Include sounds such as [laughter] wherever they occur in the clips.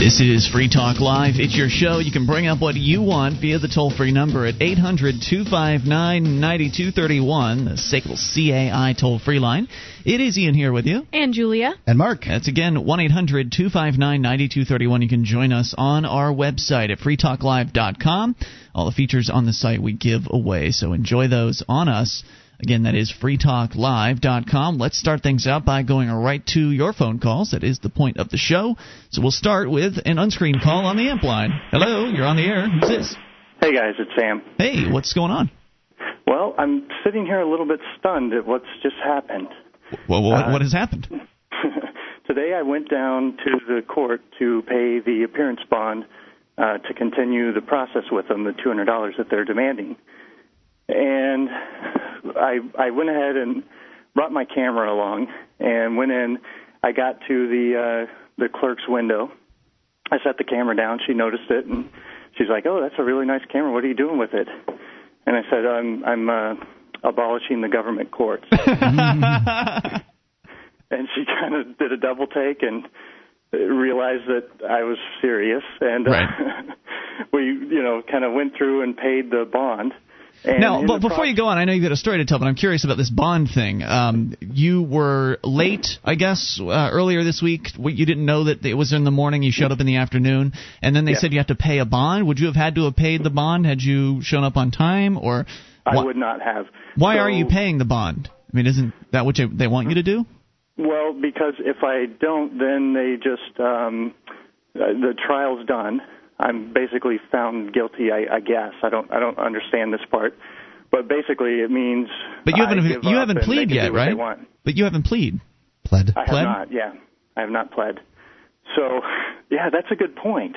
This is Free Talk Live. It's your show. You can bring up what you want via the toll free number at 800 259 9231, the SACL CAI toll free line. It is Ian here with you. And Julia. And Mark. That's again 1 800 259 9231. You can join us on our website at freetalklive.com. All the features on the site we give away, so enjoy those on us. Again, that is freetalklive.com. Let's start things out by going right to your phone calls. That is the point of the show. So we'll start with an unscreened call on the amp line. Hello, you're on the air. Who's this? Hey guys, it's Sam. Hey, what's going on? Well, I'm sitting here a little bit stunned at what's just happened. Well, what, uh, what has happened? [laughs] Today I went down to the court to pay the appearance bond uh, to continue the process with them, the $200 that they're demanding. And I I went ahead and brought my camera along and went in. I got to the uh, the clerk's window. I set the camera down. She noticed it and she's like, "Oh, that's a really nice camera. What are you doing with it?" And I said, "I'm I'm uh, abolishing the government courts." [laughs] and she kind of did a double take and realized that I was serious, and uh, right. [laughs] we you know kind of went through and paid the bond. And now, but before you go on, I know you've got a story to tell, but I'm curious about this bond thing. Um, you were late, I guess, uh, earlier this week. You didn't know that it was in the morning. You showed up in the afternoon, and then they Yeah. said you have to pay a bond. Would you have had to have paid the bond had you shown up on time, or I would not have. why So- are you paying the bond? I mean, isn't that what you, they want you to do? Well, because if I don't, then they just um, uh, the trial's done. I'm basically found guilty. I, I guess I don't. I don't understand this part, but basically it means. But you haven't you haven't plead yet, do what They right? But you haven't plead. Pled. I have Pled? not. Yeah, I have not pled. So, yeah, that's a good point.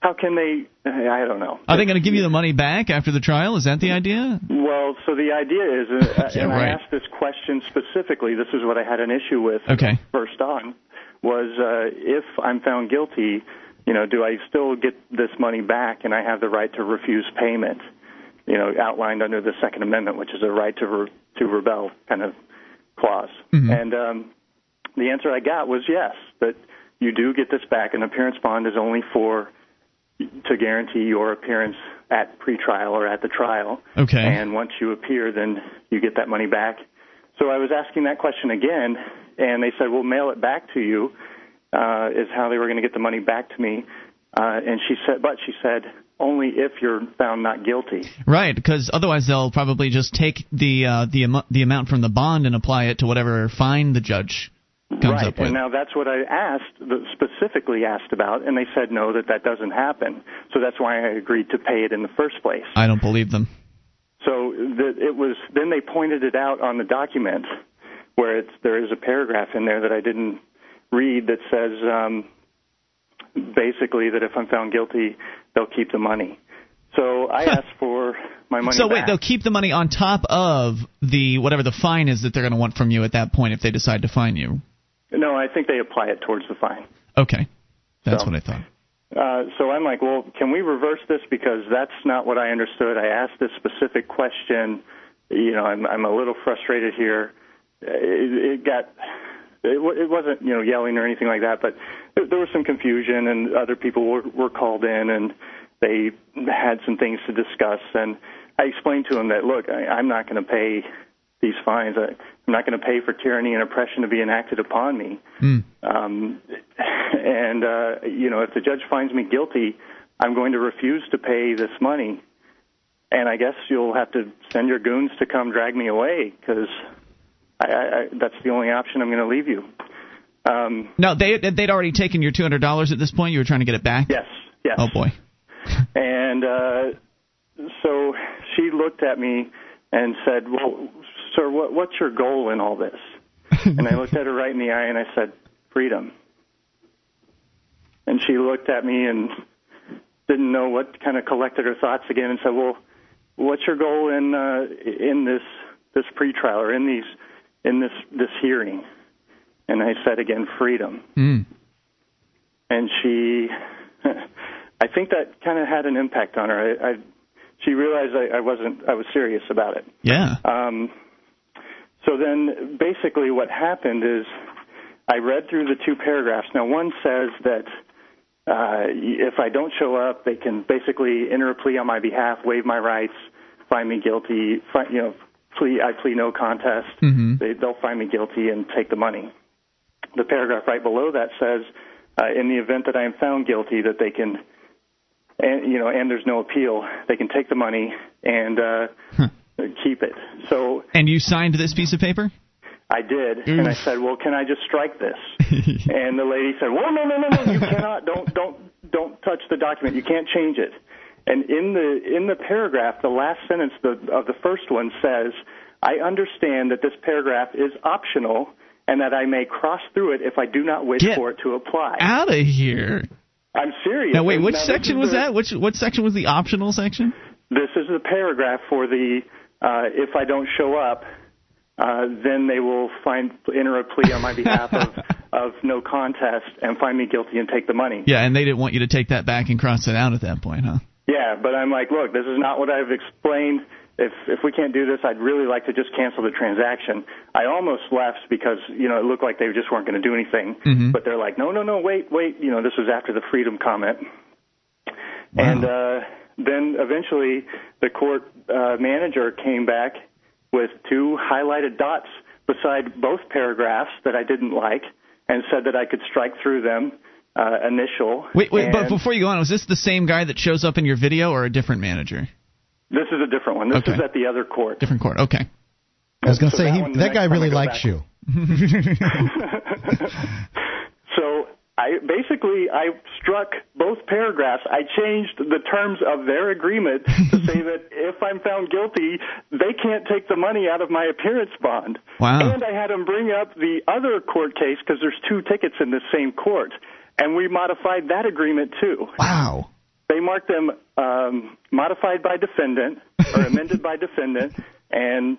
How can they? I don't know. Are they going to give you the money back after the trial? Is that the idea? Well, so the idea is, uh, Yeah, [laughs] and I right. asked this question specifically. This is what I had an issue with Okay. first on, was uh, if I'm found guilty, you know, do I still get this money back, and I have the right to refuse payment? You know, outlined under the Second Amendment, which is a right to re- to rebel kind of clause. And um, the answer I got was yes, that you do get this back. An appearance bond is only for to guarantee your appearance at pretrial or at the trial. Okay. And once you appear, then you get that money back. So I was asking that question again, and they said, "We'll mail it back to you." Uh, is how they were going to get the money back to me. Uh, and she said, but she said, only if you're found not guilty. Right, because otherwise they'll probably just take the uh, the amo- the amount from the bond and apply it to whatever fine the judge comes right, up with. and now that's what I asked, specifically asked about, and they said no, that that doesn't happen. So that's why I agreed to pay it in the first place. I don't believe them. So the, it was then they pointed it out on the document where it's there is a paragraph in there that I didn't read that says um, basically that if I'm found guilty, they'll keep the money. So I asked for my money so wait, they'll keep the money on top of the whatever the fine is that they're going to want from you at that point if they decide to fine you. no, I think they apply it towards the fine. Okay, that's So- what I thought. Uh, so I'm like, well, can we reverse this because that's not what I understood. I asked this specific question. You know, I'm I'm a little frustrated here. It, it got. It, it wasn't you know yelling or anything like that, but there, there was some confusion and other people were, were called in and they had some things to discuss and I explained to them that look, I, I'm not going to pay these fines. I, I'm not going to pay for tyranny and oppression to be enacted upon me. Um, and uh, you know, if the judge finds me guilty, I'm going to refuse to pay this money. And I guess you'll have to send your goons to come drag me away because I, I, that's the only option I'm going to leave you. Um, No, they they'd already taken your two hundred dollars at this point. You were trying to get it back. yes, yes. Oh boy. [laughs] And uh, so she looked at me and said, "Well, sir, what, what's your goal in all this?" [laughs] and I looked at her right in the eye and I said, "Freedom." And she looked at me and didn't know what kind of collected her thoughts again and said, "Well, what's your goal in uh, in this this pretrial or in these in this this hearing?" And I said again, "Freedom." Mm. and she [laughs] I think that kind of had an impact on her. I, I she realized I, I wasn't I was serious about it. Yeah. Um, so then basically what happened is I read through the two paragraphs. Now one says that uh, if I don't show up, they can basically enter a plea on my behalf, waive my rights, find me guilty, find, you know, plea I plea no contest. Mm-hmm. They, they'll find me guilty and take the money. The paragraph right below that says, uh, in the event that I am found guilty, that they can, and you know, and there's no appeal, they can take the money and uh, Huh. keep it. So And you signed this piece of paper? I did, and I said, "Well, can I just strike this?" [laughs] and the lady said, "Well, no, no, no, no, you cannot. Don't, don't, don't touch the document. You can't change it." And in the in the paragraph, the last sentence the, of the first one says, "I understand that this paragraph is optional." And that I may cross through it if I do not wish Get for it to apply. Out of here. I'm serious. Now wait, which Now, section was the- that? Which what section was the optional section? This is the paragraph for the uh, if I don't show up, uh, then they will find enter a plea on my behalf of, [laughs] of no contest and find me guilty and take the money. Yeah, and they didn't want you to take that back and cross it out at that point, huh? Yeah, but I'm like, look, this is not what I've explained. If if we can't do this, I'd really like to just cancel the transaction. I almost left because you know it looked like they just weren't going to do anything. Mhm. But they're like, no, no, no, wait, wait. You know, this was after the freedom comment. Wow. And uh, then eventually, the court uh, manager came back with two highlighted dots beside both paragraphs that I didn't like, and said that I could strike through them. Uh, initial. Wait, wait, but before you go on, was this the same guy that shows up in your video or a different manager? this is a different one. This Okay. is at the other court. Different court. Okay. I was going to So say that he, that guy really likes back- you. [laughs] so I basically I struck both paragraphs. I changed the terms of their agreement to say that [laughs] if I'm found guilty, they can't take the money out of my appearance bond. Wow. And I had them bring up the other court case because there's two tickets in the same court, and we modified that agreement too. Wow. They marked them um, modified by defendant or [laughs] amended by defendant, and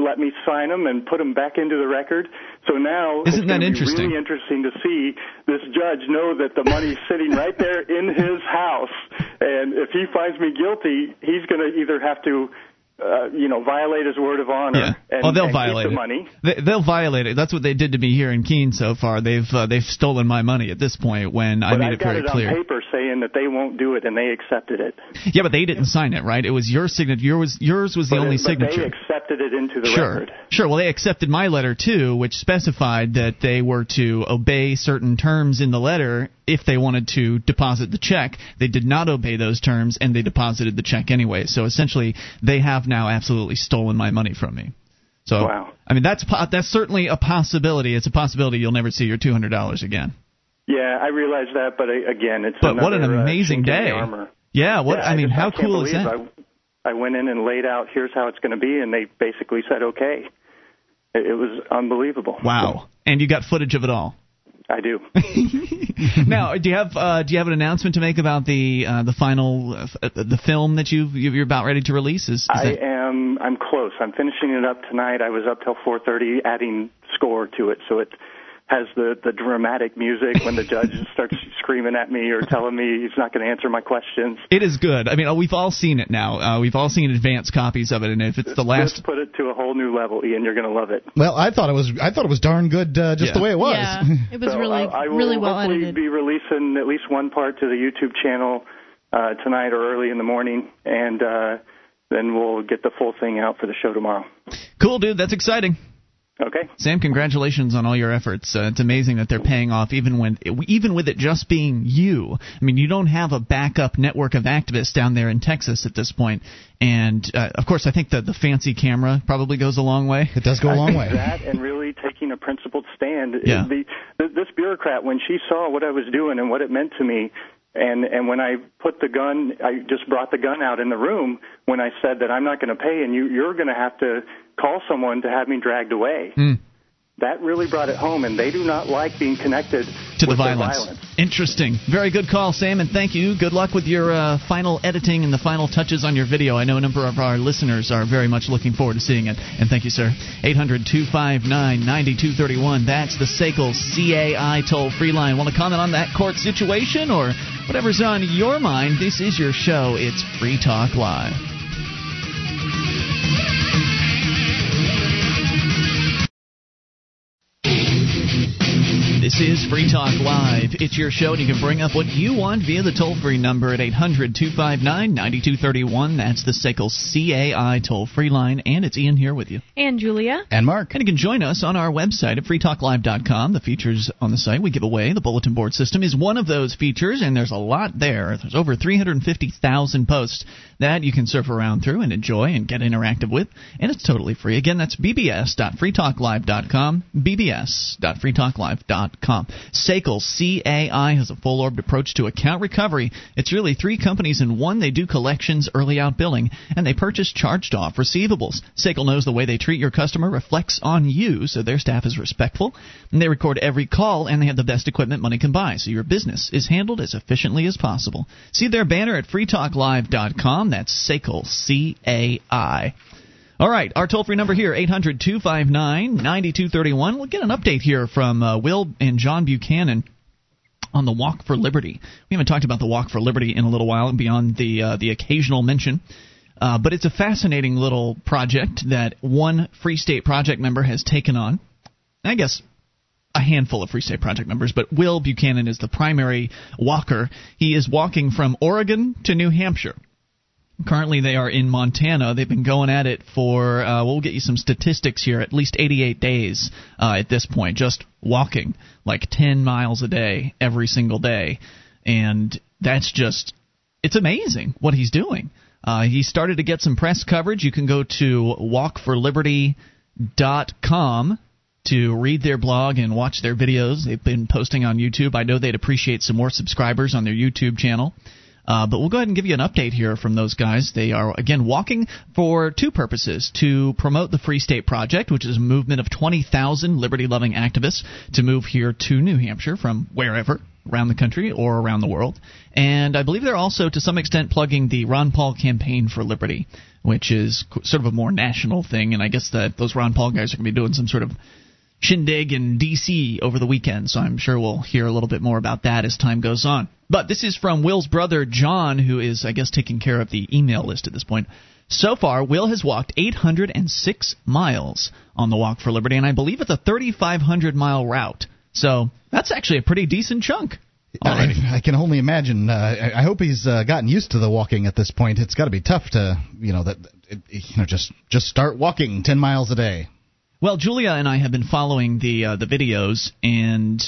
let me sign them and put them back into the record. So now Isn't it's that interesting? really interesting to see this judge know that the money's sitting right there in his house, and if he finds me guilty, he's going to either have to, uh, you know, violate his word of honor Yeah. and, oh, they'll violate the it. money. They, they'll violate it. That's what they did to me here in Keene so far. They've uh, they've stolen my money at this point when I But made I've it got very it clear. on paper saying that they won't do it, and they accepted it. Yeah, but they didn't sign it, right? It was your signature. Yours, was yours was the but only it- but signature. they accepted it into the Sure. record. Sure. Well, they accepted my letter too, which specified that they were to obey certain terms in the letter if they wanted to deposit the check. They did not obey those terms and they deposited the check anyway. So essentially, they have now absolutely stolen my money from me. So, Wow. I mean, that's po- that's certainly a possibility. It's a possibility you'll never see your two hundred dollars again. Yeah, I realize that, but uh, again, it's But what an another, uh, amazing the day! Yeah. What Yeah, I mean, just- how I cool is that? I, I went in and laid out, here's how it's going to be, and they basically said okay. It, it was unbelievable. Wow. And you got footage of it all. I do. [laughs] now, do you have uh, do you have an announcement to make about the uh, the final uh, uh, the film that you you're about ready to release? Is, is I that, am. I'm close. I'm finishing it up tonight. I was up till 4:30, adding score to it, so it has the the dramatic music when the judge [laughs] starts screaming at me or telling me he's not going to answer my questions. it is good. I mean, uh, we've all seen it now. Uh, we've all seen advanced copies of it, and if it's the last, This put it to a whole new level, Ian. You're going to love it. Well, I thought it was I thought it was darn good uh, just Yeah. the way it was. Yeah, it was So really, I, I will really well hopefully edited. be releasing at least one part to the YouTube channel uh, tonight or early in the morning, and uh, then we'll get the full thing out for the show tomorrow. cool, dude. That's exciting. Okay. Sam, congratulations on all your efforts. Uh, it's amazing that they're paying off, even when even with it just being you. I mean, you don't have a backup network of activists down there in Texas at this point. point, and uh, of course, I think that the fancy camera probably goes a long way. It does go a long way. That and really taking a principled stand. Yeah. The, the, this bureaucrat, when she saw what I was doing and what it meant to me, and and when I put the gun, I just brought the gun out in the room when I said that I'm not going to pay, and you you're going to have to call someone to have me dragged away. Mm. That really brought it home, and they do not like being connected to the violence. violence. Interesting. Very good call, Sam, and thank you. Good luck with your uh, final editing and the final touches on your video. I know a number of our listeners are very much looking forward to seeing it. And thank you, sir. 800 259 9231. That's the SACL CAI toll free line. Want to comment on that court situation or whatever's on your mind? This is your show. It's Free Talk Live. This is Free Talk Live. It's your show, and you can bring up what you want via the toll free number at 800 259 9231. That's the SACL CAI toll free line. And it's Ian here with you. And Julia. And Mark. And you can join us on our website at freetalklive.com. The features on the site we give away, the bulletin board system, is one of those features, and there's a lot there. There's over 350,000 posts that you can surf around through and enjoy and get interactive with. And it's totally free. Again, that's bbs.freetalklive.com. bbs.freetalklive.com. SACL, C-A-I, has a full-orbed approach to account recovery. It's really three companies in one. They do collections, early out billing, and they purchase charged-off receivables. SACL knows the way they treat your customer reflects on you, so their staff is respectful. And they record every call, and they have the best equipment money can buy, so your business is handled as efficiently as possible. See their banner at freetalklive.com. That's SACL, C-A-I. All right, our toll free number here, 800 259 9231. We'll get an update here from uh, Will and John Buchanan on the Walk for Liberty. We haven't talked about the Walk for Liberty in a little while, beyond the, uh, the occasional mention. Uh, but it's a fascinating little project that one Free State Project member has taken on. I guess a handful of Free State Project members, but Will Buchanan is the primary walker. He is walking from Oregon to New Hampshire. Currently, they are in Montana. They've been going at it for, uh, we'll get you some statistics here, at least 88 days uh, at this point, just walking like 10 miles a day every single day. And that's just, it's amazing what he's doing. Uh, he started to get some press coverage. You can go to walkforliberty.com to read their blog and watch their videos. They've been posting on YouTube. I know they'd appreciate some more subscribers on their YouTube channel. Uh, but we'll go ahead and give you an update here from those guys. They are, again, walking for two purposes to promote the Free State Project, which is a movement of 20,000 liberty loving activists to move here to New Hampshire from wherever around the country or around the world. And I believe they're also, to some extent, plugging the Ron Paul Campaign for Liberty, which is sort of a more national thing. And I guess that those Ron Paul guys are going to be doing some sort of shindig in D.C. over the weekend, so I'm sure we'll hear a little bit more about that as time goes on. But this is from Will's brother, John, who is, I guess, taking care of the email list at this point. So far, Will has walked 806 miles on the Walk for Liberty, and I believe it's a 3,500 mile route. So that's actually a pretty decent chunk. I, I, can only imagine. Uh, I, hope he's uh, gotten used to the walking at this point. It's got to be tough to, you know, that you know, just just start walking 10 miles a day. Well, Julia and I have been following the uh, the videos, and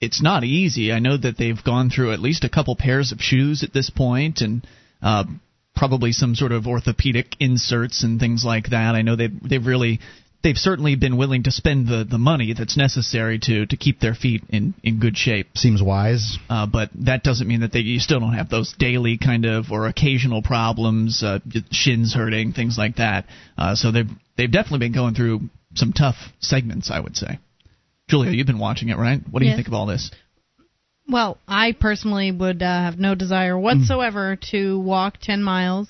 it's not easy. I know that they've gone through at least a couple pairs of shoes at this point, and uh, probably some sort of orthopedic inserts and things like that. I know they've they've really they've certainly been willing to spend the, the money that's necessary to, to keep their feet in, in good shape. Seems wise. Uh, but that doesn't mean that they you still don't have those daily kind of or occasional problems, uh, shins hurting, things like that. Uh, so they've they've definitely been going through some tough segments, I would say. Julia, you've been watching it, right? What do yes. you think of all this? Well, I personally would uh, have no desire whatsoever mm. to walk 10 miles.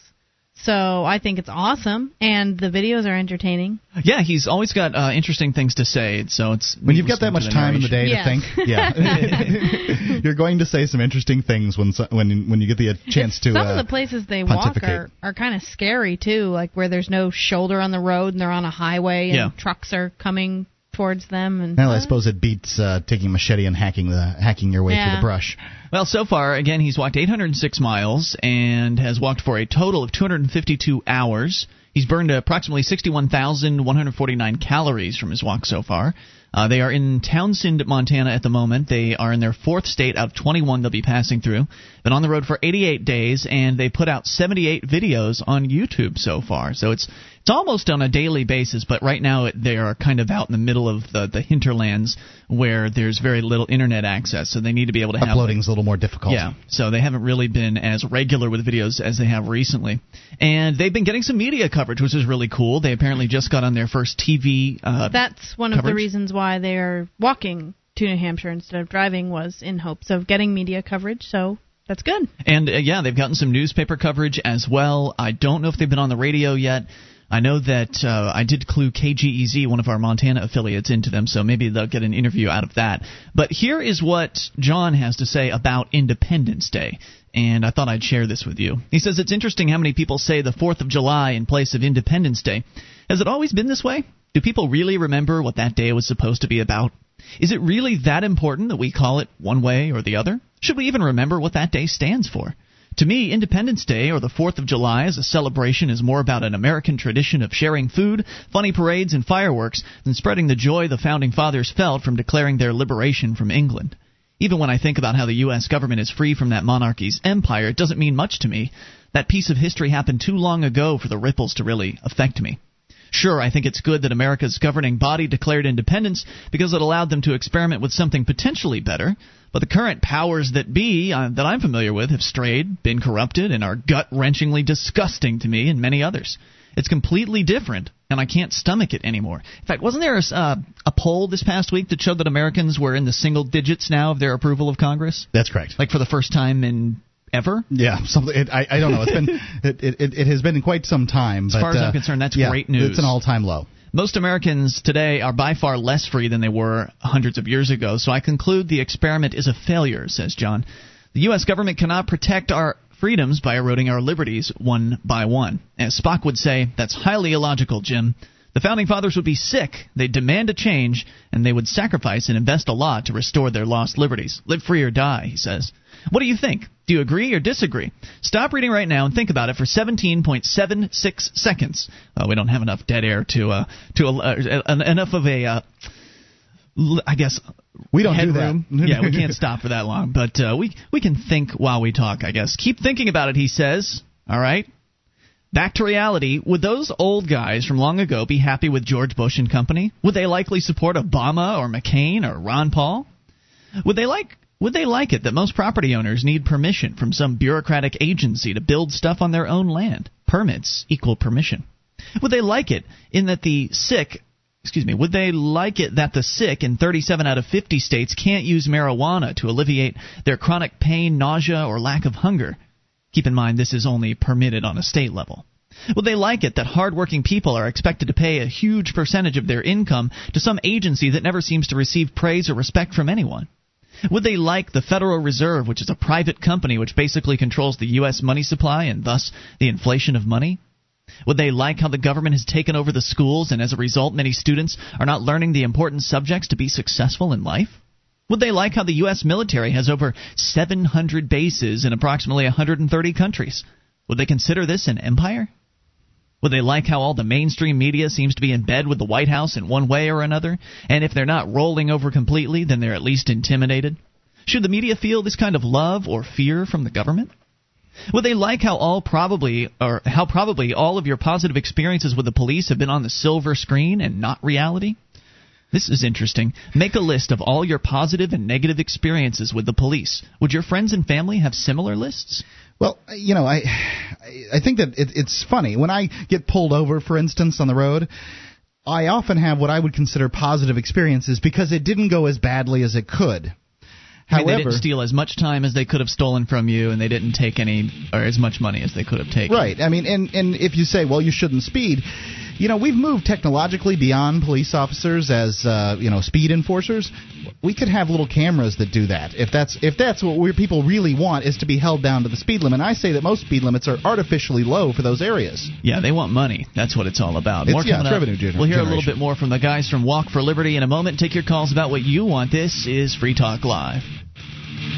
So I think it's awesome, and the videos are entertaining. Yeah, he's always got uh, interesting things to say. So it's when you've got that much time in the day yes. to think, [laughs] yeah, [laughs] you're going to say some interesting things when when when you get the chance to. Some uh, of the places they walk are are kind of scary too, like where there's no shoulder on the road and they're on a highway and yeah. trucks are coming towards them. And well, I suppose it beats uh, taking a machete and hacking the hacking your way yeah. through the brush. Well, so far, again, he's walked 806 miles and has walked for a total of 252 hours. He's burned approximately 61,149 calories from his walk so far. Uh, they are in Townsend, Montana at the moment. They are in their fourth state out of 21 they'll be passing through. Been on the road for 88 days, and they put out 78 videos on YouTube so far. So it's it's almost on a daily basis, but right now they are kind of out in the middle of the, the hinterlands where there's very little internet access, so they need to be able to have uploading's a little more difficult. Yeah, so they haven't really been as regular with videos as they have recently, and they've been getting some media coverage, which is really cool. They apparently just got on their first TV. Uh, That's one coverage. of the reasons why they are walking to New Hampshire instead of driving was in hopes of getting media coverage. So that's good. And uh, yeah, they've gotten some newspaper coverage as well. I don't know if they've been on the radio yet. I know that uh, I did clue KGEZ, one of our Montana affiliates, into them, so maybe they'll get an interview out of that. But here is what John has to say about Independence Day. And I thought I'd share this with you. He says it's interesting how many people say the 4th of July in place of Independence Day. Has it always been this way? Do people really remember what that day was supposed to be about? Is it really that important that we call it one way or the other? Should we even remember what that day stands for? To me, Independence Day or the 4th of July as a celebration is more about an American tradition of sharing food, funny parades, and fireworks than spreading the joy the Founding Fathers felt from declaring their liberation from England. Even when I think about how the U.S. government is free from that monarchy's empire, it doesn't mean much to me. That piece of history happened too long ago for the ripples to really affect me. Sure, I think it's good that America's governing body declared independence because it allowed them to experiment with something potentially better, but the current powers that be uh, that I'm familiar with have strayed, been corrupted, and are gut wrenchingly disgusting to me and many others. It's completely different, and I can't stomach it anymore. In fact, wasn't there a, uh, a poll this past week that showed that Americans were in the single digits now of their approval of Congress? That's correct. Like for the first time in ever? Yeah, something. It, I, I don't know. It's been [laughs] it, it, it has been quite some time. As but, far as uh, I'm concerned, that's yeah, great news. It's an all-time low. Most Americans today are by far less free than they were hundreds of years ago, so I conclude the experiment is a failure, says John. The U.S. government cannot protect our freedoms by eroding our liberties one by one. As Spock would say, that's highly illogical, Jim. The founding fathers would be sick, they'd demand a change, and they would sacrifice and invest a lot to restore their lost liberties. Live free or die, he says. What do you think? Do you agree or disagree? Stop reading right now and think about it for 17.76 seconds. Uh, we don't have enough dead air to uh, to uh, enough of a uh, I guess we don't headroom. do that. yeah, we can't stop for that long, but uh, we we can think while we talk. I guess keep thinking about it. He says. All right. Back to reality. Would those old guys from long ago be happy with George Bush and company? Would they likely support Obama or McCain or Ron Paul? Would they like would they like it that most property owners need permission from some bureaucratic agency to build stuff on their own land? Permits equal permission. Would they like it in that the sick excuse me, would they like it that the sick in 37 out of 50 states can't use marijuana to alleviate their chronic pain, nausea, or lack of hunger? Keep in mind this is only permitted on a state level. Would they like it that hardworking people are expected to pay a huge percentage of their income to some agency that never seems to receive praise or respect from anyone? Would they like the Federal Reserve, which is a private company which basically controls the U.S. money supply and thus the inflation of money? Would they like how the government has taken over the schools and as a result many students are not learning the important subjects to be successful in life? Would they like how the U.S. military has over 700 bases in approximately 130 countries? Would they consider this an empire? Would they like how all the mainstream media seems to be in bed with the White House in one way or another? And if they're not rolling over completely, then they're at least intimidated? Should the media feel this kind of love or fear from the government? Would they like how all probably or how probably all of your positive experiences with the police have been on the silver screen and not reality? This is interesting. Make a list of all your positive and negative experiences with the police. Would your friends and family have similar lists? Well, uh, you know, I I think that it, it's funny when I get pulled over, for instance, on the road. I often have what I would consider positive experiences because it didn't go as badly as it could. I mean, However, they didn't steal as much time as they could have stolen from you, and they didn't take any or as much money as they could have taken. Right. I mean, and and if you say, well, you shouldn't speed, you know, we've moved technologically beyond police officers as uh, you know speed enforcers. We could have little cameras that do that. If that's if that's what we people really want is to be held down to the speed limit. I say that most speed limits are artificially low for those areas. Yeah, they want money. That's what it's all about. It's- more yeah, revenue gener- We'll hear a little bit more from the guys from Walk for Liberty in a moment. Take your calls about what you want. This is Free Talk Live.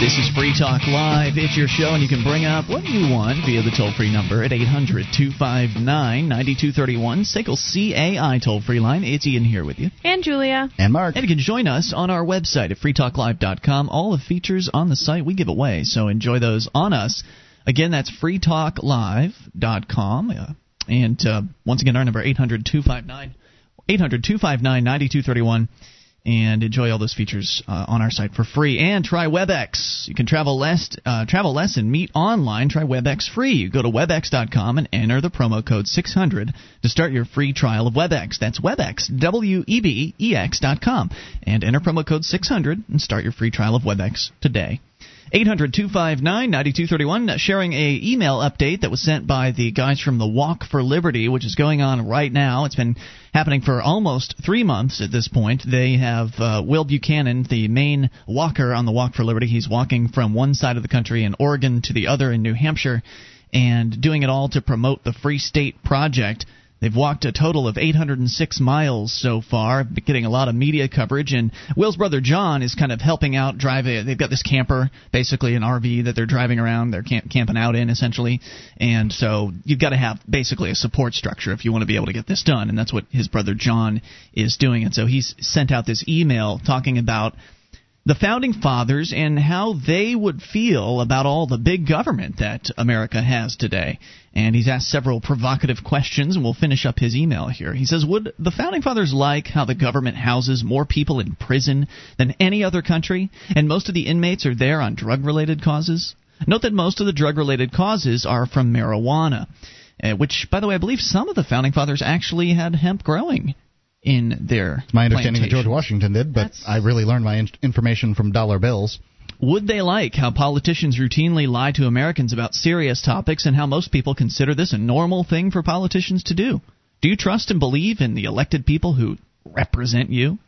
This is Free Talk Live. It's your show, and you can bring up what you want via the toll free number at 800 259 9231. SACL CAI toll free line. It's Ian here with you. And Julia. And Mark, And you can join us on our website at freetalklive.com. All the features on the site we give away, so enjoy those on us. Again, that's freetalklive.com. Uh, and uh, once again, our number 800 259 800 259 9231 and enjoy all those features uh, on our site for free. And try WebEx. You can travel less, uh, travel less, and meet online. Try WebEx free. You go to WebEx.com and enter the promo code 600 to start your free trial of WebEx. That's WebEx, W-E-B-E-X dot com, and enter promo code 600 and start your free trial of WebEx today. 800 259 9231, sharing a email update that was sent by the guys from the Walk for Liberty, which is going on right now. It's been happening for almost three months at this point. They have uh, Will Buchanan, the main walker on the Walk for Liberty. He's walking from one side of the country in Oregon to the other in New Hampshire and doing it all to promote the Free State Project. They've walked a total of 806 miles so far, getting a lot of media coverage. And Will's brother John is kind of helping out driving. They've got this camper, basically an RV that they're driving around. They're camp- camping out in essentially, and so you've got to have basically a support structure if you want to be able to get this done. And that's what his brother John is doing. And so he's sent out this email talking about the founding fathers and how they would feel about all the big government that America has today. And he's asked several provocative questions, and we'll finish up his email here. He says, Would the founding fathers like how the government houses more people in prison than any other country, and most of the inmates are there on drug related causes? Note that most of the drug related causes are from marijuana. Uh, which, by the way, I believe some of the founding fathers actually had hemp growing in their. It's my understanding that George Washington did, but That's- I really learned my in- information from dollar bills. Would they like how politicians routinely lie to Americans about serious topics and how most people consider this a normal thing for politicians to do? Do you trust and believe in the elected people who represent you?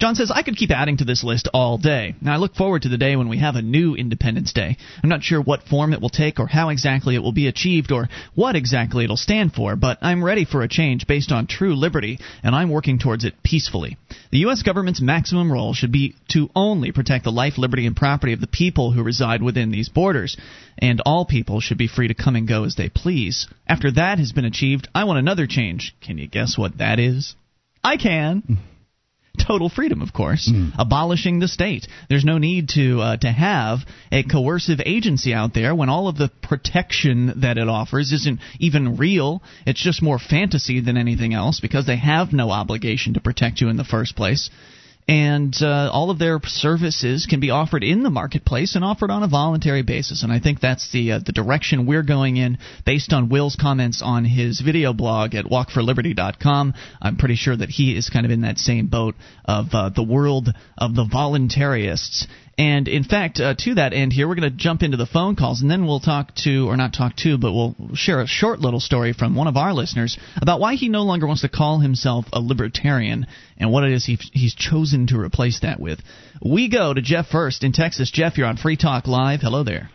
John says, I could keep adding to this list all day. Now, I look forward to the day when we have a new Independence Day. I'm not sure what form it will take or how exactly it will be achieved or what exactly it'll stand for, but I'm ready for a change based on true liberty, and I'm working towards it peacefully. The U.S. government's maximum role should be to only protect the life, liberty, and property of the people who reside within these borders, and all people should be free to come and go as they please. After that has been achieved, I want another change. Can you guess what that is? I can [laughs] total freedom, of course, abolishing the state. There's no need to uh, to have a coercive agency out there when all of the protection that it offers isn't even real. It's just more fantasy than anything else because they have no obligation to protect you in the first place. And uh, all of their services can be offered in the marketplace and offered on a voluntary basis. And I think that's the uh, the direction we're going in, based on Will's comments on his video blog at WalkForLiberty.com. I'm pretty sure that he is kind of in that same boat of uh, the world of the voluntarists. And in fact, uh, to that end here, we're going to jump into the phone calls, and then we'll talk to, or not talk to, but we'll share a short little story from one of our listeners about why he no longer wants to call himself a libertarian and what it is he, he's chosen to replace that with. We go to Jeff first in Texas. Jeff, you're on Free Talk Live. Hello there.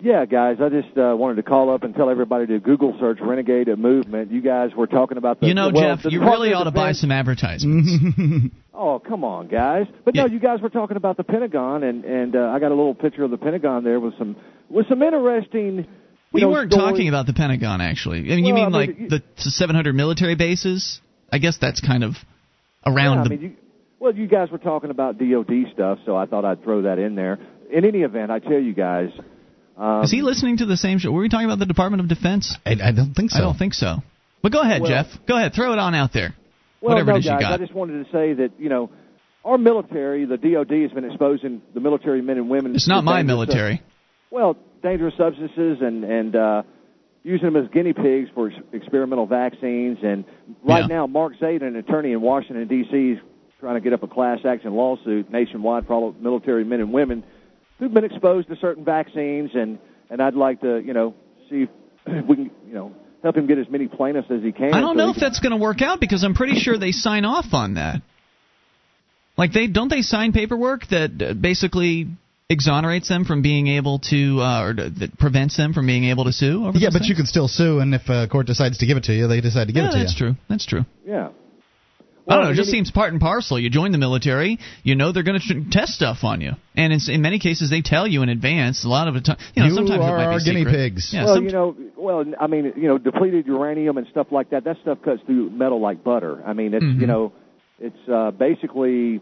Yeah, guys, I just uh, wanted to call up and tell everybody to Google search Renegade Movement. You guys were talking about the. You know, well, Jeff, the you really ought to buy some advertisements. [laughs] Oh, come on, guys! But no, you guys were talking about the Pentagon, and and uh, I got a little picture of the Pentagon there with some with some interesting. we know, weren't stories. talking about the Pentagon, actually. I mean, you mean I like mean, the 700 military bases? I guess that's kind of around Yeah, I the. mean, you, well, you guys were talking about DoD stuff, so I thought I'd throw that in there. In any event, I tell you guys. Um, is he listening to the same show? Were we talking about the Department of Defense? I, I don't think so. I don't think so. But go ahead, Well- Jeff. Go ahead. Throw it on out there. Well, Whatever no, it is you guys, got. I just wanted to say that you know our military, the DoD, has been exposing the military men and women. It's not my military. sub- well, dangerous substances and and uh, using them as guinea pigs for ex- experimental vaccines. And right Yeah. now, Mark Zaid, an attorney in Washington D.C., is trying to get up a class action lawsuit nationwide for all military men and women who've been exposed to certain vaccines. And and I'd like to you know see if we can you know help him get as many plaintiffs as he can. I don't so know if can- that's going to work out because I'm pretty sure they sign off on that. Like they don't they sign paperwork that uh, basically exonerates them from being able to uh, or d- that prevents them from being able to sue over Yeah, those but you can still sue, and if a court decides to give it to you, they decide to give yeah, it to that's you. That's true. That's true. yeah. I don't know. It just seems part and parcel. You join the military, you know they're going to test stuff on you, and in, in many cases they tell you in advance. A lot of the time, you know, You sometimes are it might our be guinea secret. pigs. Yeah, well, some- you know, well, I mean, you know, depleted uranium and stuff like that. That stuff cuts through metal like butter. I mean, it's Mhm. you know, it's uh, basically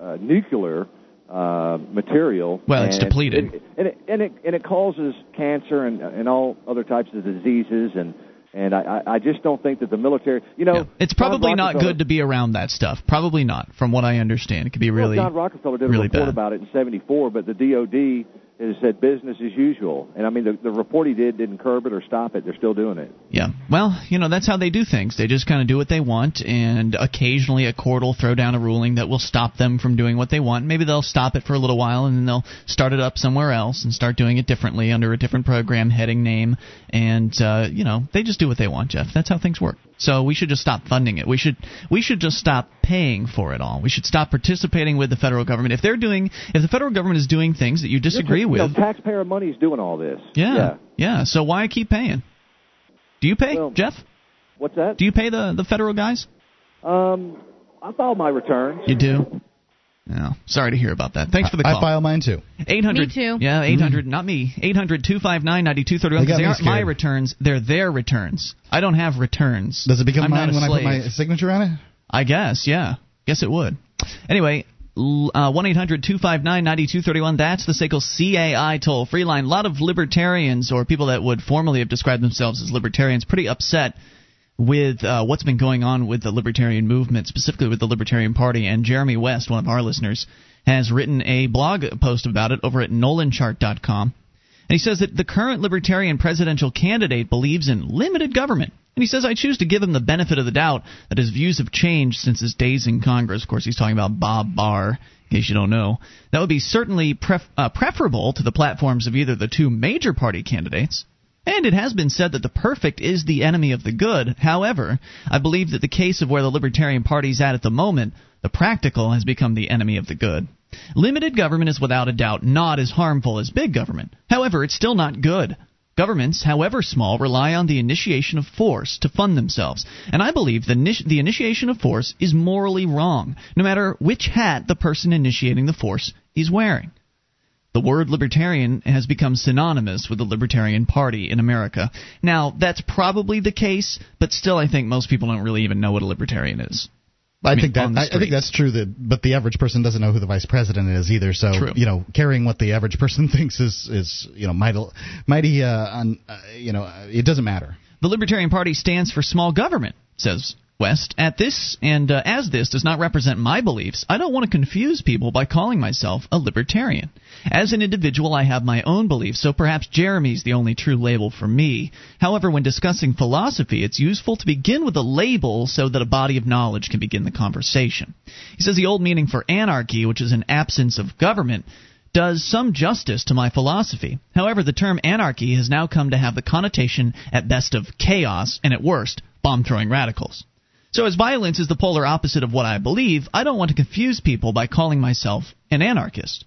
uh, nuclear uh, material. Well, it's depleted. it, and it and it and it causes cancer and and all other types of diseases. And and I I I just don't think that the military, you know, yeah. it's probably not good to be around that stuff. Probably not, from what I understand. It could be really. Well, John Rockefeller did a really report bad. about it in '74, but the DoD is said business as usual. And I mean, the, the report he did didn't curb it or stop it. They're still doing it. Yeah. Well, you know, that's how they do things. They just kind of do what they want, and occasionally a court will throw down a ruling that will stop them from doing what they want. Maybe they'll stop it for a little while, and then they'll start it up somewhere else and start doing it differently under a different program heading name. And, uh, you know, they just do what they want, Jeff. That's how things work. So we should just stop funding it. We should we should just stop paying for it all. We should stop participating with the federal government. If they're doing if the federal government is doing things that you disagree you with, know, taxpayer money is doing all this. Yeah, yeah. Yeah. So why keep paying? Do you pay, Well- Jeff? What's that? Do you pay the the federal guys? Um, I file my returns. You do. No. Sorry to hear about that. Thanks for the call. I call. file mine too. 800 Me too. Yeah, 800 not me. 800-259-9231 They got because they me aren't my returns, they're their returns. I don't have returns. Does it become I'm mine a when I put my signature on it? I guess, yeah. Guess it would. Anyway, uh, one eight hundred two five nine ninety two thirty one. That's the SACL CAI toll free line. A lot of libertarians or people that would formerly have described themselves as libertarians pretty upset with uh, what's been going on with the libertarian movement, specifically with the Libertarian Party. And Jeremy West, one of our listeners, has written a blog post about it over at nolanchart.com. And he says that the current libertarian presidential candidate believes in limited government. And he says, I choose to give him the benefit of the doubt that his views have changed since his days in Congress. Of course, he's talking about Bob Barr, in case you don't know. That would be certainly pref- uh, preferable to the platforms of either the two major party candidates. And it has been said that the perfect is the enemy of the good. However, I believe that the case of where the Libertarian Party is at at the moment, the practical has become the enemy of the good. Limited government is without a doubt not as harmful as big government. However, it's still not good. Governments, however small, rely on the initiation of force to fund themselves. And I believe the, the initiation of force is morally wrong, no matter which hat the person initiating the force is wearing. The word libertarian has become synonymous with the Libertarian Party in America. Now, that's probably the case, but still, I think most people don't really even know what a libertarian is. I, mean, think that I, I think that's true. That but the average person doesn't know who the vice president is either. So True. you know, carrying what the average person [laughs] thinks is is you know mighty mighty uh, uh you know it doesn't matter. The Libertarian Party stands for small government, says West. At this and uh, as this does not represent my beliefs, I don't want to confuse people by calling myself a libertarian. As an individual, I have my own beliefs, so perhaps Jeremy's the only true label for me. However, when discussing philosophy, it's useful to begin with a label so that a body of knowledge can begin the conversation. He says the old meaning for anarchy, which is an absence of government, does some justice to my philosophy. However, the term anarchy has now come to have the connotation at best of chaos and at worst bomb throwing radicals. So, as violence is the polar opposite of what I believe, I don't want to confuse people by calling myself an anarchist.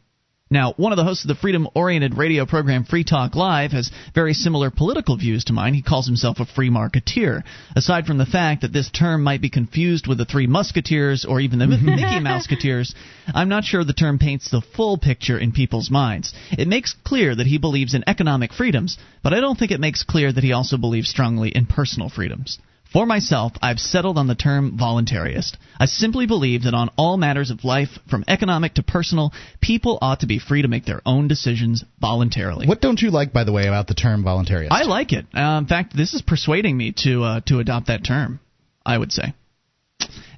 Now, one of the hosts of the freedom oriented radio program Free Talk Live has very similar political views to mine. He calls himself a free marketeer. Aside from the fact that this term might be confused with the Three Musketeers or even the [laughs] Mickey Mouseketeers, I'm not sure the term paints the full picture in people's minds. It makes clear that he believes in economic freedoms, but I don't think it makes clear that he also believes strongly in personal freedoms. For myself, I've settled on the term voluntarist. I simply believe that on all matters of life, from economic to personal, people ought to be free to make their own decisions voluntarily. What don't you like, by the way, about the term voluntarist? I like it. Uh, in fact, this is persuading me to uh, to adopt that term. I would say.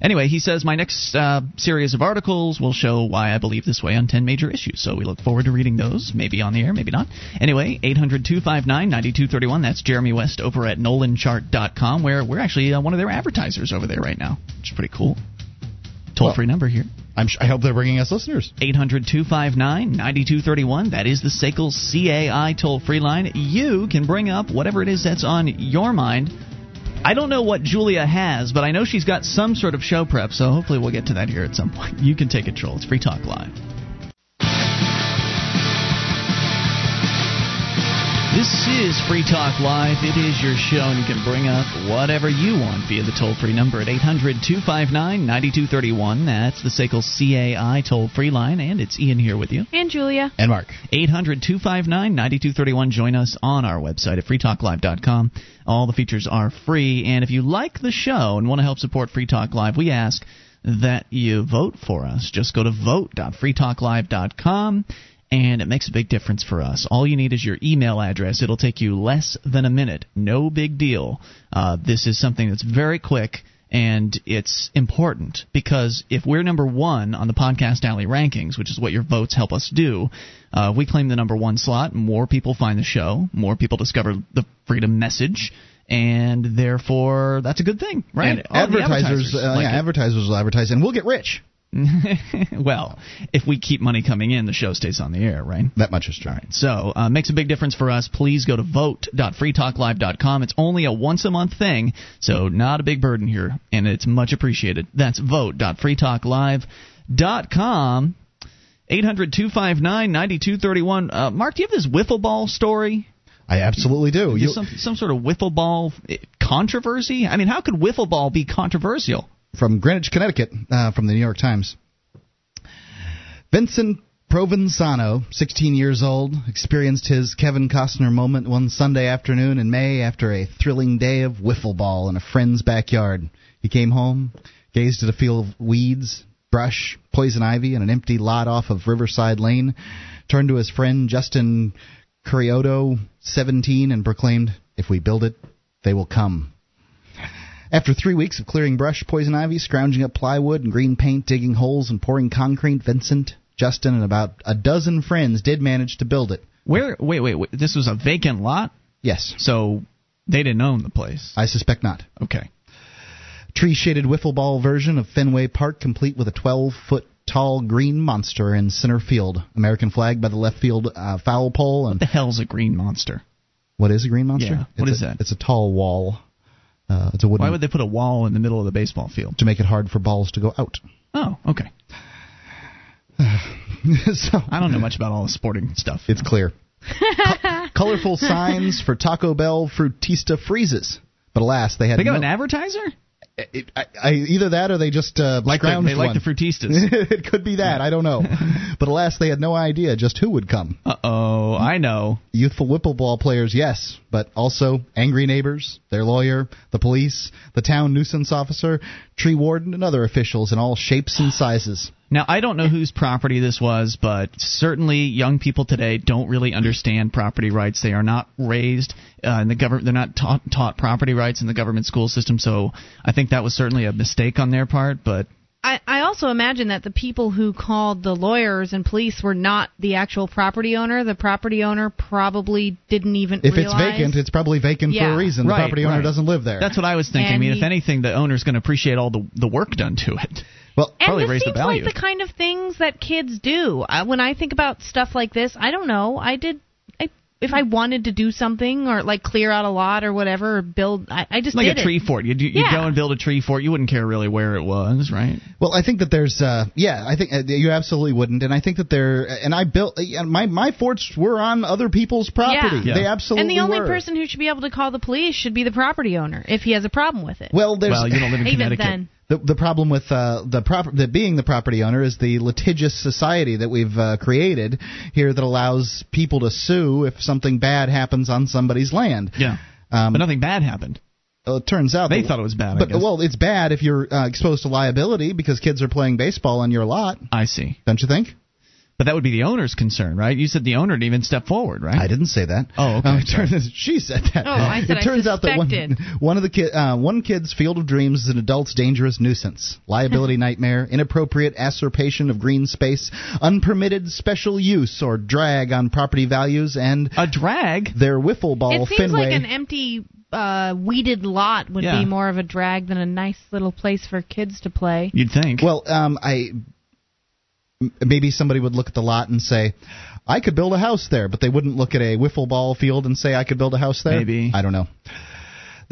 Anyway, he says my next uh, series of articles will show why I believe this way on 10 major issues. So we look forward to reading those, maybe on the air, maybe not. Anyway, 800 259 9231. That's Jeremy West over at nolanchart.com, where we're actually uh, one of their advertisers over there right now, which is pretty cool. Toll free number here. I'm sh- I hope they're bringing us listeners. 800 259 9231. That is the SACL CAI toll free line. You can bring up whatever it is that's on your mind. I don't know what Julia has, but I know she's got some sort of show prep, so hopefully we'll get to that here at some point. You can take control. It's Free Talk Live. This is Free Talk Live. It is your show, and you can bring up whatever you want via the toll free number at 800 259 9231. That's the SACL CAI toll free line, and it's Ian here with you. And Julia. And Mark. 800 259 9231. Join us on our website at freetalklive.com. All the features are free, and if you like the show and want to help support Free Talk Live, we ask that you vote for us. Just go to vote.freetalklive.com and it makes a big difference for us. All you need is your email address. It'll take you less than a minute. No big deal. Uh, this is something that's very quick And it's important because if we're number one on the Podcast Alley rankings, which is what your votes help us do, uh, we claim the number one slot. More people find the show, more people discover the freedom message, and therefore that's a good thing, right? And advertisers, advertisers uh, like yeah, advertisers will advertise, and we'll get rich. [laughs] well, if we keep money coming in, the show stays on the air, right? That much is true. So, uh, makes a big difference for us. Please go to vote.freetalklive.com. It's only a once a month thing, so not a big burden here, and it's much appreciated. That's vote.freetalklive.com. 800 259 9231. Uh, Mark, do you have this wiffle ball story? I absolutely do. You, some, some sort of wiffle ball eh, controversy? I mean, how could wiffle ball be controversial? From Greenwich, Connecticut, uh, from the New York Times. Vincent Provenzano, 16 years old, experienced his Kevin Costner moment one Sunday afternoon in May after a thrilling day of wiffle ball in a friend's backyard. He came home, gazed at a field of weeds, brush, poison ivy, and an empty lot off of Riverside Lane, turned to his friend Justin Curioto, 17, and proclaimed, If we build it, they will come. After three weeks of clearing brush, poison ivy, scrounging up plywood and green paint, digging holes, and pouring concrete, Vincent, Justin, and about a dozen friends did manage to build it. Where? Wait, wait, wait. This was a vacant lot, Yes, so they didn't own the place. I suspect not. Okay. Tree shaded wiffle ball version of Fenway Park, complete with a 12 foot tall green monster in center field. American flag by the left field uh, foul pole. And What the hell's a green monster? what is a green monster? Yeah, what it's is a, that? It's a tall wall. Uh, it's a wooden Why would they put a wall in the middle of the baseball field? to make it hard for balls to go out. Oh, okay. [sighs] so I don't know much about all the sporting stuff. It's clear. Co- [laughs] colorful signs for Taco Bell Frutista freezes. But alas, they had They got no, an advertiser? It, I, I, either that or they just uh, Like the, they like one. the frutistas. [laughs] it could be that. I don't know. [laughs] but alas, they had no idea just who would come. uh oh, I know. Youthful wiffle ball players, yes, but also angry neighbors, their lawyer, the police, the town nuisance officer, tree warden, and other officials in all shapes and sizes. Now I don't know whose property this was, but certainly young people today don't really understand property rights. They are not raised uh, in the government. They're not taught, taught property rights in the government school system. So I think that was certainly a mistake on their part. But I, I also imagine that the people who called the lawyers and police were not the actual property owner. The property owner probably didn't even If it's vacant, it's probably vacant for a reason. Right, the property owner right. doesn't live there. that's what I was thinking. I And mean, if anything, the owner's going to appreciate all the the work done to it. [laughs] well, and probably this raise the seems value. like the kind of things that kids do. Uh, when I think about stuff like this, I don't know. I did. I, if I wanted to do something or like clear out a lot or whatever, or build, I, I just like did a tree it. fort. You'd, you'd Yeah. go and build a tree fort. You wouldn't care really where it was, right? Well, I think that there's, uh, yeah, I think uh, you absolutely wouldn't, and I think that there, and I built, uh, my my forts were on other people's property. Yeah. They absolutely And the only were. person who should be able to call the police should be the property owner if he has a problem with it. Well, there's Well, you don't live in Even then. The the problem with uh, the prop the being the property owner is the litigious society that we've uh, created here that allows people to sue if something bad happens on somebody's land. Yeah. Um, But nothing bad happened. well, it turns out They that- thought it was bad. I But well, it's bad if you're uh, exposed to liability because kids are playing baseball on your lot, I see. don't you think? But that would be the owner's concern, right? You said the owner didn't even step forward, right? I didn't say that. Oh, okay, it turns- she said that. Oh, I said it I turns out that one, one of the kid, uh, one kid's field of dreams is an adult's dangerous nuisance, liability [laughs] nightmare, inappropriate usurpation of green space, unpermitted special use or drag on property values, and A drag? their wiffle ball it seems Fenway. like an empty, uh, weeded lot would Yeah. be more of a drag than a nice little place for kids to play. You'd think. Well, um, I m- maybe somebody would look at the lot and say, "I could build a house there," but they wouldn't look at a wiffle ball field and say, "I could build a house there." Maybe. I don't know.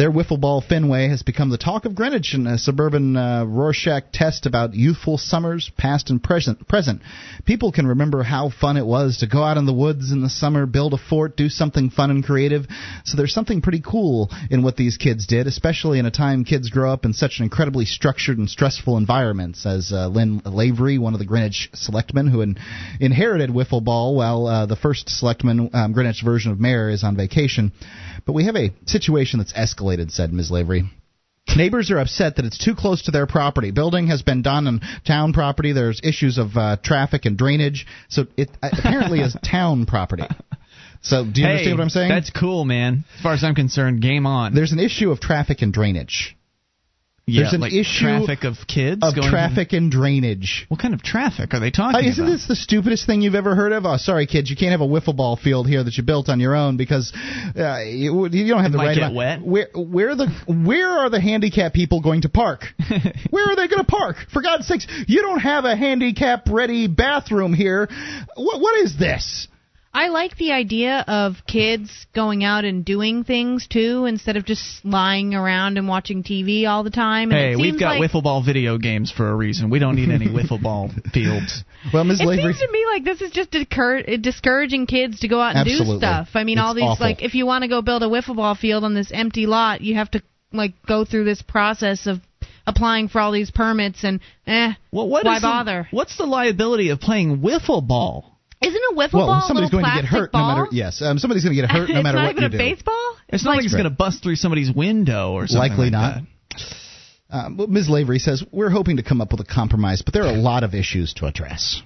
Their wiffle ball Fenway has become the talk of Greenwich in a suburban uh, Rorschach test about youthful summers, past and present. Present. People can remember how fun it was to go out in the woods in the summer, build a fort, do something fun and creative. So there's something pretty cool in what these kids did, especially in a time kids grow up in such an incredibly structured and stressful environment. Says uh, Lin Lavery, one of the Greenwich selectmen who in, inherited wiffle ball, while uh, the first selectman, um, Greenwich version of mayor, is on vacation. But we have a situation that's said Ms. Lavery. Neighbors are upset that it's too close to their property. Building has been done on town property. There's issues of uh, traffic and drainage. So it uh, apparently is [laughs] town property. So do you hey, understand what I'm saying? That's cool, man. As far as I'm concerned, game on. There's an issue of traffic and drainage. Yeah, There's an like issue traffic of kids of traffic and drainage. What kind of traffic are they talking Uh, isn't about? this the stupidest thing you've ever heard of? Oh, sorry, kids, you can't have a wiffle ball field here that you built on your own because uh, you, you don't have It the might right. get amount- wet. Where, where the where are the handicapped people going to park? [laughs] where are they going to park? For God's sakes, you don't have a handicap ready bathroom here. What what is this? I like the idea of kids going out and doing things too, instead of just lying around and watching TV all the time. And Hey, it we've got like, wiffle ball video games for a reason. We don't need any [laughs] wiffle ball fields. Well, Ms. It Lavery, seems to me like this is just discour- discouraging kids to go out and Absolutely. do stuff. I mean, It's all these awful. like if you want to go build a wiffle ball field on this empty lot, you have to like go through this process of applying for all these permits and eh, Well, what why is the- bother? what's the liability of playing wiffle ball? Isn't a wiffle well, ball a somebody's little going to get plastic hurt ball? no matter. Yes, um, somebody's going to get hurt [laughs] no matter what it's matter not what even you a do. baseball. It's not like it's going to bust through somebody's window or something. Likely like not. that. Um, Ms. Lavery says we're hoping to come up with a compromise, but there are a lot of issues to address.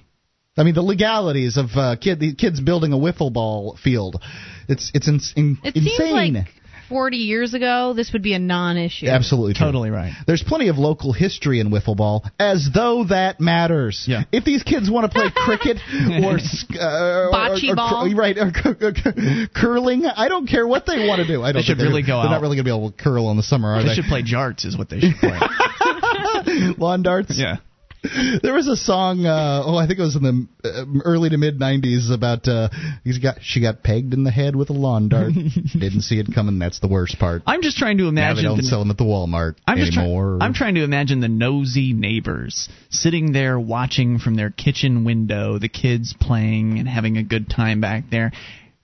I mean, the legalities of uh, kid, the kids building a wiffle ball field. It's it's in, in, It insane. seems like 40 years ago this would be a non-issue. Absolutely true. Totally right. There's plenty of local history in wiffle ball, as though that matters. Yeah. If these kids want to play [laughs] cricket or uh, Bocce or, or, ball. right, or cur- cur- curling, I don't care what they want to do. I don't They should think really go They're out. not really going to be able to curl in the summer, are They they? should play [laughs] jarts, is what they should play. [laughs] Lawn darts. yeah. [laughs] There was a song, uh, oh, I think it was in the uh, early to mid '90s about uh, he's got she got pegged in the head with a lawn dart. [laughs] Didn't see it coming. That's the worst part. I'm just trying to Now they imagine. don't the- sell them at the Walmart I'm just try- anymore. I'm trying to imagine the nosy neighbors sitting there watching from their kitchen window, the kids playing and having a good time back there.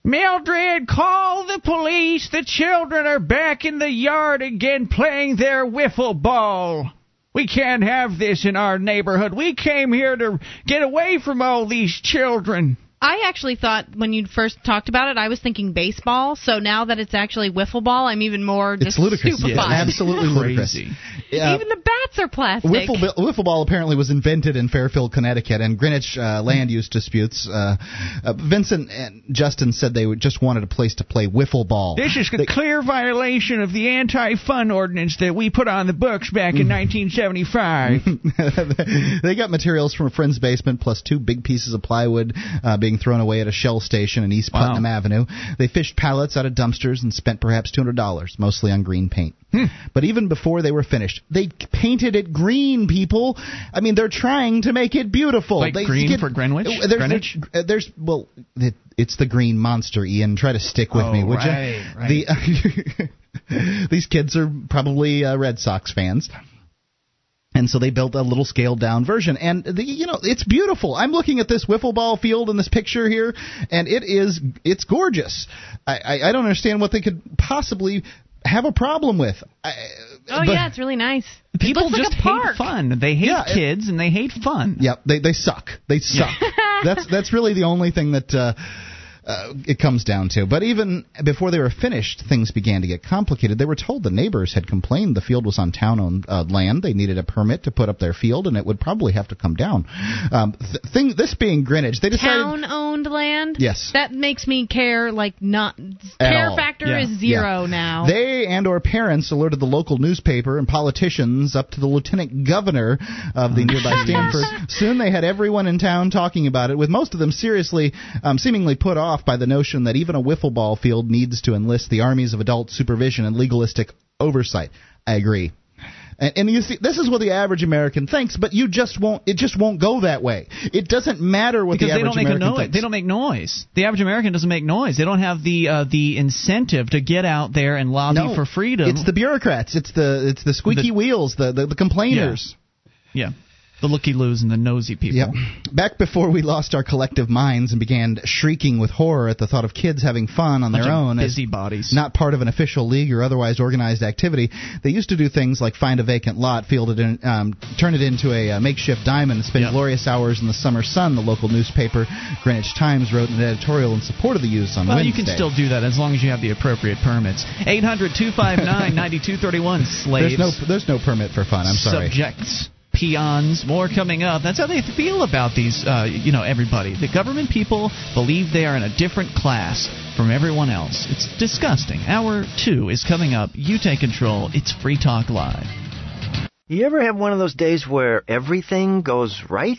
Mildred, call the police. The children are back in the yard again playing their wiffle ball. We can't have this in our neighborhood. We came here to get away from all these children. I actually thought when you first talked about it, I was thinking baseball. So now that it's actually wiffle ball, I'm even more just it's ludicrous. stupefied. Absolutely [laughs] ludicrous. Crazy. Yeah. Even the bats are plastic. Wiffle, wiffle ball apparently was invented in Fairfield, Connecticut, and Greenwich uh, land use disputes. Uh, uh, Vincent and Justin said they just wanted a place to play wiffle ball. This is a They- clear violation of the anti-fun ordinance that we put on the books back in [laughs] 1975. [laughs] they got materials from a friend's basement plus two big pieces of plywood uh, being thrown away at a shell station in East Wow. Putnam Avenue. They fished pallets out of dumpsters and spent perhaps $200, mostly on green paint. But even before they were finished, they painted it green, people. I mean, they're trying to make it beautiful. Like they green for Greenwich? Uh, There's, Greenwich? uh, there's well, it, it's the green monster, Ian. Try to stick with Oh, me, would right, you? right. The, [laughs] these kids are probably uh, Red Sox fans. And so they built a little scaled down version, and the, you know it's beautiful. I'm looking at this wiffle ball field in this picture here, and it is it's gorgeous. I, I, I don't understand what they could possibly have a problem with. I, oh yeah, it's really nice. People it just like a park. hate fun. They hate Yeah, it- kids and they hate fun. Yep, they they suck. They suck. that's that's really the only thing that uh, uh, it comes down to. But even before they were finished, things began to get complicated. They were told the neighbors had complained the field was on town-owned uh, land. They needed a permit to put up their field, and it would probably have to come down. Um, th- thing this being Greenwich, they decided. Town-owned land. Yes. That makes me care like not. At care all. factor Yeah. is zero Yeah. now. They and or parents alerted the local newspaper and politicians up to the lieutenant governor of the nearby [laughs] Stamford. Soon they had everyone in town talking about it, with most of them seriously, um, seemingly put off by the notion that even a wiffle ball field needs to enlist the armies of adult supervision and legalistic oversight. I agree. And, and you see, this is what the average American thinks, but you just won't. It just won't go that way. It doesn't matter what Because the they average don't make a American noise. thinks. They don't make noise. The average American doesn't make noise. They don't have the uh, the incentive to get out there and lobby no, for freedom. It's the bureaucrats. It's the it's the squeaky The- wheels. The the, the complainers. yeah, the looky loos and the nosy people. Yep. Back before we lost our collective minds and began shrieking with horror at the thought of kids having fun on Bunch their own, as busybodies. not part of an official league or otherwise organized activity, they used to do things like find a vacant lot, field it in, um, turn it into a uh, makeshift diamond, and spend Yep. glorious hours in the summer sun. The local newspaper, Greenwich Times, wrote an editorial in support of the use on Well, Wednesday. you can still do that as long as you have the appropriate permits. 800 259 9231 [laughs] slaves. There's no there's no permit for fun. I'm sorry. Subjects. Peons, more coming up. That's how they feel about these, uh, you know, everybody. The government people believe they are in a different class from everyone else. It's disgusting. Hour two is coming up. You take control. It's Free Talk Live. You ever have one of those days where everything goes right?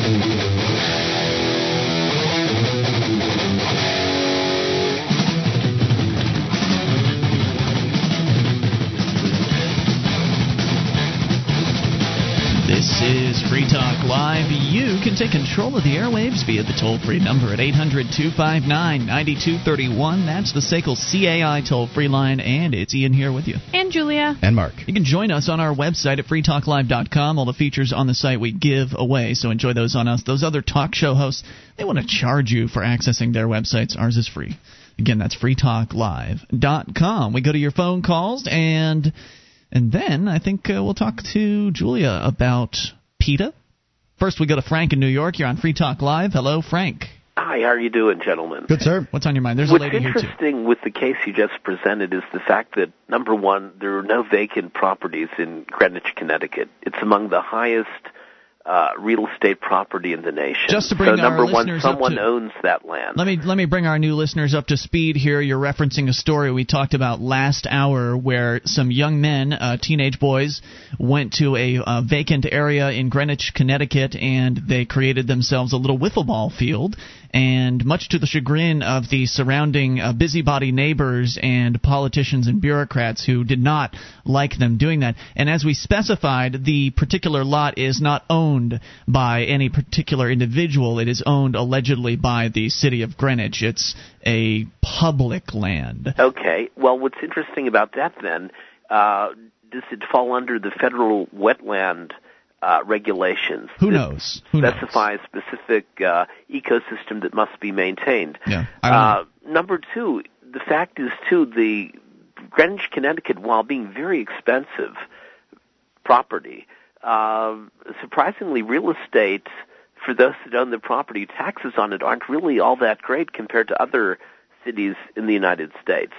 Is Free Talk Live. You can take control of the airwaves via the toll free number at 800 259 9231. That's the SACL CAI toll free line, and it's Ian here with you. And Julia. And Mark. You can join us on our website at freetalklive.com. All the features on the site we give away, so enjoy those on us. Those other talk show hosts, they want to charge you for accessing their websites. Ours is free. Again, that's freetalklive.com. We go to your phone calls and. And then I think uh, we'll talk to Julia about PETA. First, we go to Frank in New York. You're on Free Talk Live. Hello, Frank. Hi, how are you doing, gentlemen? Good, sir. What's on your mind? There's What's a lady here, too. What's interesting with the case you just presented is the fact that, number one, there are no vacant properties in Greenwich, Connecticut. It's among the highest uh, real estate property in the nation. Just to bring so, our number one, someone to- owns that land. Let me let me bring our new listeners up to speed here. You're referencing a story we talked about last hour, where some young men, uh, teenage boys, went to a uh, vacant area in Greenwich, Connecticut, and they created themselves a little wiffle ball field. And much to the chagrin of the surrounding uh, busybody neighbors and politicians and bureaucrats who did not like them doing that. And as we specified, the particular lot is not owned by any particular individual. It is owned allegedly by the city of Greenwich. It's a public land. Okay. Well, what's interesting about that then, uh, does it fall under the federal wetland uh, regulations? Who knows? Who knows? a specific uh, ecosystem that must be maintained. Yeah, Uh, number two, the fact is too the Greenwich, Connecticut, while being very expensive property, uh, surprisingly, real estate for those that own the property, taxes on it aren't really all that great compared to other cities in the United States.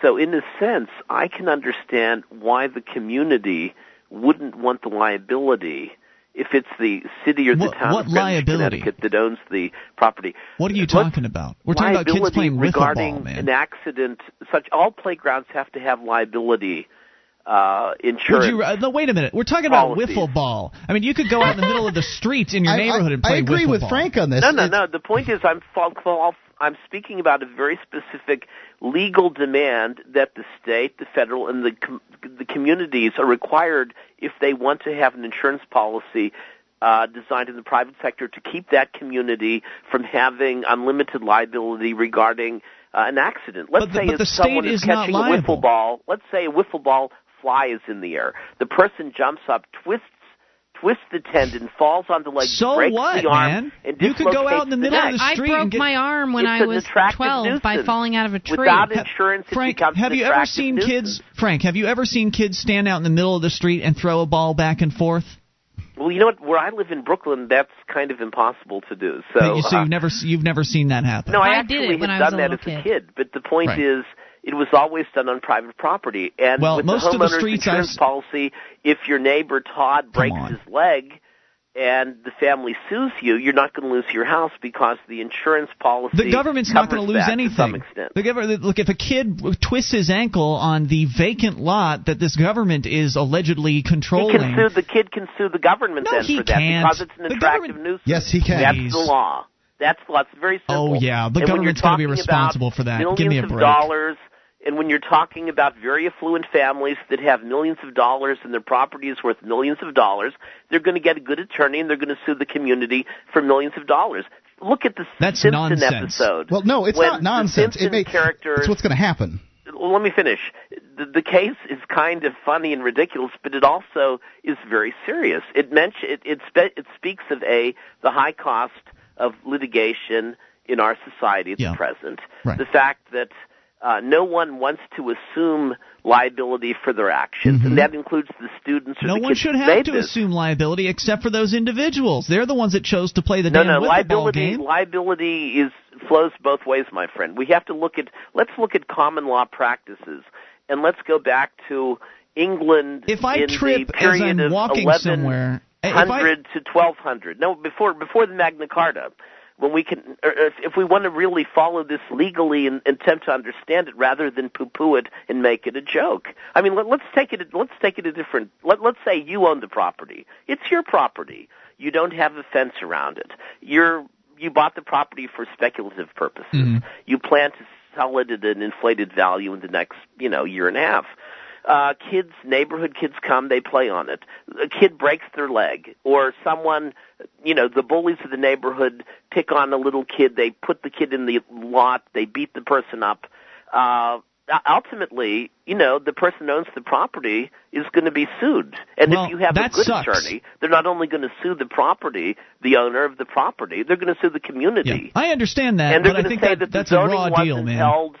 So, in a sense, I can understand why the community wouldn't want the liability if it's the city or the What- town what of Greenwich? Connecticut that owns the property. What are you What's talking about? We're talking about kids playing regarding ball, man. an accident. Such all playgrounds have to have liability uh, Would insurance. you? Uh, no, wait a minute. We're talking about Policies. wiffle ball. I mean, you could go out in the middle of the street in your I- neighborhood I, and play I agree with ball. Frank on this. no, no, It's- no. The point is, I'm fall- fall- I'm speaking about a very specific legal demand that the state, the federal, and the com- the communities are required if they want to have an insurance policy uh, designed in the private sector to keep that community from having unlimited liability regarding uh, an accident. Let's But the- say but the someone state is is not catching a liable. wiffle ball. Let's say a wiffle ball flies in the air. The person jumps up, twists twists the tendon, falls on the leg, So breaks what, the arm, man? and You could go out in the dislocates middle of neck. the I street broke and get- my arm when It's I was attractive 12 by falling out of a tree. Without Ha- insurance, it Frank, becomes have you ever seen nuisance. kids? Frank, have you ever seen kids stand out in the middle of the street and throw a ball back and forth? Well, you know what? Where I live in Brooklyn, that's kind of impossible to do. So, so uh, you've never you've never seen that happen. no, I, I did actually it when had I was done a that little as a kid. kid. But the point Right. is, it was always done on private property. And Well, with most the of the homeowner's streets insurance I've- policy, if your neighbor Todd breaks his leg and the family sues you, you're not going to lose your house because the insurance policy The government's not going to lose anything. to some extent. The government, look, if a kid twists his ankle on the vacant lot that this government is allegedly controlling, He controlling, can sue the kid can sue the government No, then he for that can't. because it's an The attractive government- nuisance. Yes, he can. That's Please. the law. That's the law. It's very oh, simple. Oh, yeah, the And government's you're gotta be responsible for that. Give me a break. of break. dollars And when you're talking about very affluent families that have millions of dollars and their property is worth millions of dollars, they're going to get a good attorney and they're going to sue the community for millions of dollars. Look at the That's Simpson nonsense. episode. Well, no, it's not nonsense. It may, characters it's what's going to happen. well, let me finish. The, the case is kind of funny and ridiculous, but it also is very serious. It mention it it, spe- it speaks of a the high cost of litigation in our society at Yeah. the present. Right. The fact that uh, no one wants to assume liability for their actions, Mm-hmm. and that includes the students or No the one should have to this. assume liability except for those individuals. They're the ones that chose to play the No, damn no, liability game. liability is flows both ways, my friend. We have to look at let's look at common law practices, and let's go back to England If I in trip the as period I'm of walking 1100 somewhere, I- to 1200. No, before before the Magna Carta. When we can, if, if we want to really follow this legally and, and attempt to understand it rather than poo-poo it and make it a joke. I mean, let, let's take it. Let's take it a different. Let, let's say you own the property. It's your property. You don't have a fence around it. You're you bought the property for speculative purposes. Mm-hmm. You plan to sell it at an inflated value in the next, you know, year and a half. Uh, kids, neighborhood kids come, they play on it. A kid breaks their leg, or someone, you know, the bullies of the neighborhood pick on a little kid. They put the kid in the lot. They beat the person up. Uh, ultimately, you know, the person who owns the property is going to be sued. And Well, if you have a good sucks. attorney, they're not only going to sue the property, the owner of the property, they're going to sue the Yeah, community. I understand that, and they're but I think to say that, that, that's a raw deal, man. held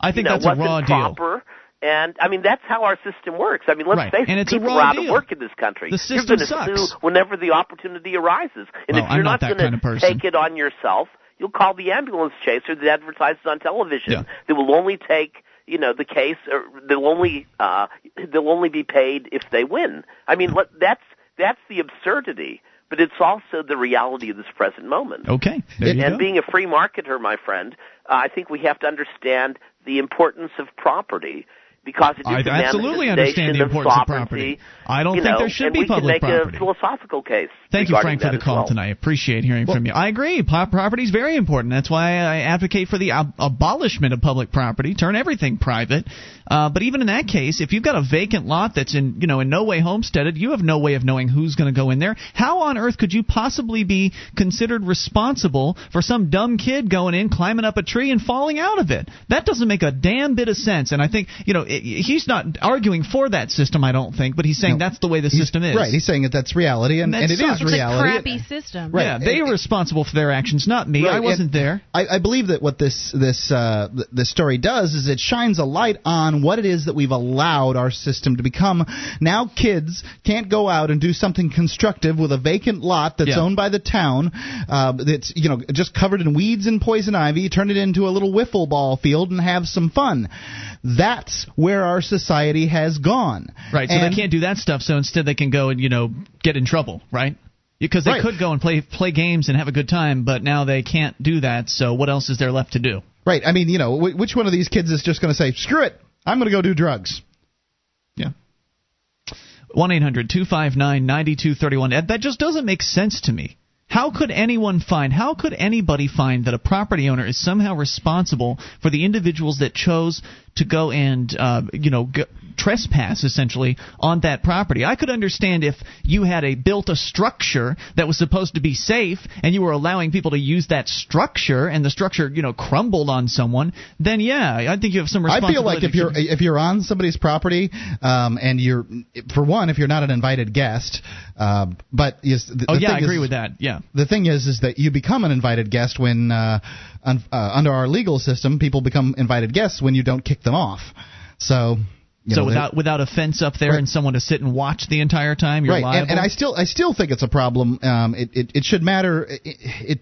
I think you know, that's a raw deal. proper. And I mean that's how our system works. I mean, let's Right. face And it, it's people are out deal. of work in this country. The you're system going to sucks. sue whenever the opportunity arises. And Well, if you're I'm not that going to take it on yourself, you'll call the ambulance chaser that advertises on television. Yeah. They will only take you know the case, or they'll only uh, they'll only be paid if they win. I mean, let, that's that's the absurdity. But it's also the reality of this present moment. Okay, and go. being a free marketer, my friend, uh, I think we have to understand the importance of property because it is I absolutely understand the importance of property. I don't think know, there should and be we public can make property. a philosophical case. Thank you, Frank, for the call well. tonight. I appreciate hearing from you. I agree. Property is very important. That's why I advocate for the ab- abolishment of public property. Turn everything private. Uh, but even in that case, if you've got a vacant lot that's in you know in no way homesteaded, you have no way of knowing who's going to go in there. How on earth could you possibly be considered responsible for some dumb kid going in, climbing up a tree, and falling out of it? That doesn't make a damn bit of sense. And I think you know it, he's not arguing for that system. I don't think, but he's saying No. that's the way the system is. Right. He's saying that that's reality, and, That and it is reality. crappy system. Right. Yeah, they And- are responsible for their actions, not me. I wasn't and there. I, I believe that what this this uh, this story does is it shines a light on what it is that we've allowed our system to become. Now, kids can't go out and do something constructive with a vacant lot that's Yeah. owned by the town, uh, that's you know just covered in weeds and poison ivy. Turn it into a little wiffle ball field and have some fun. That's where our society has gone. Right, so And- they can't do that stuff. So instead, they can go and you know get in trouble, right? Because they Right. could go and play play games and have a good time, but now they can't do that. So what else is there left to do? Right. I mean, you know, wh- which one of these kids is just going to say, "Screw it, I'm going to go do drugs"? Yeah. One eight hundred two five nine ninety two thirty one. That just doesn't make sense to me. How could anyone find? How could anybody find that a property owner is somehow responsible for the individuals that chose to go and uh, you know trespass essentially on that property? I could understand if you had a built a structure that was supposed to be safe and you were allowing people to use that structure and the structure you know crumbled on someone. Then yeah, I think you have some I feel like if you're if you're on somebody's property, um, and you're for one, if you're not an invited guest, um, but yes, the, oh the yeah, I agree is, with that. Yeah. The thing is, is that you become an invited guest when uh, un, uh, under our legal system, people become invited guests when you don't kick them off. So. You so know, without without a fence up there Right. and someone to sit and watch the entire time, you're right, liable. and, and I still I still think it's a problem. Um, it, it it should matter. It, it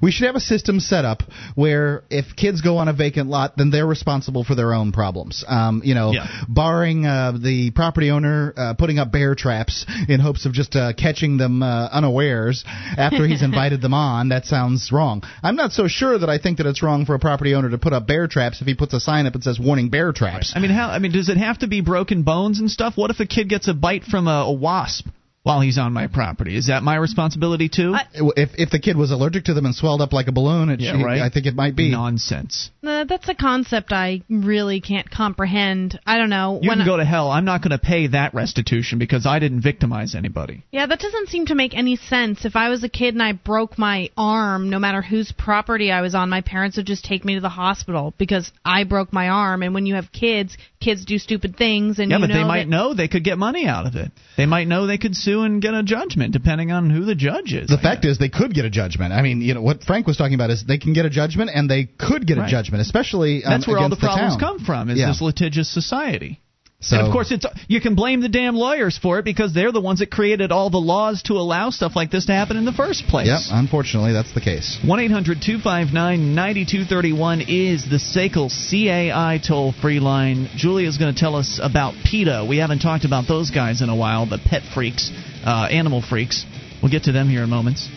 we should have a system set up where if kids go on a vacant lot, then they're responsible for their own problems. Um, you know, Yeah. barring uh, the property owner uh, putting up bear traps in hopes of just uh, catching them uh, unawares after he's [laughs] invited them on. That sounds wrong. I'm not so sure that I think that it's wrong for a property owner to put up bear traps if he puts a sign up that says "Warning: Bear Traps." I mean, how? I mean, does it have to be broken bones and stuff? What if a kid gets a bite from a, a wasp? while he's on my property. Is that my responsibility too? I- If if the kid was allergic to them and swelled up like a balloon, it Yeah, right. I think it might be. Nonsense. Uh, that's a concept I really can't comprehend. I don't know. You when can I- go to hell. I'm not going to pay that restitution because I didn't victimize anybody. Yeah, that doesn't seem to make any sense. If I was a kid and I broke my arm, no matter whose property I was on, my parents would just take me to the hospital because I broke my arm. And when you have kids, kids do stupid things, and Yeah, you but they might that- know they could get money out of it. They might know they could sue and get a judgment, depending on who the judge is. The I fact guess. is, they could get a judgment. I mean, you know what Frank was talking about is they can get a judgment and they could get a judgment, especially um, that's where all the against problems town. come from. Is Yeah. this litigious society? So, and of course, it's you can blame the damn lawyers for it because they're the ones that created all the laws to allow stuff like this to happen in the first place. Yep, unfortunately, that's the case. 1 800 259 9231 is the SACL CAI toll free line. Julia's going to tell us about PETA. We haven't talked about those guys in a while, the pet freaks, uh, animal freaks. We'll get to them here in moments.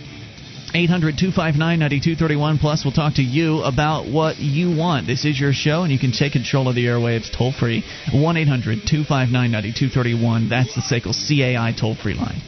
800 259 9231. Plus, we'll talk to you about what you want. This is your show, and you can take control of the airwaves toll free. 1 800 259 9231. That's the SACL CAI toll free line.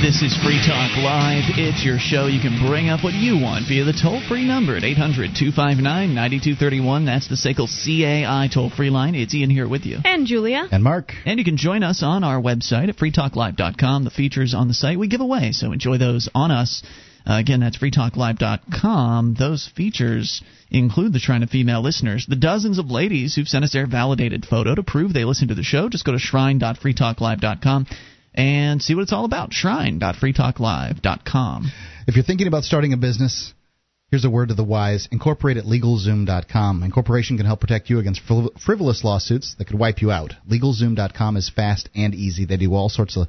This is Free Talk Live. It's your show. You can bring up what you want via the toll free number at 800 259 9231. That's the SACL CAI toll free line. It's Ian here with you. And Julia. And Mark, And you can join us on our website at freetalklive.com. The features on the site we give away, so enjoy those on us. Uh, again, that's freetalklive.com. Those features include the Shrine of Female listeners, the dozens of ladies who've sent us their validated photo to prove they listen to the show. Just go to shrine.freetalklive.com and see what it's all about. Shrine.freetalklive.com. if you're thinking about starting a business, here's a word to the wise: incorporate at LegalZoom.com. Incorporation can help protect you against frivolous lawsuits that could wipe you out. LegalZoom.com is fast and easy. They do all sorts of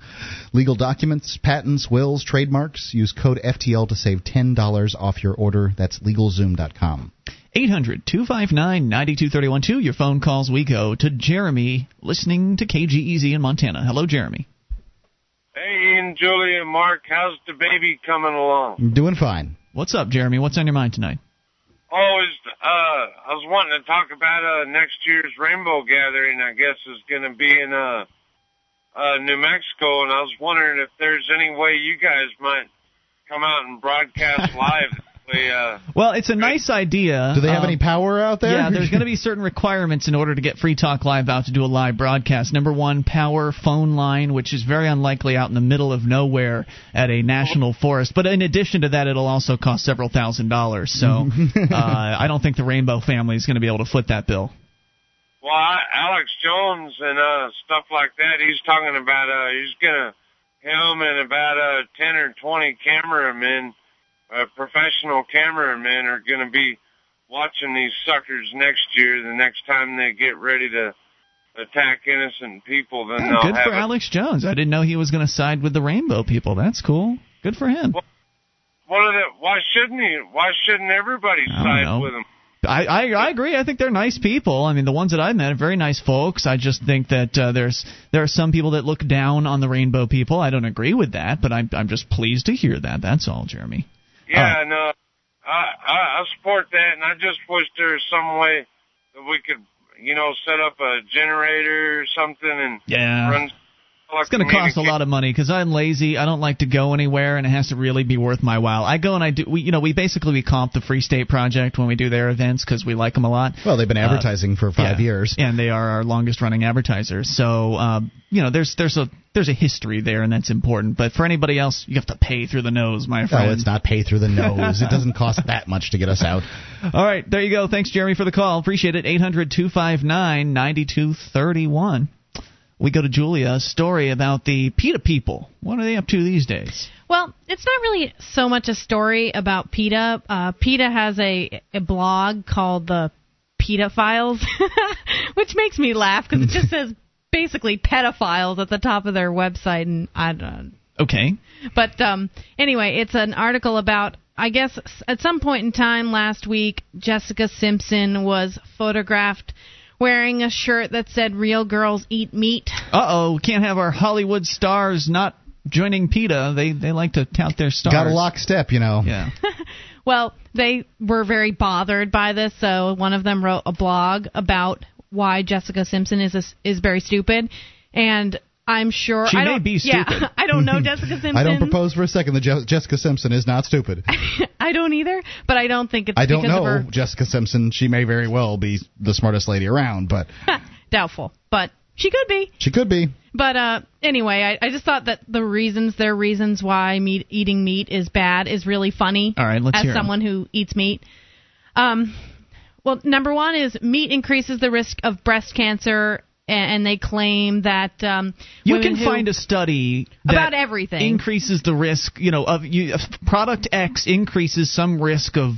legal documents, patents, wills, trademarks. Use code FTL to save ten dollars off your order. That's LegalZoom.com. 800 259 9231. Your phone calls, we go to Jeremy listening to KGEZ in Montana. Hello, Jeremy. Hey, Ian, Julie, and Mark, how's the baby coming along? Doing fine. What's up, Jeremy? What's on your mind tonight? Oh, is uh, I was wanting to talk about uh next year's rainbow gathering. I guess is going to be in uh, uh New Mexico, and I was wondering if there's any way you guys might come out and broadcast [laughs] live. They, uh, Well, it's a nice idea. Do they have Um, any power out there? Yeah, there's going to be [laughs] certain requirements in order to get Free Talk Live out to do a live broadcast. Number one, power phone line, which is very unlikely out in the middle of nowhere at a national forest. But in addition to that, it'll also cost several thousand dollars. So [laughs] uh, I don't think the Rainbow family is going to be able to foot that bill. well, I, Alex Jones and uh stuff like that. He's talking about uh he's gonna him and about uh ten or twenty cameramen, uh, professional cameramen, are gonna be watching these suckers next year. The next time they get ready to attack innocent people, then Oh, they'll good for Alex Jones. I didn't know he was going to side with the Rainbow people. That's cool. Good for him. What are the? Why shouldn't he? Why shouldn't everybody side know. with him? I, I I agree. I think they're nice people. I mean, the ones that I've met are very nice folks. I just think that uh, there's there are some people that look down on the rainbow people. I don't agree with that, but I'm I'm just pleased to hear that. That's all, Jeremy. Yeah, no, I, I I support that, and I just wish there was some way that we could, you know, set up a generator or something and Yeah. run. It's going to cost a lot of money because I'm lazy. I don't like to go anywhere, and it has to really be worth my while. I go and I do. We, you know, we basically we comp the Free State Project when we do their events because we like them a lot. Well, they've been Uh, advertising for five yeah. years. and they are our longest running advertisers. So um, you know, there's there's a there's a history there, and that's important. But for anybody else, you have to pay through the nose, my friend. No, it's not pay through the [laughs] nose. it doesn't cost that much to get us out. All right, there you go. Thanks, Jeremy, for the call. Appreciate it. 800 259 9231. We go to Julia, a story about the PETA people. What are they up to these days? Well, it's not really so much a story about PETA. Uh, PETA has a, a blog called the PETA Files, [laughs] which makes me laugh because it just [laughs] says basically pedophiles at the top of their website, and I don't. Okay. But um, anyway, it's an article about. I guess at some point in time last week, Jessica Simpson was photographed wearing a shirt that said "Real girls eat meat." Uh oh, can't have our Hollywood stars not joining PETA. They they like to tout their stars. Got a lockstep, you know. Yeah. [laughs] [laughs] Well, they were very bothered by this, so one of them wrote a blog about why Jessica Simpson is a, is very stupid, and I'm sure She I may don't, be Yeah. [laughs] I don't know [laughs] Jessica Simpson. I don't propose for a second that Je- Jessica Simpson is not stupid. [laughs] I don't either, but I don't think it's I don't because know her. Jessica Simpson. She may very well be the smartest lady around, but Doubtful, but she could be. she could be. But uh, anyway, I, I just thought that the reasons, their reasons why meat, eating meat is bad is really funny. All right, let's as hear someone who eats meat. Um, well, number one is meat increases the risk of breast cancer, and they claim that um, You can find a study that About everything. increases the risk. You know, of you, product X increases some risk of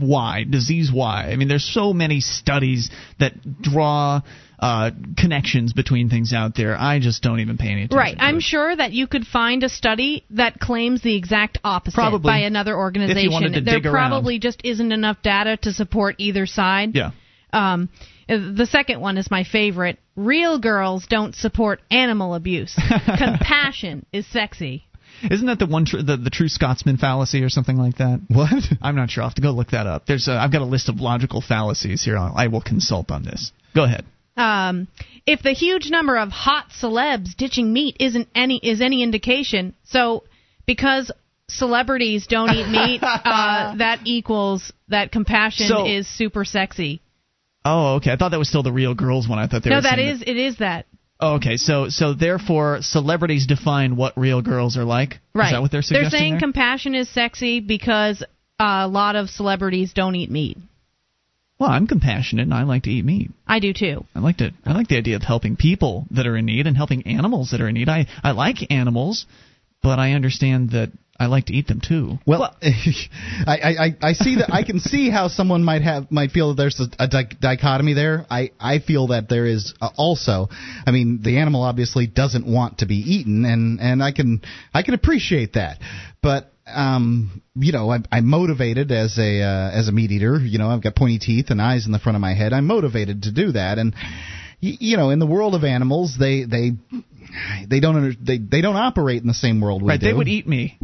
Y, disease Y. I mean, there's so many studies that draw uh, connections between things out there. I just don't even pay any attention. Right. I'm it. sure that you could find a study that claims the exact opposite Probably. by another organization. wanted to there dig around. probably just isn't enough data to support either side. Yeah. Um, the second one is my favorite. Real girls don't support animal abuse. [laughs] Compassion is sexy. Isn't that the one tr- the, the true Scotsman fallacy or something like that? What? [laughs] I'm not sure. I'll have to go look that up. There's a, I've got a list of logical fallacies here. I will consult on this. Go ahead. Um, if the huge number of hot celebs ditching meat isn't any is any indication, so because celebrities don't eat meat, [laughs] uh, that equals that compassion So- is super sexy. Oh, okay. I thought that was still the real girls one. I thought they No, were that is it is that. Oh, okay. So so therefore, celebrities define what real girls are like. Right. Is that what they're suggesting? They're saying there? compassion is sexy because a lot of celebrities don't eat meat. well, I'm compassionate and I like to eat meat. I do too. I like to. I like the idea of helping people that are in need and helping animals that are in need. I I like animals, but I understand that I like to eat them too. Well, [laughs] I, I, I see that I can see how someone might have might feel that there's a, a di- dichotomy there. I, I feel that there is uh, also. I mean, the animal obviously doesn't want to be eaten, and and I can I can appreciate that, but. Um, you know, I'm, I'm motivated as a uh, as a meat eater. You know, I've got pointy teeth and eyes in the front of my head. I'm motivated to do that, and y- you know, in the world of animals, they they they don't under, they they don't operate in the same world we right? do. They would eat me.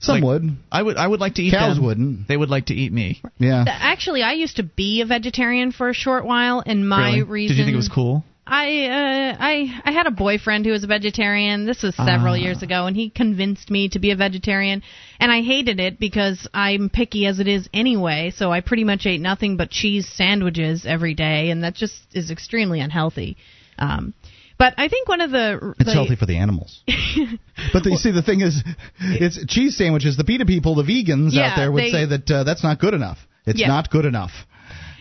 Some like- would. I would. I would like to eat Cows them. wouldn't. They would like to eat me. Yeah. Actually, I used to be a vegetarian for a short while, and my really? reason. Did you think it was cool? I uh, I I had a boyfriend who was a vegetarian. This was several Ah. years ago, and he convinced me to be a vegetarian, and I hated it because I'm picky as it is anyway. So I pretty much ate nothing but cheese sandwiches every day, and that just is extremely unhealthy. Um, but I think one of the It's the, healthy for the animals. [laughs] but the, you see, the thing is, it's cheese sandwiches. The PETA people, the vegans Yeah, out there, would they- say that uh, that's not good enough. It's Yeah. not good enough.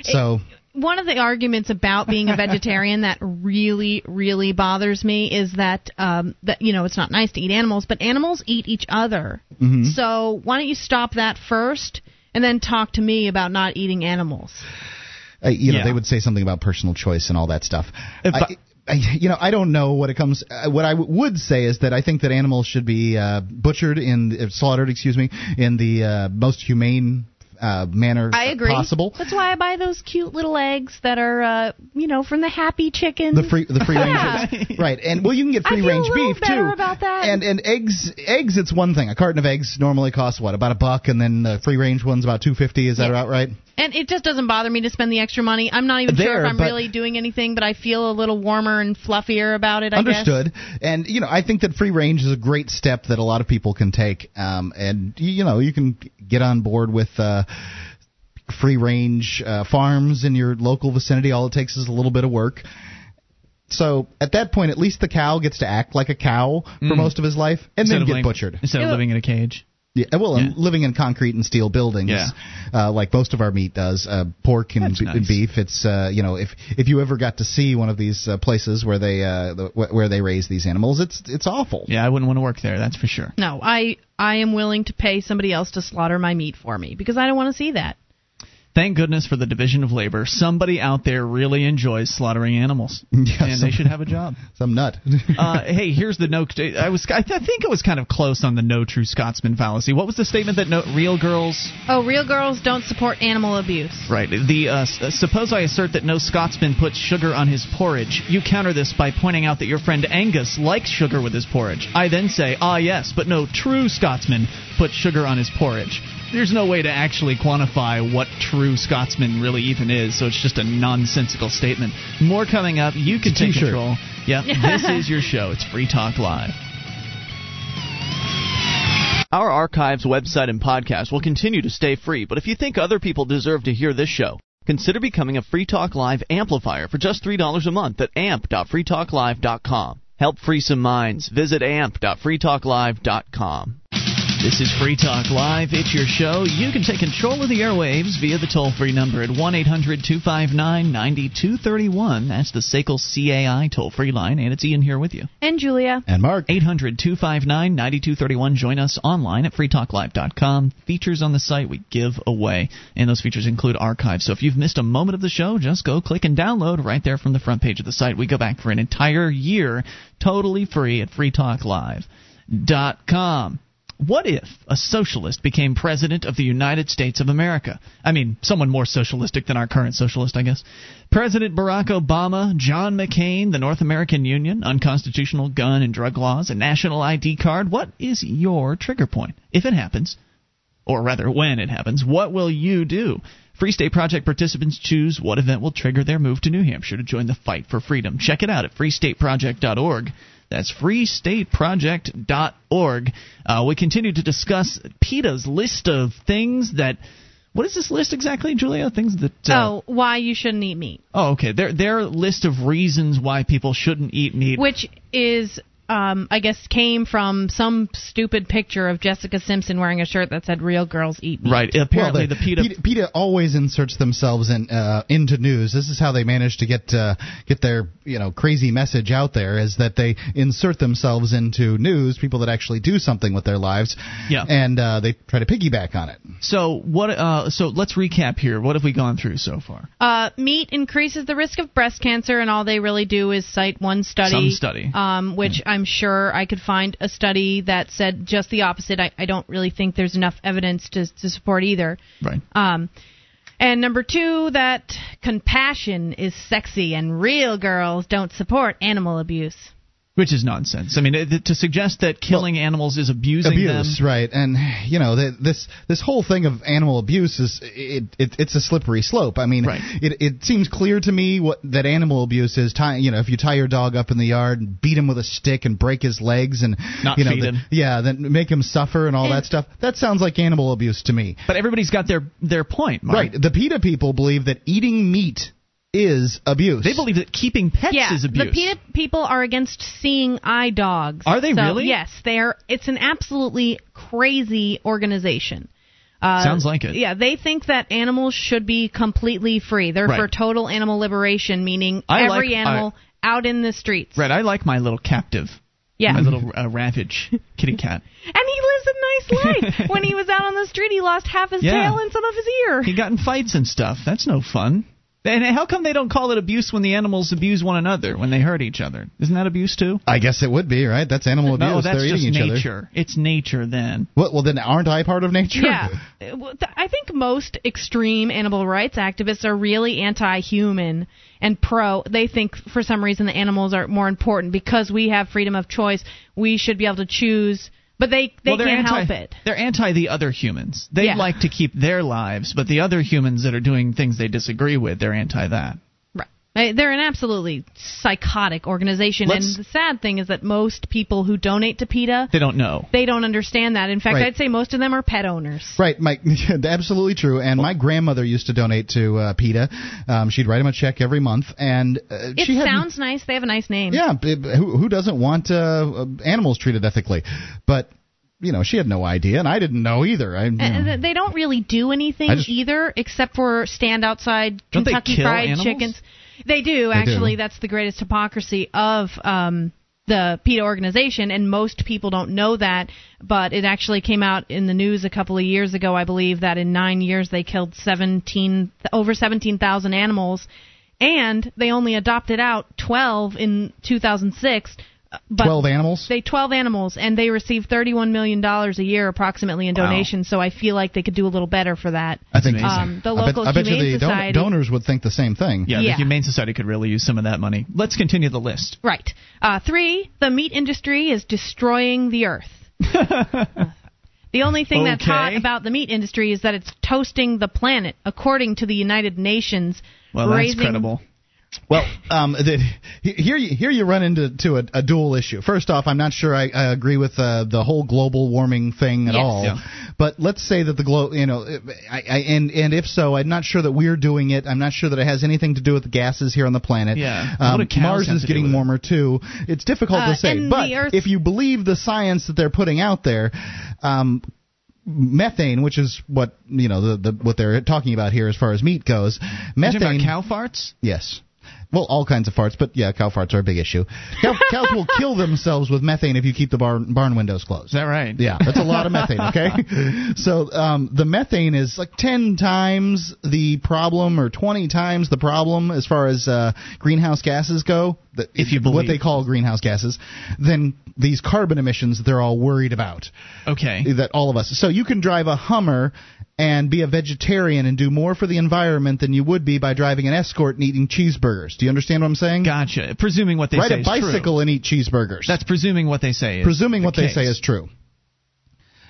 So one of the arguments about being a vegetarian that really really bothers me is that um that you know it's not nice to eat animals but animals eat each other Mhm. so why don't you stop that first and then talk to me about not eating animals uh, you know, Yeah. they would say something about personal choice and all that stuff. If I, I, you know, I don't know what it comes. Uh, what I w- would say is that I think that animals should be uh, butchered in, uh, slaughtered, excuse me, in the uh, most humane uh, manner I agree possible. that's why I buy those cute little eggs that are uh you know from the happy chickens The free, the free Yeah. range, [laughs] right? And well, you can get free range beef better too. about that. And and eggs, eggs, it's one thing. A carton of eggs normally costs what about a buck, and then the free range one's about two fifty. Is that Yeah. about right? And it just doesn't bother me to spend the extra money. I'm not even sure if I'm really doing anything, but I feel a little warmer and fluffier about it. I guess. Understood. And you know, I think that free range is a great step that a lot of people can take. Um, and you know, you can get on board with. Uh, Free range uh, farms in your local vicinity. All it takes is a little bit of work. So at that point, at least the cow gets to act like a cow for Mm. most of his life, and Instead then get living- butchered. instead of living in a cage. Yeah, well, and Yeah. living in concrete and steel buildings, Yeah. uh, like most of our meat does, uh, pork and, That's b- and beef. It's uh, you know, if if you ever got to see one of these uh, places where they uh, the, where they raise these animals, it's it's awful. Yeah, I wouldn't want to work there. That's for sure. No, I I am willing to pay somebody else to slaughter my meat for me because I don't want to see that. Thank goodness for the division of labor. Somebody out there really enjoys slaughtering animals, [laughs] Yeah, and some- they should have a job. Some nut. [laughs] uh, hey, here's the no. I was. I, th- I think it was kind of close on the no true Scotsman fallacy. What was the statement that no real girls? Oh, real girls don't support animal abuse. Right. The uh, uh, suppose I assert that no Scotsman puts sugar on his porridge. You counter this by pointing out that your friend Angus likes sugar with his porridge. I then say, ah yes, but no true Scotsman puts sugar on his porridge. There's no way to actually quantify what true Scotsman really even is, so it's just a nonsensical statement. More coming up. You can take t-shirt. control. Yeah, this is your show. It's Free Talk Live. Our archives, website, and podcast will continue to stay free, but if you think other people deserve to hear this show, consider becoming a Free Talk Live amplifier for just $3 a month at amp.freetalklive.com. Help free some minds. Visit amp.freetalklive.com. This is Free Talk Live. It's your show. You can take control of the airwaves via the toll free number at 1 800 259 9231. That's the SACL CAI toll free line, and it's Ian here with you. And Julia. And Mark. 800 259 9231. Join us online at freetalklive.com. Features on the site we give away, and those features include archives. So if you've missed a moment of the show, just go click and download right there from the front page of the site. We go back for an entire year totally free at freetalklive.com. What if a socialist became president of the United States of America? I mean, someone more socialistic than our current socialist, I guess. President Barack Obama, John McCain, the North American Union, unconstitutional gun and drug laws, a national ID card. What is your trigger point? If it happens, or rather when it happens, what will you do? Free State Project participants choose what event will trigger their move to New Hampshire to join the fight for freedom. Check it out at freestateproject.org. That's freestateproject.org. Uh, we continue to discuss PETA's list of things that. What is this list exactly, Julia? Things that. Uh, oh, why you shouldn't eat meat. Oh, okay. Their their list of reasons why people shouldn't eat meat. Which is, um, I guess, came from some stupid picture of Jessica Simpson wearing a shirt that said "Real girls eat meat." Right. Apparently, Well, the PETA. PETA, PETA always inserts themselves in uh, into news. This is how they manage to get uh, get their you know crazy message out there. Is that they insert themselves into news, people that actually do something with their lives, Yeah. and uh, they try to piggyback on it. So what? Uh, so let's recap here. What have we gone through so far? Uh, meat increases the risk of breast cancer, and all they really do is cite one study. Some study. Um, which I'm sure I could find a study that said just the opposite. I, I don't really think there's enough evidence to, to support either. Right. Um, and number two, that compassion is sexy, and real girls don't support animal abuse. Which is nonsense. I mean, it, to suggest that killing animals is abusing abuse, them. right? And you know the, this this whole thing of animal abuse is it, it it's a slippery slope. I mean, Right. it it seems clear to me what that animal abuse is. Tie, you know, if you tie your dog up in the yard and beat him with a stick and break his legs and Not you know, feed the- him. yeah, then make him suffer and all And- that stuff. That sounds like animal abuse to me. But everybody's got their their point, Mark. Right. The PETA people believe that eating meat is abuse. They believe that keeping pets yeah, is abuse. the PETA people are against seeing eye dogs. Are they So, really? Yes, they're. It's an absolutely crazy organization. Uh, Sounds like it. Yeah, they think that animals should be completely free. They're Right. for total animal liberation, meaning I every like- animal out in the streets. Right. I like my little captive. Yeah. My little uh, ravage kitty cat. [laughs] And he lives a nice life. [laughs] when he was out on the street, he lost half his Yeah. tail and some of his ear. He got in fights and stuff. That's no fun. And how come they don't call it abuse when the animals abuse one another when they hurt each other? Isn't that abuse too? I guess it would be right. That's animal abuse. No, that's They're just eating each other. nature. It's nature then. Well, well, then aren't I part of nature? Yeah. Well, th- I think most extreme animal rights activists are really anti human and pro. They think for some reason the animals are more important because we have freedom of choice. We should be able to choose. But they, they well, can't anti, help it. They're anti the other humans. They Yeah. like to keep their lives, but the other humans that are doing things they disagree with, they're anti that. Right. They- They're an absolutely psychotic organization. Let's- and the sad thing is that most people who donate to PETA, They don't know. they don't understand that. In fact, Right. I'd say most of them are pet owners. Right, Mike. [laughs] Absolutely true. And my grandmother used to donate to uh, PETA. Um, she'd write him a check every month, and uh, It she had sounds nice. They have a nice name. yeah. b- b- Who, who doesn't want uh, uh, animals treated ethically? But you know, she had no idea, and I didn't know either. I, you know. And they don't really do anything just- either, except for stand outside Kentucky Fried animals? Chickens. They do They actually. do. That's the greatest hypocrisy of um, the PETA organization, and most people don't know that. But it actually came out in the news a couple of years ago, I believe, that in nine years they killed seventeen over seventeen thousand animals, and they only adopted out twelve in two thousand six. But Twelve animals. they 12 animals, and they receive 31 million dollars a year, approximately, in Wow. donations. So I feel like they could do a little better for that. I think. Um, the I bet, local I bet you Humane the don- donors would think the same thing. Yeah, Yeah. the Humane Society could really use some of that money. Let's continue the list. Right. Uh, three, the meat industry is destroying the earth. [laughs] The only thing that's hot about the meat industry is that it's toasting the planet, according to the United Nations. Well, that's credible. Well, um, the, here you here you run into to a, a dual issue. First off, I'm not sure I, I agree with uh, the whole global warming thing at Yes. all. Yeah. But let's say that the globe, you know, I, I, and and if so, I'm not sure that we're doing it. I'm not sure that it has anything to do with the gases here on the planet. Yeah. Um, What do cows Mars is getting with it? warmer too. It's difficult Uh, to say. But Earth- if you believe the science that they're putting out there, um, methane, which is what you know the, the what they're talking about here as far as meat goes, You talking methane. about cow farts? Yes. Well, all kinds of farts, but yeah, cow farts are a big issue. Cow, [laughs] cows will kill themselves with methane if you keep the barn, barn windows closed. Is that right? Yeah, that's a lot of methane. Okay, [laughs] so um, the methane is like ten times the problem, or twenty times the problem as far as uh, greenhouse gases go. The, If you what they call greenhouse gases, than these carbon emissions that they're all worried about. Okay. That all of us. So you can drive a Hummer and be a vegetarian and do more for the environment than you would be by driving an Escort and eating cheeseburgers. Do you understand what I'm saying? Gotcha. Presuming what they Ride say a bicycle true. and eat cheeseburgers. That's presuming what they say is presuming the what they say is true.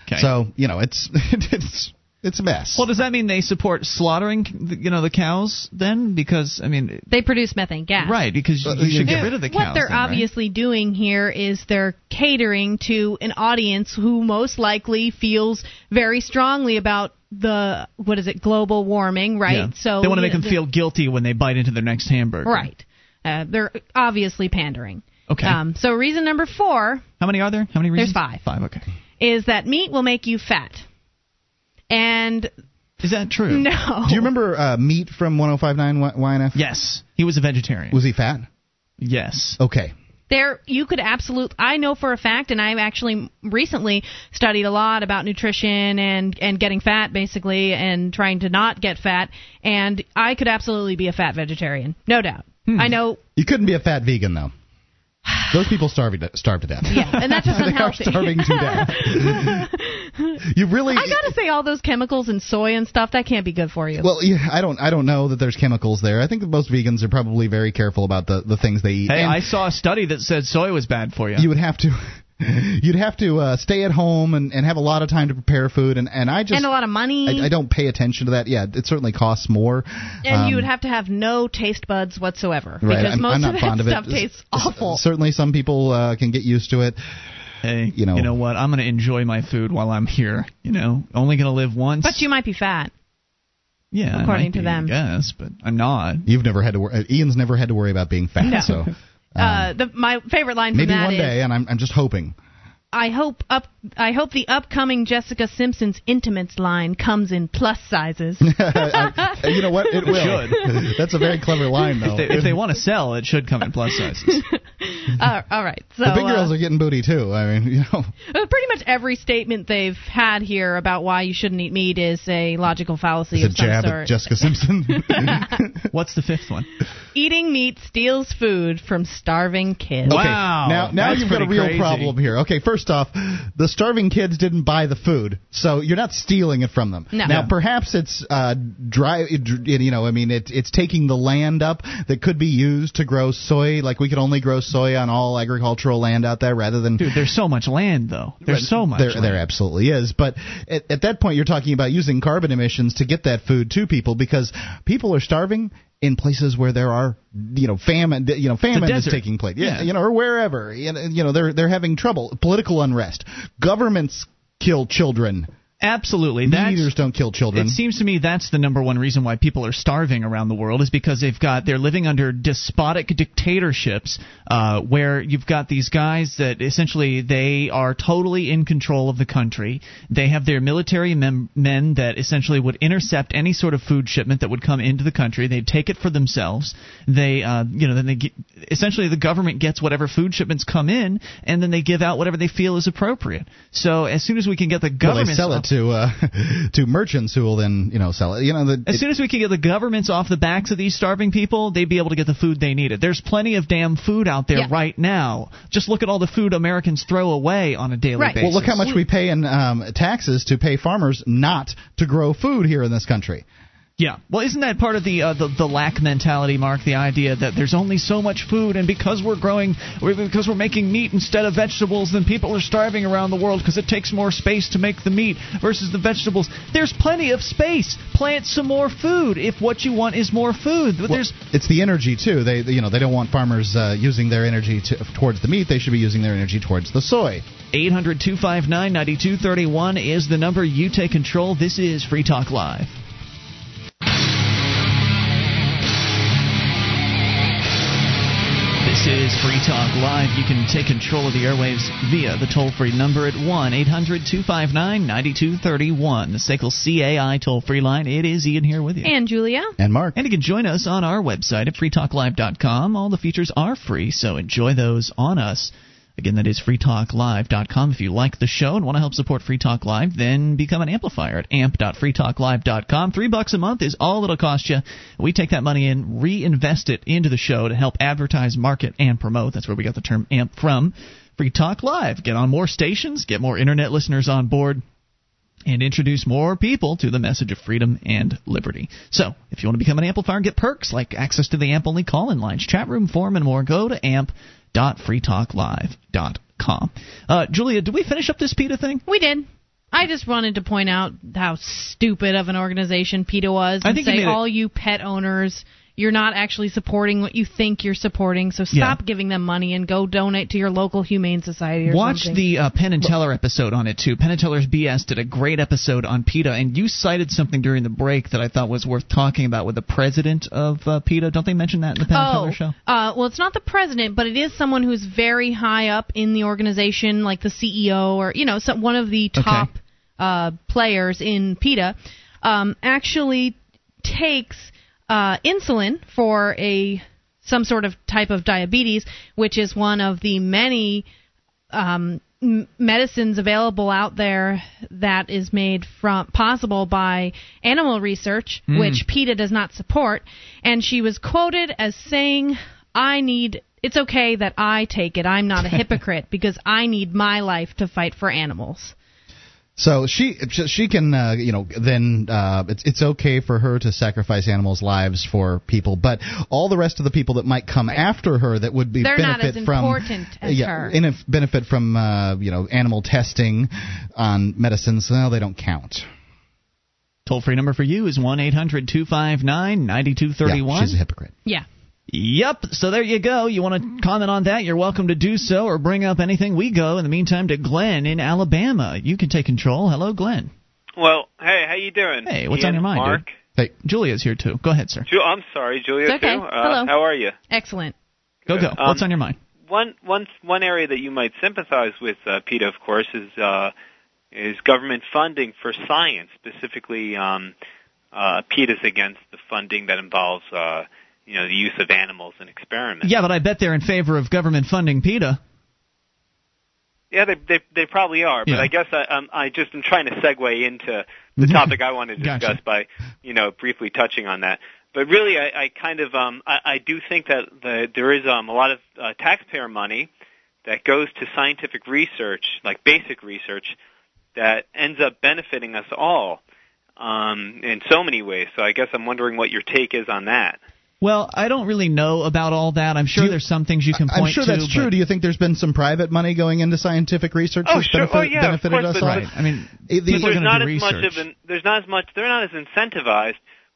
Okay. So you know, it's [laughs] it's it's a mess. well, does that mean they support slaughtering, you know, the cows then? Because I mean, They produce methane gas. right? Because Uh, you should get rid of the cows. What they're then, right? obviously doing here is they're catering to an audience who most likely feels very strongly about the what is it global warming, right? Yeah. So they want to make know, them feel guilty when they bite into their next hamburger. right. Uh, they're obviously pandering. Okay. Um, so reason number four How many are there? How many reasons There's reasons? five. Five. Okay. is that meat will make you fat. And Is that true? [laughs] no, Do you remember uh, meat from 105.9 YNF? Yes. He was a vegetarian. Was he fat? yes. Okay. There you could absolutely I know for a fact and I've actually recently studied a lot about nutrition and and getting fat basically and trying to not get fat and I could absolutely be a fat vegetarian. No doubt. Hmm. I know You couldn't be a fat vegan though. [sighs] Those people starve to, starve to death. yeah, and that's [laughs] just they are starving to death. [laughs] you really I got to say all those chemicals and soy and stuff that can't be good for you. Well, yeah, I don't I don't know that there's chemicals there. I think that most vegans are probably very careful about the, the things they eat. Hey, And I saw a study that said soy was bad for you. you would have to [laughs] you'd have to uh, stay at home and, and have a lot of time to prepare food and, and I just and a lot of money. I, I don't pay attention to that. Yeah, it certainly costs more. and Um, you would have to have no taste buds whatsoever right, because I'm, most I'm not of fond that of stuff it. tastes awful. Certainly, some people uh, can get used to it. hey, you know- you know what? I'm going to enjoy my food while I'm here. You know, only going to live once. But you might be fat. yeah, I according might to be, them. Yes, but I'm not. You've never had to. Wor- uh, Ian's never had to worry about being fat. No. So [laughs] uh, the, my favorite line from maybe that one is, day, and I'm I'm just hoping. I hope up. I hope the upcoming Jessica Simpson's Intimates line comes in plus sizes. [laughs] I- you know what? It will. should. [laughs] That's a very clever line, though. If they, if they want to sell, it should come in plus sizes. [laughs] uh, all right, so the big girls uh, are getting booty too. I mean, you know. uh, pretty much every statement they've had here about why you shouldn't eat meat is a logical fallacy It's a of some jab sort. at Jessica Simpson. What's the fifth one? Eating meat steals food from starving kids. Okay, Wow, now now that's you've got a real crazy. problem here. Okay, first off, the starving kids didn't buy the food, so you're not stealing it from them. No. Now perhaps it's uh, dry. You know, I mean, it, it's taking the land up that could be used to grow soy. Like we could only grow soy on all agricultural land out there, rather than Dude, there's so much land though. There's so much. There, land. there absolutely is. But at, at that point, you're talking about using carbon emissions to get that food to people because people are starving in places where there are, you know, famine. You know, famine is taking place. Yeah, Yeah. you know, or wherever. You you know, they're they're having trouble, political unrest. Governments kill children. Absolutely. Meat eaters don't kill children. It seems to me that's the number one reason why people are starving around the world is because they've got they're living under despotic dictatorships uh, where you've got these guys that essentially they are totally in control of the country. They have their military mem- men that essentially would intercept any sort of food shipment that would come into the country. They'd take it for themselves. They uh, you know then they get, essentially the government gets whatever food shipments come in and then they give out whatever they feel is appropriate. So as soon as we can get the government they it to uh, [laughs] to merchants who will then you know sell it. You know, the, As it- soon as we can get the governments off the backs of these starving people, they'd be able to get the food they needed. There's plenty of damn food out there Yeah. right now. Just look at all the food Americans throw away on a daily Right. basis. Well, look how much we pay in um, taxes to pay farmers not to grow food here in this country. Yeah. Well, isn't that part of the, uh, the the lack mentality, Mark? The idea that there's only so much food, and because we're growing, because we're making meat instead of vegetables, then people are starving around the world because it takes more space to make the meat versus the vegetables. There's plenty of space. Plant some more food if what you want is more food. But Well, there's it's the energy too. They you know they don't want farmers uh, using their energy to, towards the meat. They should be using their energy towards the soy. 800 259 9231 is the number. You take control. This is Free Talk Live. Is Free Talk Live. You can take control of the airwaves via the toll free number at 1 800 259 9231. The SACL CAI toll free line. It is Ian here with you. And Julia. And Mark. And you can join us on our website at freetalklive.com. All the features are free, so enjoy those on us. Again, that is freetalklive.com. If you like the show and want to help support Free Talk Live, then become an amplifier at amp.freetalklive.com. Three bucks a month is all it'll cost you. We take that money and reinvest it into the show to help advertise, market, and promote. That's where we got the term amp from. Free Talk Live. Get on more stations, get more internet listeners on board and introduce more people to the message of freedom and liberty. So, if you want to become an amplifier and get perks like access to the AMP only call in lines, chat room, forum, and more, go to amp.freetalklive.com. Uh, Julia, did we finish up this PETA thing? We did. I just wanted to point out how stupid of an organization PETA was I and think you say, made it- all you pet owners, you're not actually supporting what you think you're supporting, so Yeah. stop giving them money and go donate to your local humane society or Watch something. the uh, Penn and Teller episode on it too. Penn and Teller's BS did a great episode on PETA, and you cited something during the break that I thought was worth talking about with the president of uh, PETA. Don't they mention that in the Penn and Oh, Teller show? uh, well, it's not the president, but it is someone who's very high up in the organization, like the CEO or you know, some, one of the top uh, players in PETA. Um, actually takes uh, insulin for a some sort of type of diabetes, which is one of the many um, m- medicines available out there that is made from possible by animal research, Mm. which PETA does not support. And she was quoted as saying, "I need." It's okay that I take it. I'm not a [laughs] hypocrite because I need my life to fight for animals. So she she can uh, you know then uh, it's it's okay for her to sacrifice animals' lives for people, but all the rest of the people that might come after her that would be They're not benefit as from important as yeah her. inif- benefit from uh, you know animal testing on medicines. Well, they don't count. Toll free number for you is 1 800 259 9231. Yeah, she's a hypocrite. Yeah. Yep. So there you go. You want to comment on that? You're welcome to do so or bring up anything. We go in the meantime to Glenn in Alabama. You can take control. Hello, Glenn. Well, hey, how you doing? Hey, what's Ian, on your mind, Mark? dude? Hey, Julia's here too. Go ahead, sir. Ju- I'm sorry, Julia It's okay. too. Uh, Hello. How are you? Excellent. Go go. Um, What's on your mind? One one one area that you might sympathize with, uh, PETA, of course, is uh, is government funding for science, specifically um, uh, PETA's against the funding that involves uh, you know the use of animals in experiments. Yeah, but I bet they're in favor of government funding PETA. Yeah, they they, they probably are, but Yeah. I guess I, um, I just am trying to segue into the Mhm. topic I want to discuss Gotcha. by you know briefly touching on that. But really, I, I kind of um, I, I do think that the, there is um, a lot of uh, taxpayer money that goes to scientific research, like basic research, that ends up benefiting us all um, in so many ways. So I guess I'm wondering what your take is on that. Well, I don't really know about all that. I'm sure you- there's some things you can point to. I'm sure to. that's true. Do you think there's been some private money going into scientific research Oh, that's sure. Oh, benefit, Oh, yeah, benefited course, us but- all? Right. I mean, The- are there's going not to do as much research. of an there's not as much they're not as incentivized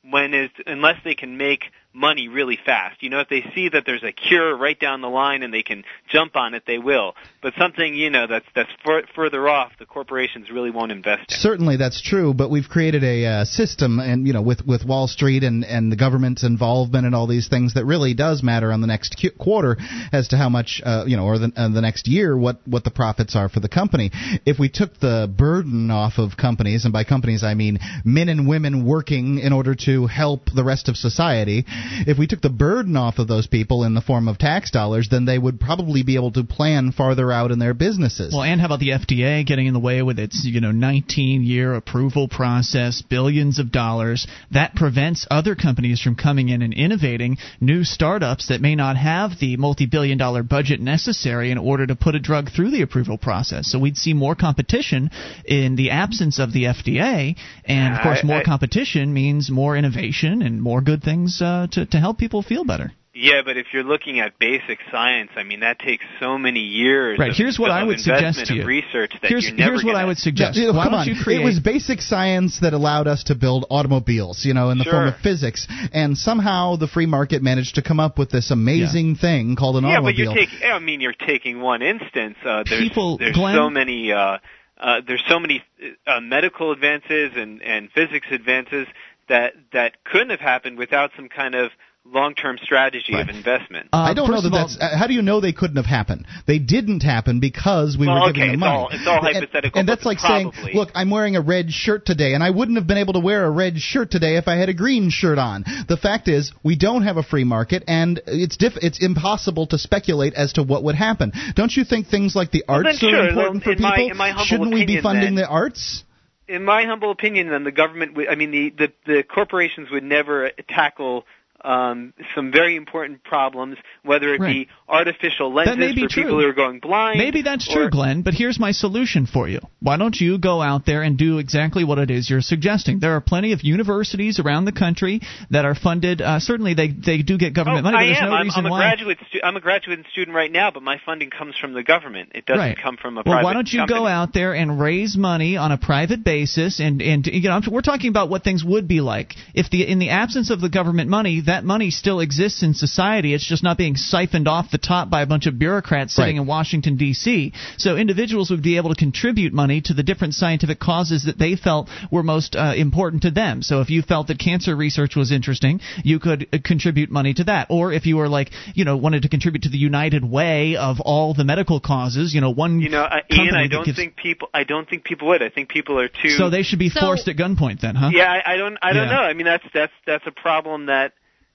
when is unless they can make money really fast. You know, if they see that there's a cure right down the line and they can jump on it, they will. But something you know that's that's fur- further off, the corporations really won't invest in. Certainly, that's true. But we've created a uh, system, and you know, with with Wall Street and and the government's involvement and all these things, that really does matter on the next qu- quarter as to how much, uh, you know, or the uh, the next year, what what the profits are for the company. If we took the burden off of companies, and by companies I mean men and women working in order to help the rest of society, if we took the burden off of those people in the form of tax dollars, then they would probably be able to plan farther out in their businesses. Well, and how about the FDA getting in the way with its you know 19 year approval process, billions of dollars that prevents other companies from coming in and innovating new startups that may not have the multi-billion dollar budget necessary in order to put a drug through the approval process. So we'd see more competition in the absence of the FDA, and of course, more I- competition means more innovation and more good things uh, to to help people feel better. Yeah, but if you're looking at basic science, I mean that takes so many years. Right. Of, Here's what of I would suggest to you. Research that Here's you're never here's what gonna, I would suggest. Yeah, Why come don't on. you create? It was basic science that allowed us to build automobiles, you know, in the form of physics. And somehow the free market managed to come up with this amazing thing called an yeah, but automobile. you're taking. I mean, you're taking one instance. Uh, there's People- there's Glenn- so many. Uh, uh, there's so many uh, medical advances and and physics advances that that couldn't have happened without some kind of long-term strategy of investment. Uh, I don't know that of all- that's. uh, how do you know they couldn't have happened? They didn't happen because we Well, were giving okay, them it's money. all- it's all And- hypothetical, And, but that's like probably. saying, look, I'm wearing a red shirt today, and I wouldn't have been able to wear a red shirt today if I had a green shirt on. The fact is, we don't have a free market, and it's diff- it's impossible to speculate as to what would happen. Don't you think things like the arts then are sure, important for in my- people? in my Shouldn't we be funding then- the arts? In my humble opinion, then the government, would, I mean, the, the the corporations would never tackle um, some very important problems, whether it Right. be artificial lenses That may be for true. people who are going blind. Maybe that's or- true, Glenn, but here's my solution for you. Why don't you go out there and do exactly what it is you're suggesting? There are plenty of universities around the country that are funded. Uh, certainly, they they do get government Oh, money, but I there's am. no I'm, reason I'm a why. graduate. Stu- I'm a graduate student right now, but my funding comes from the government. It doesn't Right. come from a well, private why don't you company. go out there and raise money on a private basis? And and you know, we're talking about what things would be like if the in the absence of the government money, that money still exists in society. It's just not being siphoned off the top by a bunch of bureaucrats sitting Right. in Washington D.C. So individuals would be able to contribute money to the different scientific causes that they felt were most uh, important to them. So if you felt that cancer research was interesting, you could uh, contribute money to that. Or if you were like, you know, wanted to contribute to the United Way of all the medical causes, you know, one You know, uh, Ian, I don't gives- think people. I don't think people would. I think people are too. So they should be So- forced at gunpoint then, huh? Yeah, I, I don't. I don't Yeah. know. I mean, that's that's that's a problem that.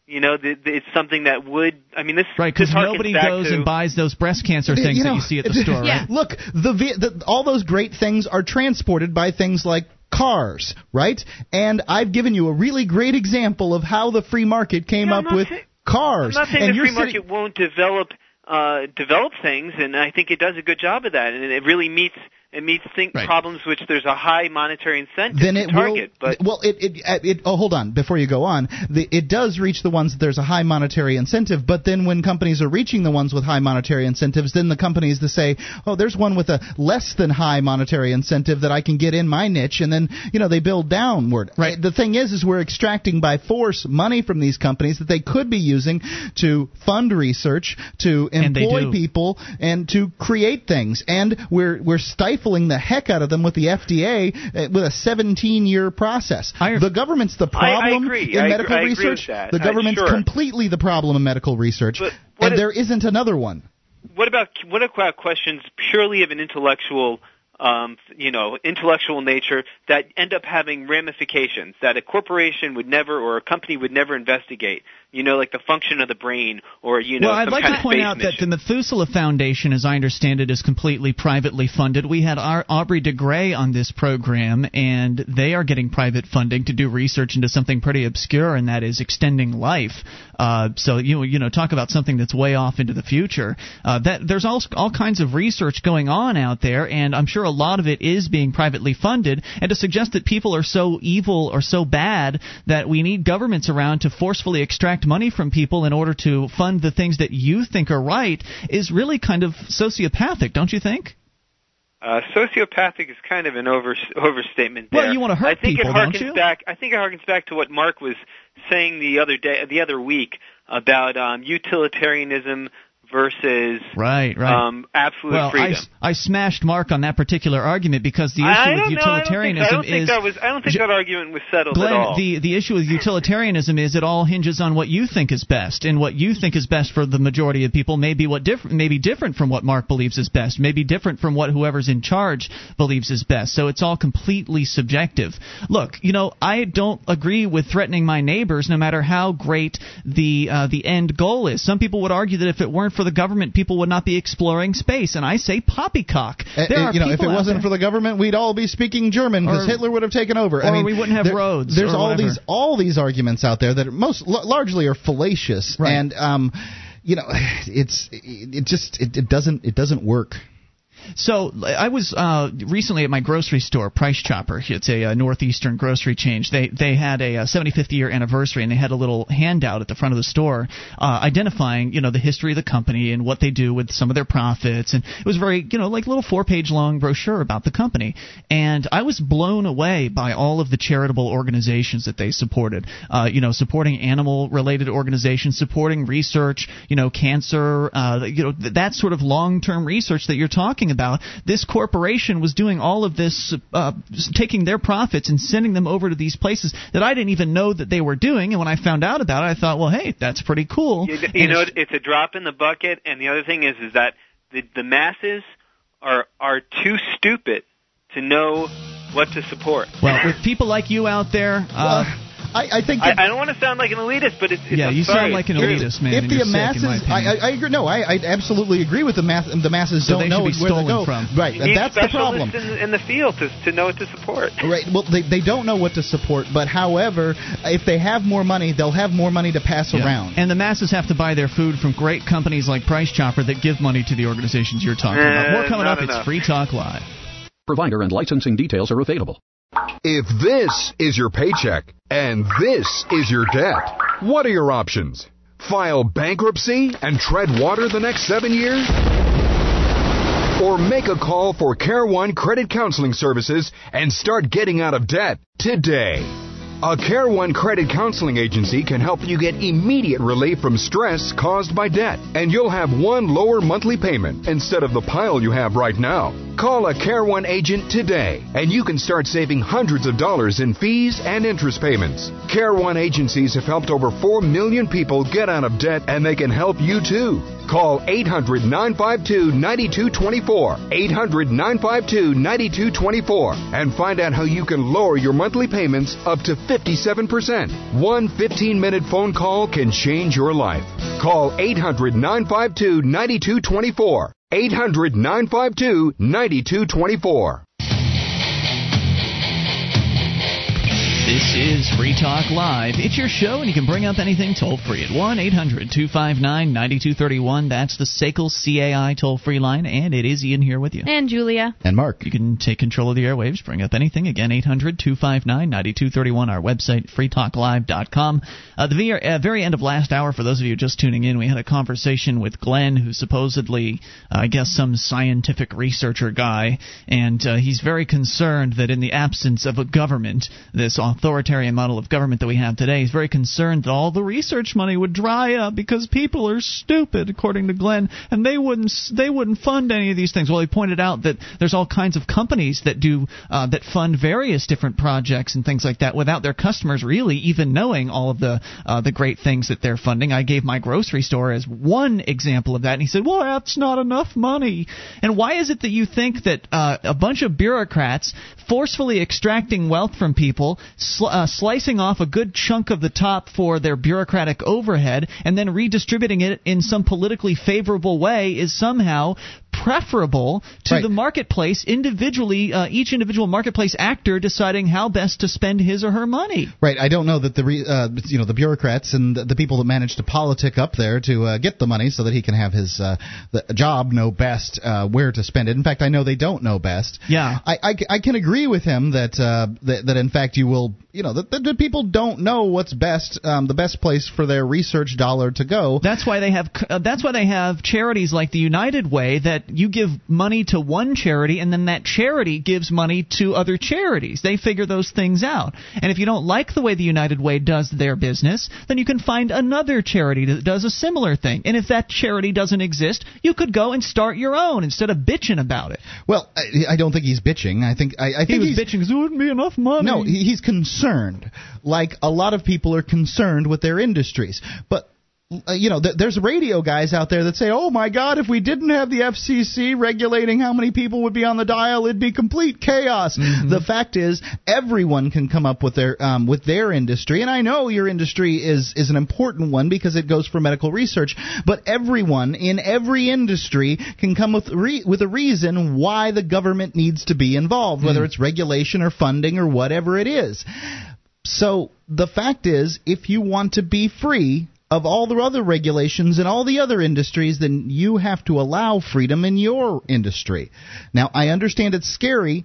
You know, the, the, it's something that would. I mean, this Right, because nobody goes to, and buys those breast cancer things you that you see at the store, Yeah. right? Look, the, ve- the all those great things are transported by things like cars, right? And I've given you a really great example of how the free market came Yeah, I'm up with saying- cars. I'm not saying and the you're free sitting- market won't develop uh, develop things, and I think it does a good job of that, and it really meets it meets think Right. problems which there's a high monetary incentive then to target. will. but well, it, it it oh hold on before you go on. The, it does reach the ones that there's a high monetary incentive, but then when companies are reaching the ones with high monetary incentives, then the companies that say, oh, there's one with a less than high monetary incentive that I can get in my niche, and then you know they build downward. Right. The thing is, is we're extracting by force money from these companies that they could be using to fund research, to employ do. people, and to create things, and we're we're stifling the heck out of them with the FDA uh, with a 17-year process. I- the government's the I- I problem agree. in I medical I research. The Uh, government's sure. completely the problem in medical research, But and there isn't another one. what about what about questions purely of an intellectual um, you know intellectual nature that end up having ramifications that a corporation would never or a company would never investigate you know like the function of the brain or you know well, I'd like to point out mission. that the Methuselah Foundation, as I understand it, is completely privately funded. We had our Aubrey de Grey on this program, and they are getting private funding to do research into something pretty obscure, and that is extending life. Uh, so you you know talk about something that's way off into the future. Uh, that there's all all kinds of research going on out there, and I'm sure a lot of it is being privately funded. And to suggest that people are so evil or so bad that we need governments around to forcefully extract money from people in order to fund the things that you think are right is really kind of sociopathic, don't you think? Uh, sociopathic is kind of an over overstatement. There. Well, you wanna hurt I think people, it don't harkens you? back. I think it harkens back to what Mark was saying the other day, the other week about um, utilitarianism versus right, right. Um, absolute well, freedom. I, I smashed Mark on that particular argument because the issue I with don't know. I don't think, utilitarianism I don't think is that was. I don't think that argument was settled Glenn, at all. the the issue with utilitarianism is it all hinges on what you think is best, and what you think is best for the majority of people may be what different, may be different from what Mark believes is best, may be different from what whoever's in charge believes is best. So it's all completely subjective. Look, you know, I don't agree with threatening my neighbors, no matter how great the uh, the end goal is. Some people would argue that if it weren't for the government, people would not be exploring space, and I say poppycock. Uh, There uh, are you know, if it wasn't there- for the government, we'd all be speaking German because Hitler would have taken over. I mean, we wouldn't have there- roads There's or all whatever. these all these arguments out there that are most l- largely are fallacious, Right. and um, you know, [sighs] it's it, it just it, it doesn't it doesn't work. So I was uh, recently at my grocery store, Price Chopper. It's a, uh northeastern grocery chain. They they had a, uh 75th year anniversary, and they had a little handout at the front of the store uh, identifying you know the history of the company and what they do with some of their profits. And it was very you know like a little four page long brochure about the company. And I was blown away by all of the charitable organizations that they supported. Uh, you know, supporting animal related organizations, supporting research. You know, cancer. Uh, you know th- that sort of long term research that you're talking about. This corporation was doing all of this, uh, taking their profits and sending them over to these places that I didn't even know that they were doing. And when I found out about it, I thought, well, hey, that's pretty cool. You, you know, it's- it's a drop in the bucket, and the other thing is, is that the the masses are are too stupid to know what to support. well, with people like you out there, uh, I, I think I, that I don't want to sound like an elitist, but it's, it's yeah, you sorry, sound like an it's true. elitist, man. if the you're sick, masses, I. I, I agree. No, I, I absolutely agree with the mass. The masses So don't they know be where to go. from. Right, You need that's the problem. in, in the field to to know what to support. [laughs] Right. Well, they, they don't know what to support, but however, if they have more money, they'll have more money to pass Yeah. around. And the masses have to buy their food from great companies like Price Chopper that give money to the organizations you're talking about. Eh, More coming up. enough. It's Free Talk Live. Provider and licensing details are available. If this is your paycheck and this is your debt, what are your options? File bankruptcy and tread water the next seven years? Or make a call for Care One Credit Counseling Services and start getting out of debt today. A Care One Credit Counseling Agency can help you get immediate relief from stress caused by debt, and you'll have one lower monthly payment instead of the pile you have right now. Call a Care One agent today, and you can start saving hundreds of dollars in fees and interest payments. Care One agencies have helped over 4 million people get out of debt, and they can help you too. Call 800 952 9224, 800 952 9224, and find out how you can lower your monthly payments up to 57%. One 15 minute phone call can change your life. Call 800 952 9224, 800 952 9224. This is Free Talk Live. It's your show, and you can bring up anything toll free at 1 800 259 9231. That's the SACL CAI toll free line, and it is Ian here with you. And Julia. And Mark. You can take control of the airwaves, bring up anything. Again, 800 259 9231, our website, freetalklive.com. Uh, the very, uh, very end of last hour, for those of you just tuning in, we had a conversation with Glenn, who's supposedly, uh, I guess, some scientific researcher guy, and uh, he's very concerned that in the absence of a government, this authoritarian model of government that we have today, he's very concerned that all the research money would dry up because people are stupid, according to Glenn, and they wouldn't they wouldn't fund any of these things. Well, he pointed out that there's all kinds of companies that do uh, that fund various different projects and things like that without their customers really even knowing all of the uh, the great things that they're funding. I gave my grocery store as one example of that, and he said, "Well, that's not enough money." And why is it that you think that uh, a bunch of bureaucrats forcefully extracting wealth from people, sl- uh, slicing off a good chunk of the top for their bureaucratic overhead, and then redistributing it in some politically favorable way is somehow preferable to Right. the marketplace individually, uh, each individual marketplace actor deciding how best to spend his or her money. Right. I don't know that the re, uh, you know the bureaucrats and the, the people that manage to politic up there to uh, get the money so that he can have his uh, the job know best uh, where to spend it. In fact, I know they don't know best. Yeah. I, I, I can agree with him that uh, that, that in fact you will you know that, that people don't know what's best um, the best place for their research dollar to go. That's why they have uh, that's why they have charities like the United Way that you give money to one charity and then that charity gives money to other charities. They figure those things out. And if you don't like the way the United Way does their business, then you can find another charity that does a similar thing. And if that charity doesn't exist, you could go and start your own instead of bitching about it. Well, I, I don't think he's bitching. I think I, I think he was he's bitching because there wouldn't be enough money. No, he, he's concerned. Like a lot of people are concerned with their industries, but. Uh, you know, th- there's radio guys out there that say, "Oh my God, if we didn't have the FCC regulating how many people would be on the dial, it'd be complete chaos." Mm-hmm. The fact is, everyone can come up with their um, with their industry, and I know your industry is is an important one because it goes for medical research. But everyone in every industry can come with re- with a reason why the government needs to be involved, whether Mm. it's regulation or funding or whatever it is. So the fact is, if you want to be free of all the other regulations in all the other industries, then you have to allow freedom in your industry. Now, I understand it's scary.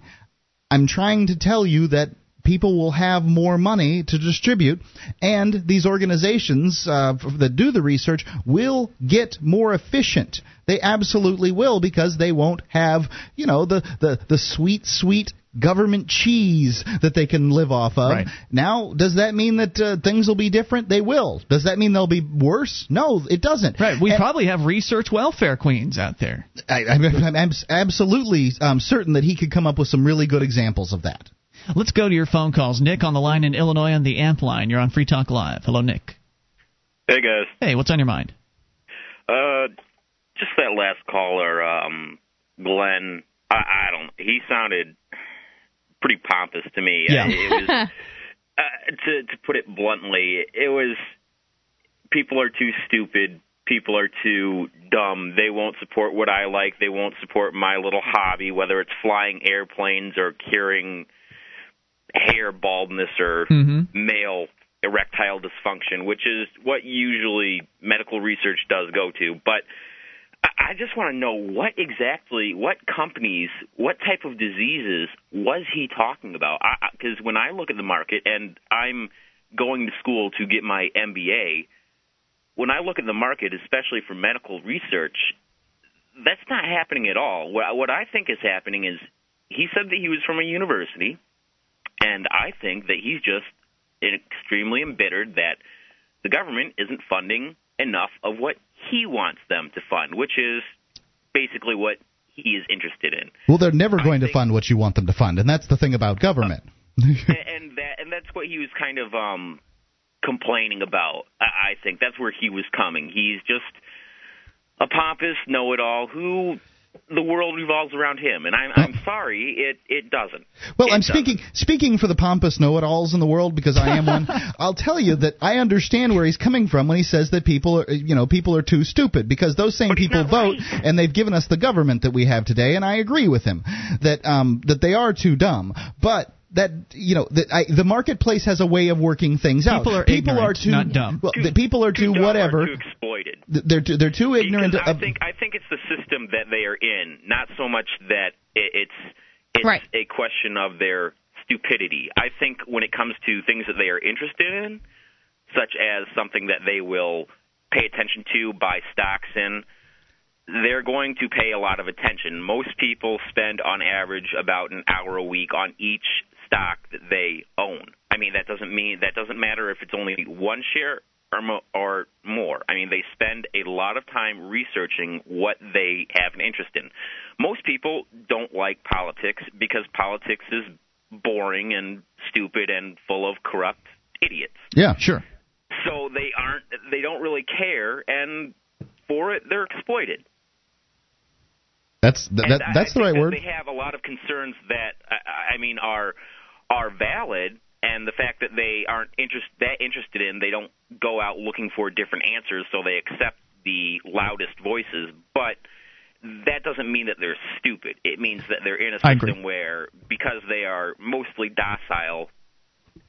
I'm trying to tell you that people will have more money to distribute, and these organizations uh, that do the research will get more efficient. They absolutely will because they won't have, you know, the the, the sweet, sweet government cheese that they can live off of. Right. Now, does that mean that uh, things will be different? They will. Does that mean they'll be worse? No, it doesn't. Right. We And- probably have research welfare queens out there. I, I'm, I'm absolutely um, certain that he could come up with some really good examples of that. Let's go to your phone calls. Nick on the line in Illinois on the AMP line. You're on Free Talk Live. Hello, Nick. Hey guys. Hey, what's on your mind? Uh, just that last caller, um, Glenn. I, I don't. He sounded pretty pompous to me. Yeah. Uh, It was [laughs] uh, to to put it bluntly. It was people are too stupid. People are too dumb. They won't support what I like. They won't support my little hobby, whether it's flying airplanes or curing hair baldness or Mhm. male erectile dysfunction, which is what usually medical research does go to. But I- just want to know what exactly, what companies, what type of diseases was he talking about? Because when I look at the market, and I'm going to school to get my MBA, when I look at the market, especially for medical research, that's not happening at all. What I think is happening is he said that he was from a university, and I think that he's just extremely embittered that the government isn't funding enough of what he wants them to fund, which is basically what he is interested in. Well, they're never going to fund what you want them to fund, and that's the thing about government. and, [laughs] and that and that's what he was kind of um complaining about. I, I think that's where he was coming. He's just a pompous know-it-all who the world revolves around him, and I'm I'm sorry, it it doesn't. Well, It I'm doesn't. speaking speaking for the pompous know-it-alls in the world because I am one. [laughs] I'll tell you that I understand where he's coming from when he says that people are, you know, people are too stupid because those same people vote and they've given us the government that we have today, and I agree with him that um that they are too dumb, but. That you know, that I, the marketplace has a way of working things out. People are people are too not dumb. Well, the people are too, dumb whatever. too exploited. They're too, they're too ignorant. Because I think I think it's the system that they are in, not so much that it, it's it's Right. a question of their stupidity. I think when it comes to things that they are interested in, such as something that they will pay attention to, buy stocks in, they're going to pay a lot of attention. Most people spend on average about an hour a week on each stock that they own. I mean, that doesn't mean that doesn't matter if it's only one share or mo- or more. I mean, they spend a lot of time researching what they have an interest in. Most people don't like politics because politics is boring and stupid and full of corrupt idiots. yeah, sure. So they aren't they don't really care and for it they're exploited. That's th- that, that's I the right word. They have a lot of concerns that I I mean are are valid, and the fact that they aren't interest that interested in, they don't go out looking for different answers, so they accept the loudest voices. But that doesn't mean that they're stupid. It means that they're in a system where because they are mostly docile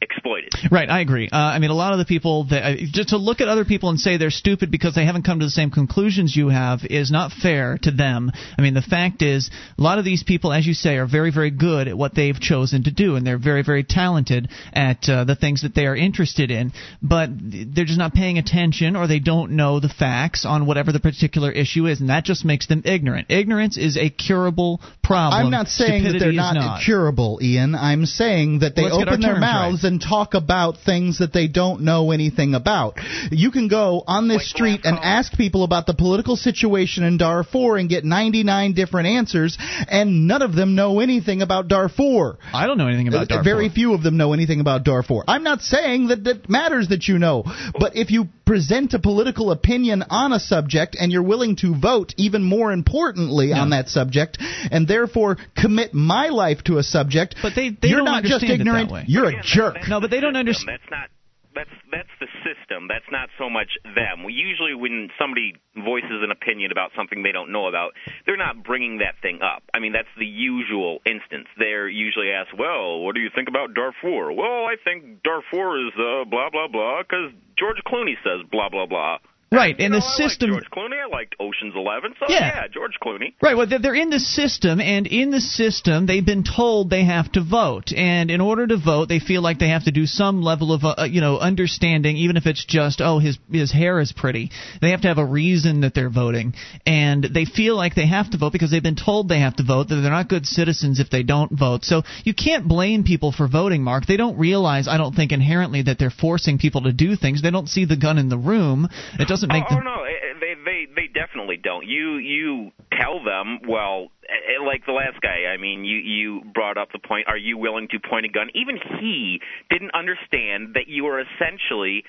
exploited. Right, I agree. Uh, I mean, a lot of the people that uh, just to look at other people and say they're stupid because they haven't come to the same conclusions you have is not fair to them. I mean, the fact is, a lot of these people, as you say, are very, very good at what they've chosen to do, and they're very, very talented at uh, the things that they are interested in. But they're just not paying attention, or they don't know the facts on whatever the particular issue is, and that just makes them ignorant. Ignorance is a curable problem. I'm not saying that they're not, not. curable, Ian. I'm saying that they Let's open their terms mouths and talk about things that they don't know anything about. You can go on this street and ask people about the political situation in Darfur and get 99 different answers, and none of them know anything about Darfur. I don't know anything about Uh, Darfur. Very few of them know anything about Darfur. I'm not saying that it matters that you know, but if you present a political opinion on a subject and you're willing to vote, even more importantly, on that subject, and therefore commit my life to a subject, but they, they you're don't not just understand it that ignorant, you're a jerk. No, but they don't understand. That's not that's that's the system. That's not so much them. We usually when somebody voices an opinion about something they don't know about, they're not bringing that thing up. I mean, that's the usual instance. They're usually asked, "Well, what do you think about Darfur?" "Well, I think Darfur is uh, blah blah blah because George Clooney says blah blah blah." Right, and You the know, I system. George Clooney. I liked Ocean's Eleven. So Yeah. yeah, George Clooney. Right, well, they're- they're in the system, and in the system, they've been told they have to vote, and in order to vote, they feel like they have to do some level of, uh, you know, understanding, even if it's just, oh, his his hair is pretty. They have to have a reason that they're voting, and they feel like they have to vote because they've been told they have to vote. That they're not good citizens if they don't vote. So you can't blame people for voting, Mark. They don't realize, I don't think inherently that they're forcing people to do things. They don't see the gun in the room. It doesn't make oh, them. Oh no, eh, they they they definitely don't. You you tell them well, eh, eh, like the last guy. I mean, you you brought up the point. Are you willing to point a gun? Even he didn't understand that you are essentially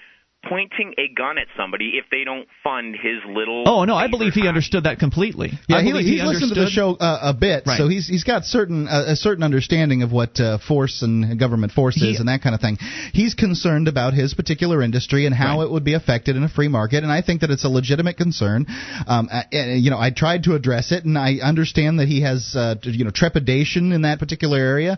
pointing a gun at somebody if they don't fund his little. Oh no, I believe he understood that completely. Yeah, I he, believe he's listened to the show uh, a bit, Right. so he's he's got certain uh, a certain understanding of what uh, force and government force is and that kind of thing. He's concerned about his particular industry and how it would be affected in a free market, and I think that it's a legitimate concern. Um, uh, you know, I tried to address it, and I understand that he has uh, you know trepidation in that particular area.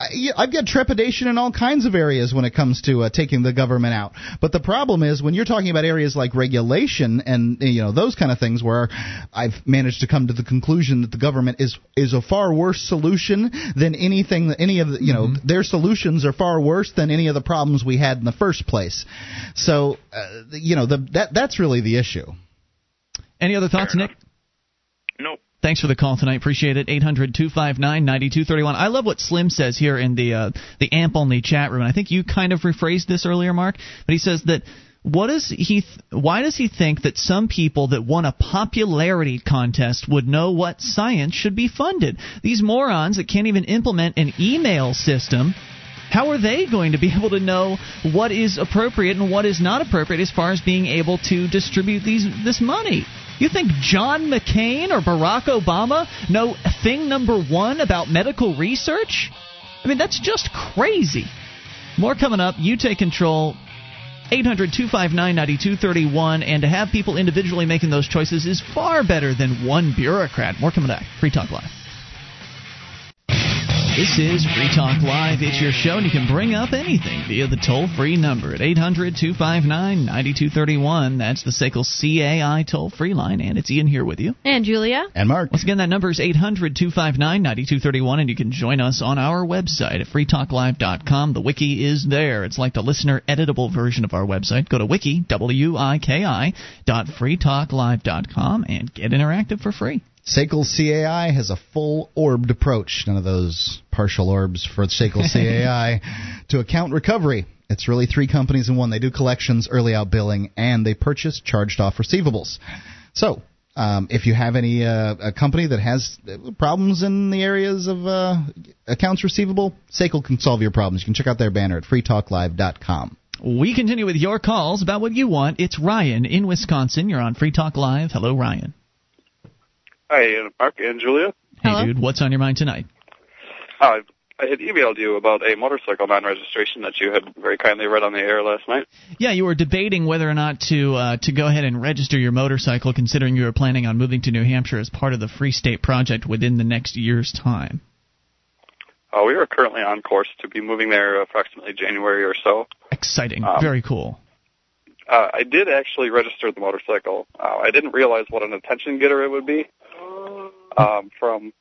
I, I've got trepidation in all kinds of areas when it comes to uh, taking the government out. But the problem is when you're talking about areas like regulation and you know those kind of things where I've managed to come to the conclusion that the government is is a far worse solution than anything that any of the you know their solutions are far worse than any of the problems we had in the first place. So uh, you know the that that's really the issue. Any other thoughts, Nick? Thanks for the call tonight. Appreciate it. 800-259-9231. I love what Slim says here in the uh, the AMP only chat room. I think you kind of rephrased this earlier, Mark. But he says that what does he? Th- why does he think that some people that won a popularity contest would know what science should be funded? These morons that can't even implement an email system. How are they going to be [laughs] able to know what is appropriate and what is not appropriate as far as being able to distribute these this money? You think John McCain or Barack Obama know thing number one about medical research? I mean, that's just crazy. More coming up. You take control. 800 259 9231. And to have people individually making those choices is far better than one bureaucrat. More coming up. Free Talk Live. This is Free Talk Live. It's your show, and you can bring up anything via the toll free number at 800 259 9231. That's the SACL CAI toll free line, and it's Ian here with you. And Julia. And Mark. Once again, that number is 800 259 9231, and you can join us on our website at freetalklive.com. The wiki is there. It's like the listener editable version of our website. Go to wiki, W I K I, dot freetalklive.com and get interactive for free. SACL CAI has a full orbed approach, none of those partial orbs for SACL [laughs] CAI, to account recovery. It's really three companies in one. They do collections, early out billing, and they purchase charged off receivables. So, um, if you have any uh, a company that has uh, problems in the areas of uh, accounts receivable, SACL can solve your problems. You can check out their banner at freetalklive.com. We continue with your calls about what you want. It's Ryan in Wisconsin. You're on Free Talk Live. Hello, Ryan. Hi, Mark and Julia. Hey, dude, what's on your mind tonight? Uh, I had emailed you about a motorcycle non-registration that you had very kindly read on the air last night. Yeah, you were debating whether or not to uh, to go ahead and register your motorcycle, considering you were planning on moving to New Hampshire as part of the Free State Project within the next year's time. Uh, we are currently on course to be moving there approximately January or so. Exciting. Um, Very cool. Uh, I did actually register the motorcycle. Uh, I didn't realize what an attention getter it would be um, from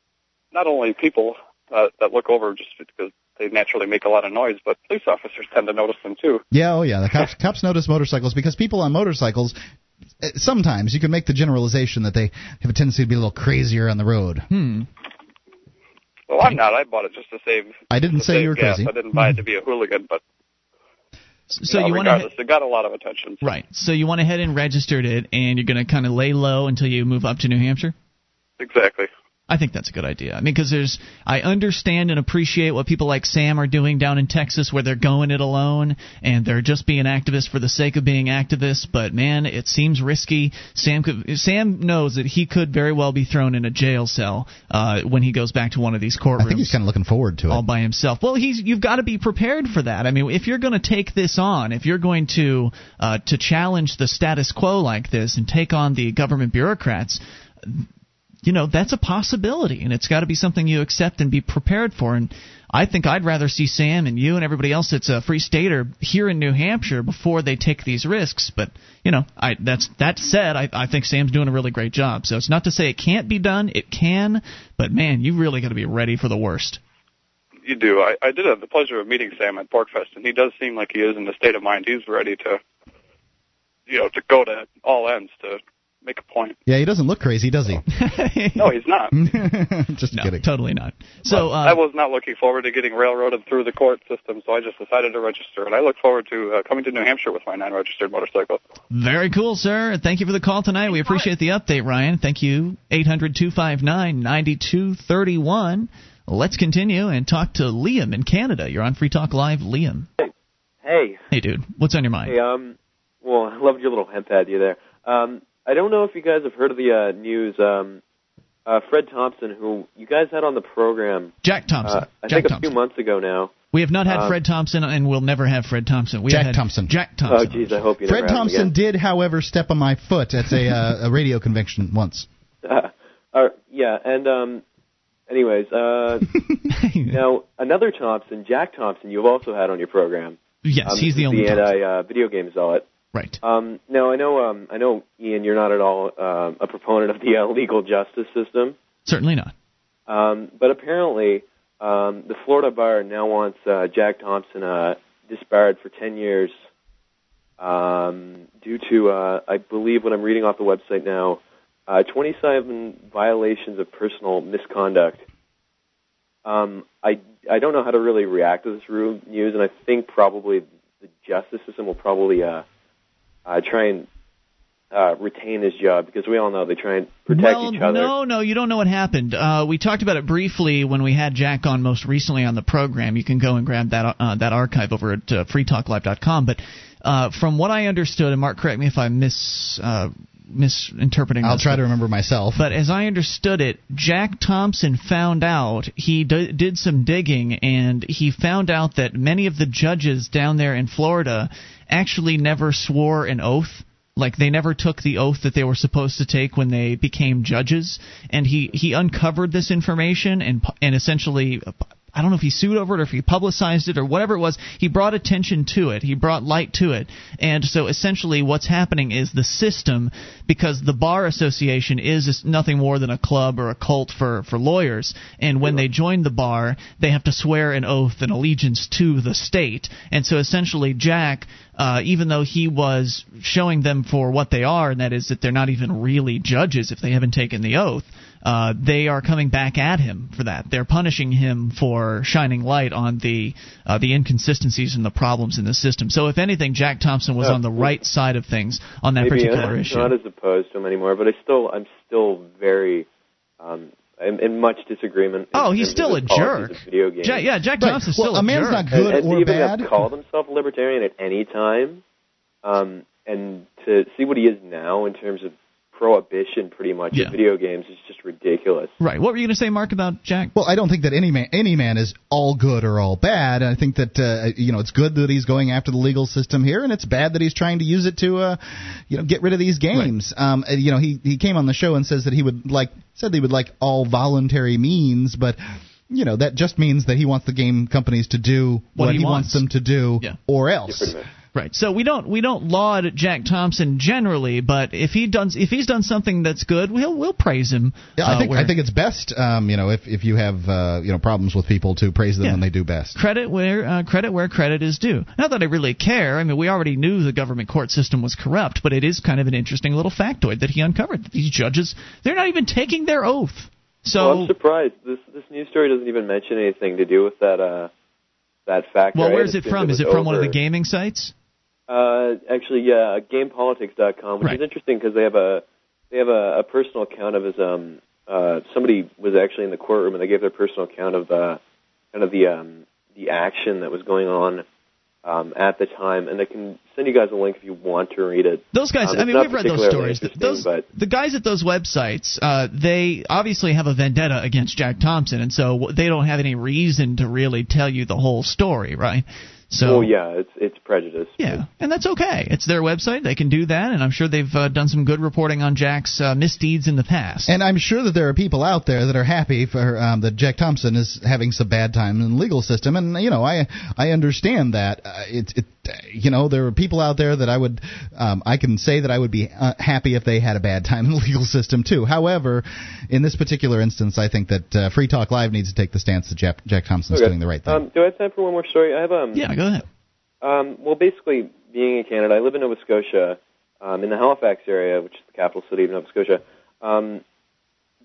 not only people uh, that look over just because they naturally make a lot of noise, but police officers tend to notice them too. Yeah, oh yeah. The cops [laughs] cops notice motorcycles because people on motorcycles. eh, Sometimes you can make the generalization that they have a tendency to be a little crazier on the road. Hmm. Well, I'm not. I bought it just to save. I didn't say you were gas. crazy. I didn't buy it to be a hooligan, but So you, know, you want to regardless, it got a lot of attention. right? So you went ahead and registered it, and you're going to kind of lay low until you move up to New Hampshire. Exactly. I think that's a good idea. I mean, because there's, I understand and appreciate what people like Sam are doing down in Texas, where they're going it alone and they're just being activists for the sake of being activists. But man, it seems risky. Sam could, Sam knows that he could very well be thrown in a jail cell uh, when he goes back to one of these courtrooms. I think he's kind of looking forward to it. all by himself. Well, he's you've got to be prepared for that. I mean, if you're going to take this on, if you're going to uh, to challenge the status quo like this and take on the government bureaucrats, you know that's a possibility, and it's got to be something you accept and be prepared for. And I think I'd rather see Sam and you and everybody else that's a free stater here in New Hampshire before they take these risks. But you know, I that's that said, I, I think Sam's doing a really great job. So it's not to say it can't be done; it can. But man, you really got to be ready for the worst. You do. I, I did have the pleasure of meeting Sam at PorcFest, and he does seem like he is in the state of mind. He's ready to, you know, to go to all ends to make a point. Yeah, he doesn't look crazy, does he? No, he's not. [laughs] Just no, kidding. totally not. So uh, I was not looking forward to getting railroaded through the court system, so I just decided to register, and I look forward to uh, coming to New Hampshire with my non-registered motorcycle. Very cool, sir. Thank you for the call tonight. We appreciate the update, Ryan. Thank you. 800 259 9231. Let's continue and talk to Liam in Canada. You're on Free Talk Live, Liam. Hey, Hey, dude. What's on your mind? hey, um, well, I loved your little hemp ad you there. Um, I don't know if you guys have heard of the uh, news. Um, uh, Fred Thompson, who you guys had on the program, Jack Thompson. uh, I Jack think a Thompson. few months ago now. We have not had uh, Fred Thompson, and we'll never have Fred Thompson. We Jack had Thompson. Jack Thompson. Oh, geez, I hope you Fred never have him Thompson again. did, however, step on my foot at a, uh, a radio convention once. [laughs] Uh, uh, yeah, and um, anyways, uh, [laughs] now another Thompson, Jack Thompson, you've also had on your program. Yes, um, he's the only the anti uh, video game zealot. Right. Um, now I know, um, I know, Ian, you're not at all um, a proponent of the uh, legal justice system. Certainly not. Um, but apparently, um, the Florida bar now wants uh, Jack Thompson uh, disbarred for 10 years um, due to, uh, I believe, what I'm reading off the website now, uh, 27 violations of personal misconduct. Um, I I don't know how to really react to this news, and I think probably the justice system will probably uh, uh, try and uh, retain his job because we all know they try and protect well, each other. no, no, you don't know what happened. Uh, we talked about it briefly when we had Jack on most recently on the program. You can go and grab that uh, that archive over at uh, freetalklive.com. But uh, from what I understood, and Mark, correct me if I'm mis uh, misinterpreting. I'll try to remember myself. But as I understood it, Jack Thompson found out he d- did some digging, and he found out that many of the judges down there in Florida actually never swore an oath. Like they never took the oath that they were supposed to take when they became judges, and he he uncovered this information and and essentially. I don't know if he sued over it or if he publicized it or whatever it was. He brought attention to it. He brought light to it. And so essentially what's happening is the system, because the Bar Association is nothing more than a club or a cult for, for lawyers. And when they join the bar, they have to swear an oath and allegiance to the state. And so essentially Jack, uh, even though he was showing them for what they are, and that is that they're not even really judges if they haven't taken the oath, uh, they are coming back at him for that. They're punishing him for shining light on the uh, the inconsistencies and the problems in the system. So, if anything, Jack Thompson was Uh, on the right side of things on that Maybe particular I'm issue. not as opposed to him anymore, but I still I'm still very um, I'm in much disagreement. in Oh, he's still a jerk. Video games. Ja- yeah, Jack Right. Thompson's Well, still a man's jerk. not good and, and or to even bad. have called himself a libertarian at any time, um, and to see what he is now in terms of prohibition, pretty much Yeah. of video games is just ridiculous. Right. What were you going to say, Mark, about Jack? Well, I don't think that any man any man is all good or all bad. I think that uh, you know it's good that he's going after the legal system here, and it's bad that he's trying to use it to uh, you know get rid of these games. Um, uh, you know, he he came on the show and says that he would like said he would like all voluntary means, but you know that just means that he wants the game companies to do What what, he he wants. wants them to do, Yeah. or else. Right. So we don't we don't laud Jack Thompson generally, but if he does if he's done something that's good, we'll we'll praise him. Yeah, I uh, think where- I think it's best, um, you know, if if you have uh, you know problems with people to praise them Yeah. when they do best. credit where uh, credit where credit is due. Not that I really care. I mean, we already knew the government court system was corrupt, but it is kind of an interesting little factoid that he uncovered. That these judges, they're not even taking their oath. So well, I'm surprised. This this news story doesn't even mention anything to do with that uh that factor. well, I where's it assumed from? was Is it from one of the gaming sites? Uh, actually, yeah, GamePolitics.com, which Right. is interesting because they have a they have a, a personal account of his um uh somebody was actually in the courtroom and they gave their personal account of uh kind of the um the action that was going on um at the time, and I can send you guys a link if you want to read it. Those guys, Um, I mean, we've read those stories. Those but the guys at those websites, uh, they obviously have a vendetta against Jack Thompson, and so they don't have any reason to really tell you the whole story, right? So well, yeah, it's it's prejudice. Yeah, and that's okay. It's their website; they can do that, and I'm sure they've uh, done some good reporting on Jack's uh, misdeeds in the past. And I'm sure that there are people out there that are happy for um, that Jack Thompson is having some bad time in the legal system, and you know I I understand that. Uh, it, it you know there are people out there that I would um, I can say that I would be uh, happy if they had a bad time in the [laughs] legal system too. However, in this particular instance, I think that uh, Free Talk Live needs to take the stance that Jack, Jack Thompson's Okay. doing the right thing. Um, do I have time for one more story? I have um. Yeah, go ahead. Um, well, basically, being in Canada, I live in Nova Scotia, um, in the Halifax area, which is the capital city of Nova Scotia. Um,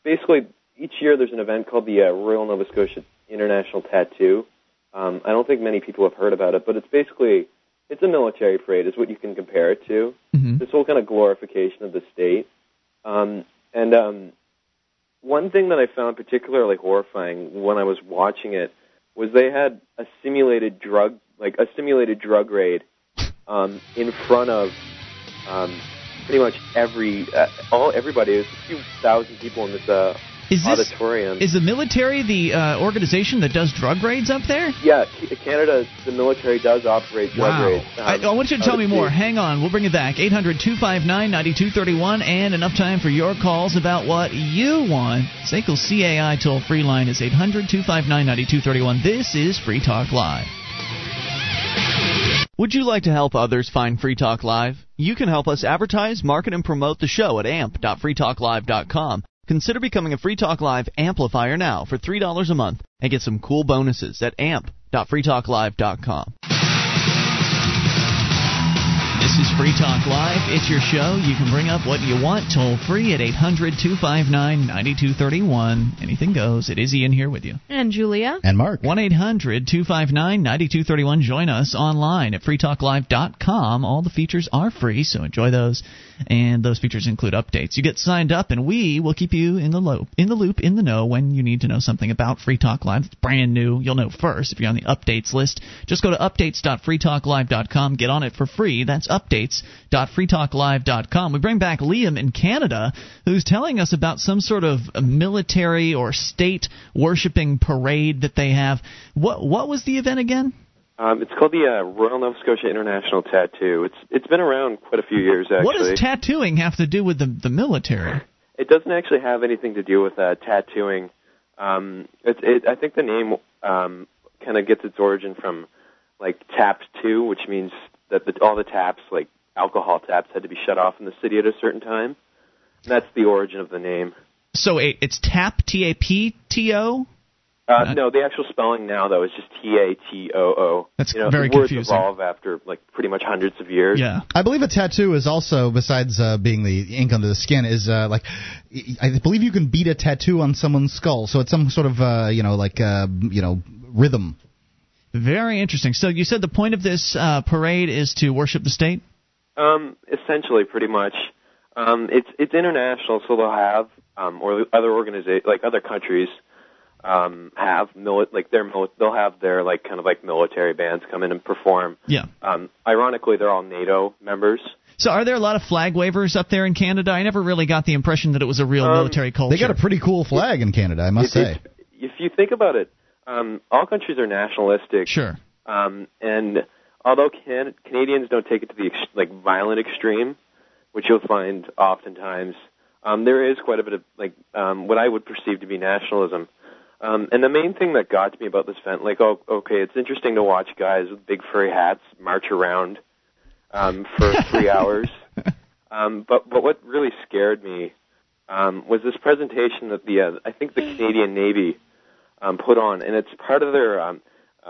basically, each year there's an event called the uh, Royal Nova Scotia International Tattoo. Um, I don't think many people have heard about it, but it's basically it's a military parade, is what you can compare it to. This whole kind of glorification of the state. Um, and um, one thing that I found particularly horrifying when I was watching it was they had a simulated drug, like a simulated drug raid, um, in front of um, pretty much every, uh, all everybody. There's a few thousand people in this uh, Is this auditorium. is the military the uh, organization that does drug raids up there? yeah, Canada, the military does operate drug Wow. raids. I, Um, I want you to tell me more. state. Hang on. We'll bring it back. 800 259 9231 and enough time for your calls about what you want. SACL CAI toll free line is 800 259 9231. This is Free Talk Live. Would you like to help others find Free Talk Live? You can help us advertise, market, and promote the show at amp.freetalklive.com. Consider becoming a Free Talk Live amplifier now for $3 a month and get some cool bonuses at amp.freetalklive.com. This is Free Talk Live. It's your show. You can bring up what you want toll free at 800 259 9231. Anything goes. It is Ian here with you. And Julia. And Mark. 1 800 259 9231. Join us online at freetalklive.com. All the features are free, so enjoy those. And those features include updates. You get signed up, and we will keep you in the loop, in the loop, in the know when you need to know something about Free Talk Live. It's brand new. You'll know first if you're on the updates list. Just go to updates.freetalklive.com. Get on it for free. That's updates.freetalklive.com. We bring back Liam in Canada, who's telling us about some sort of military or state worshiping parade that they have. What what was the event again? Um, it's called the uh, Royal Nova Scotia International Tattoo. It's it's been around quite a few years actually. What does tattooing have to do with the the military? It doesn't actually have anything to do with uh, tattooing. Um, it, it, I think the name um, kind of gets its origin from like tap two, which means that the, all the taps, like alcohol taps, had to be shut off in the city at a certain time. And that's the origin of the name. So it's tap T A P T O. Uh, no, the actual spelling now though is just T A T O O. That's you know, very words confusing. evolve after like pretty much hundreds of years. Yeah. I believe a tattoo is also, besides uh, being the ink under the skin, is uh, like I believe you can beat a tattoo on someone's skull. So it's some sort of uh, you know like uh, you know rhythm. Very interesting. So you said the point of this uh, parade is to worship the state. Um, essentially, pretty much. Um, it's it's international, so they'll have um, or other organizations like other countries um, have mili- like their mili- they'll have their like kind of like military bands come in and perform. Yeah. Um, ironically, they're all NATO members. So are there a lot of flag wavers up there in Canada? I never really got the impression that it was a real Um, military culture. They got a pretty cool flag in Canada, I must It- say. it's- If you think about it, um, all countries are nationalistic. Sure. Um, and although can- Canadians don't take it to the ex- like violent extreme, which you'll find oftentimes, um, there is quite a bit of like um, what I would perceive to be nationalism. Um, and the main thing that got to me about this event, like, oh, okay, it's interesting to watch guys with big furry hats march around um, for [laughs] three hours. Um, but but what really scared me um, was this presentation that the uh, I think the Canadian Navy um, put on, and it's part of their. Um,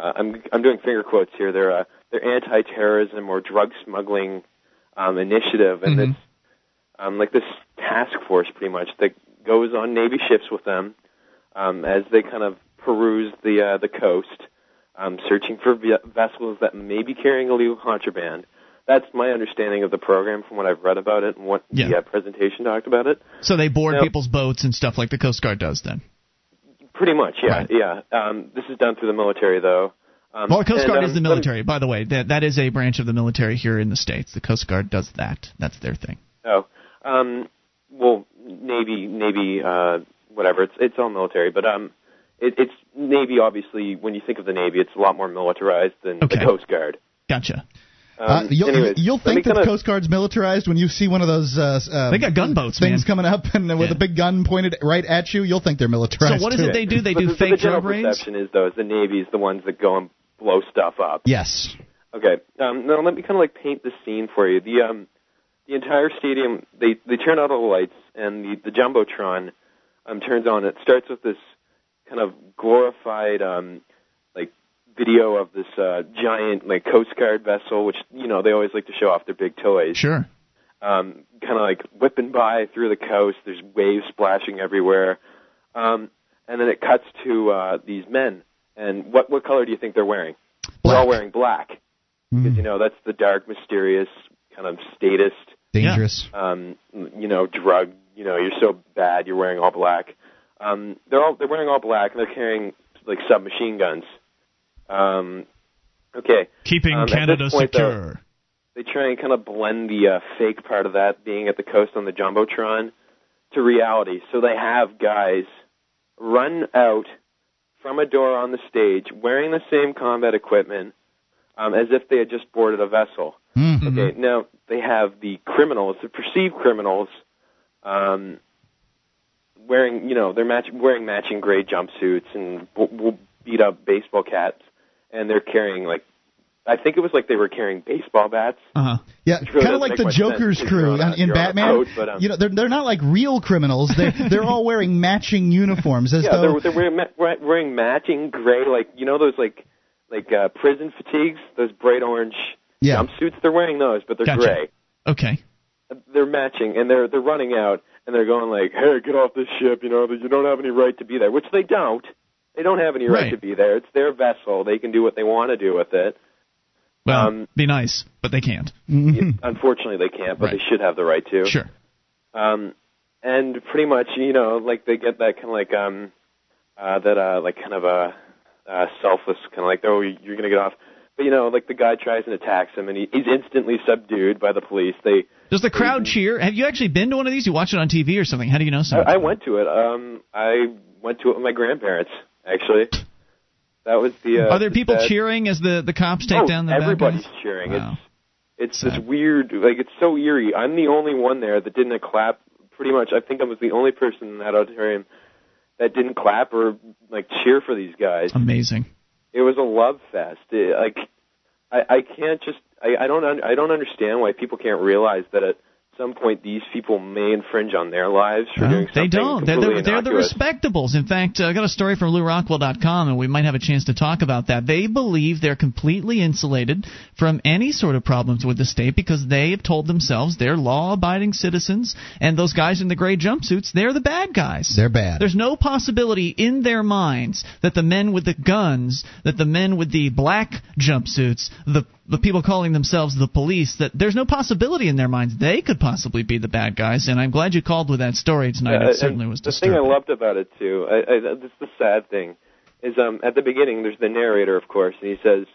uh, I'm I'm doing finger quotes here. Their uh, their anti-terrorism or drug smuggling um, initiative, and Mm-hmm. it's um, like this task force pretty much that goes on Navy ships with them um, as they kind of peruse the uh, the coast, um, searching for ve- vessels that may be carrying illegal contraband. That's my understanding of the program from what I've read about it and what the Yeah. uh, presentation talked about it. So they board Now- people's boats and stuff like the Coast Guard does. Then. Pretty much, yeah, yeah. Um, this is done through the military, though. Um, Well, the Coast and, Guard um, is the military, by the way. That that is a branch of the military here in the states. The Coast Guard does that. That's their thing. Oh, um, well, Navy, Navy, uh, whatever. It's it's all military, but um, it, it's Navy. Obviously, when you think of the Navy, it's a lot more militarized than Okay. the Coast Guard. Gotcha. Um, Uh, you'll anyways, you'll think that the kinda- Coast Guard's militarized when you see one of those. Uh, uh, They got gunboats, things man. coming up, [laughs] and with Yeah. a big gun pointed right at you. You'll think they're militarized. So what is too. it they do? They do the, fake the general drug raids. perception is though is the Navy's the ones that go and blow stuff up. Yes. Okay. Um, now let me kind of like paint the scene for you. The um, the entire stadium they they turn out all the lights and the the jumbotron um turns on. It starts with this kind of glorified um like video of this uh giant like Coast Guard vessel, which you know they always like to show off their big toys. Sure. Um, kind of like whipping by through the coast. There's waves splashing everywhere. Um, and then it cuts to uh, these men. And what what color do you think they're wearing? They're all wearing black because you know that's the dark, mysterious kind of statist, Dangerous. um, you know, drug. You know, you're so bad, you're wearing all black. Um, they're all they're wearing all black, and they're carrying like submachine guns. Um, okay, Keeping Um, Canada point, though, secure. they try and kind of blend the uh, fake part of that being at the coast on the jumbotron to reality. So they have guys run out from a door on the stage wearing the same combat equipment um, as if they had just boarded a vessel. Mm-hmm. Okay, now they have the criminals, the perceived criminals, um, wearing you know they're match- wearing matching gray jumpsuits and w- beat up baseball caps, and they're carrying like I think it was like they were carrying baseball bats. Uh huh. Yeah, kind of like the Joker's sense crew on in you're on a Batman. boat, but, um, you know, they're they're not like real criminals. They [laughs] they're all wearing matching uniforms as yeah, though they're, they're wearing, ma- wearing wearing matching gray, like you know those like like uh, prison fatigues, those bright orange Yeah. jumpsuits. They're wearing those, but they're Gotcha. gray. Okay. They're matching, and they're they're running out, and they're going like, "Hey, get off this ship! You know, you don't have any right to be there." Which they don't. They don't have any right, Right. to be there. It's their vessel. They can do what they want to do with it. Well, Um, be nice, but they can't. [laughs] Unfortunately, they can't, but Right. they should have the right to. Sure. Um, and pretty much, you know, like they get that kind of like um, uh, that uh, like kind of a uh, selfless kind of like, oh, you're gonna get off. But you know, like the guy tries and attacks him, and he, he's instantly subdued by the police. They, Does the crowd cheer? Have you actually been to one of these? You watch it on TV or something? How do you know so? I, I went to it. Um, I went to it with my grandparents. Actually, that was the. Uh, Are there people sad- cheering as the the cops take oh, down the bad everybody's guys? cheering. Wow. It's it's this weird, like it's so eerie. I'm the only one there that didn't clap. Pretty much, I think I was the only person in that auditorium that didn't clap or like cheer for these guys. Amazing. It was a love fest. It, like I, I can't just I, I don't un, I don't understand why people can't realize that at some point these people may infringe on their lives for doing They don't. They're, they're, they're the respectables. In fact, uh, I got a story from LewRockwell.com, and we might have a chance to talk about that. They believe they're completely insulated from any sort of problems with the state because they have told themselves they're law-abiding citizens, and those guys in the gray jumpsuits, they're the bad guys. they're bad. There's no possibility in their minds that the men with the guns, that the men with the black jumpsuits, the the people calling themselves the police, that there's no possibility in their minds they could possibly be the bad guys. And I'm glad you called with that story tonight. Yeah, it certainly was the thing I loved about it too. I, I, this is the sad thing is um, at the beginning there's the narrator, of course, and he says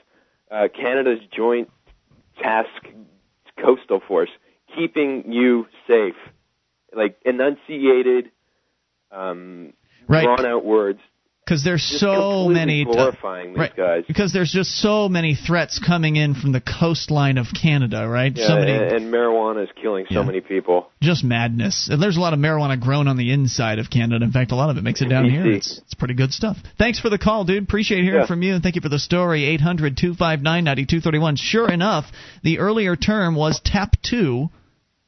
uh, Canada's Joint Task Coastal Force keeping you safe, like enunciated, um, Right. drawn out words. Because there's Just so many glorifying these right, guys. because there's just so many threats coming in from the coastline of Canada, right? Yeah, so many, and, marijuana is killing so Yeah. many people. just madness. And there's a lot of marijuana grown on the inside of Canada. In fact, a lot of it makes it down [laughs] here. It's, it's pretty good stuff. Thanks for the call, dude. Appreciate hearing Yeah. from you, and thank you for the story. 800 259 9231. Sure enough, the earlier term was tap two.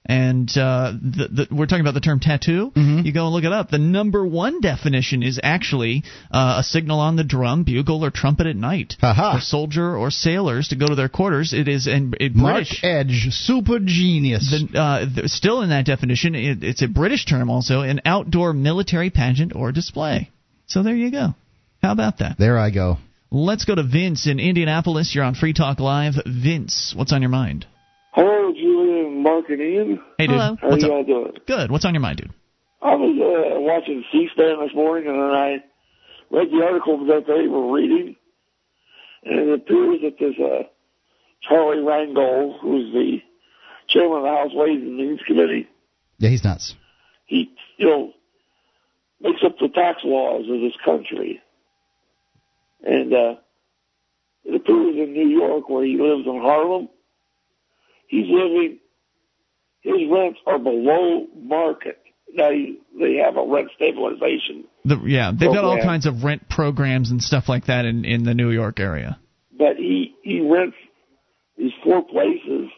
And uh, the, the, we're talking about the term tattoo. You go and look it up. The number one definition is actually uh, a signal on the drum, bugle, or trumpet at night Ha-ha. for soldier or sailors to go to their quarters. It is in, in Mark British. Edge, super genius. The, uh, still in that definition, it, it's a British term also, an outdoor military pageant or display. So there you go. How about that? there I go. Let's go to Vince in Indianapolis. You're on Free Talk Live. Vince, what's on your mind? Hello, Julia, Mark, and Ian. Hey, dude. Hello. How What's you up? all doing? Good. What's on your mind, dude? I was uh, watching C-SPAN this morning, and then I read the article that they were reading, and it appears that there's uh, Charlie Rangel, who's the chairman of the House Ways and Means Committee. Yeah, he's nuts. He, you know, makes up the tax laws of this country, and uh, it appears in New York, where he lives in Harlem, he's living. His rents are below market. Now he, they have a rent stabilization, The, yeah, they've got all kinds of rent programs and stuff like that in, in the New York area. but he he rents these four places.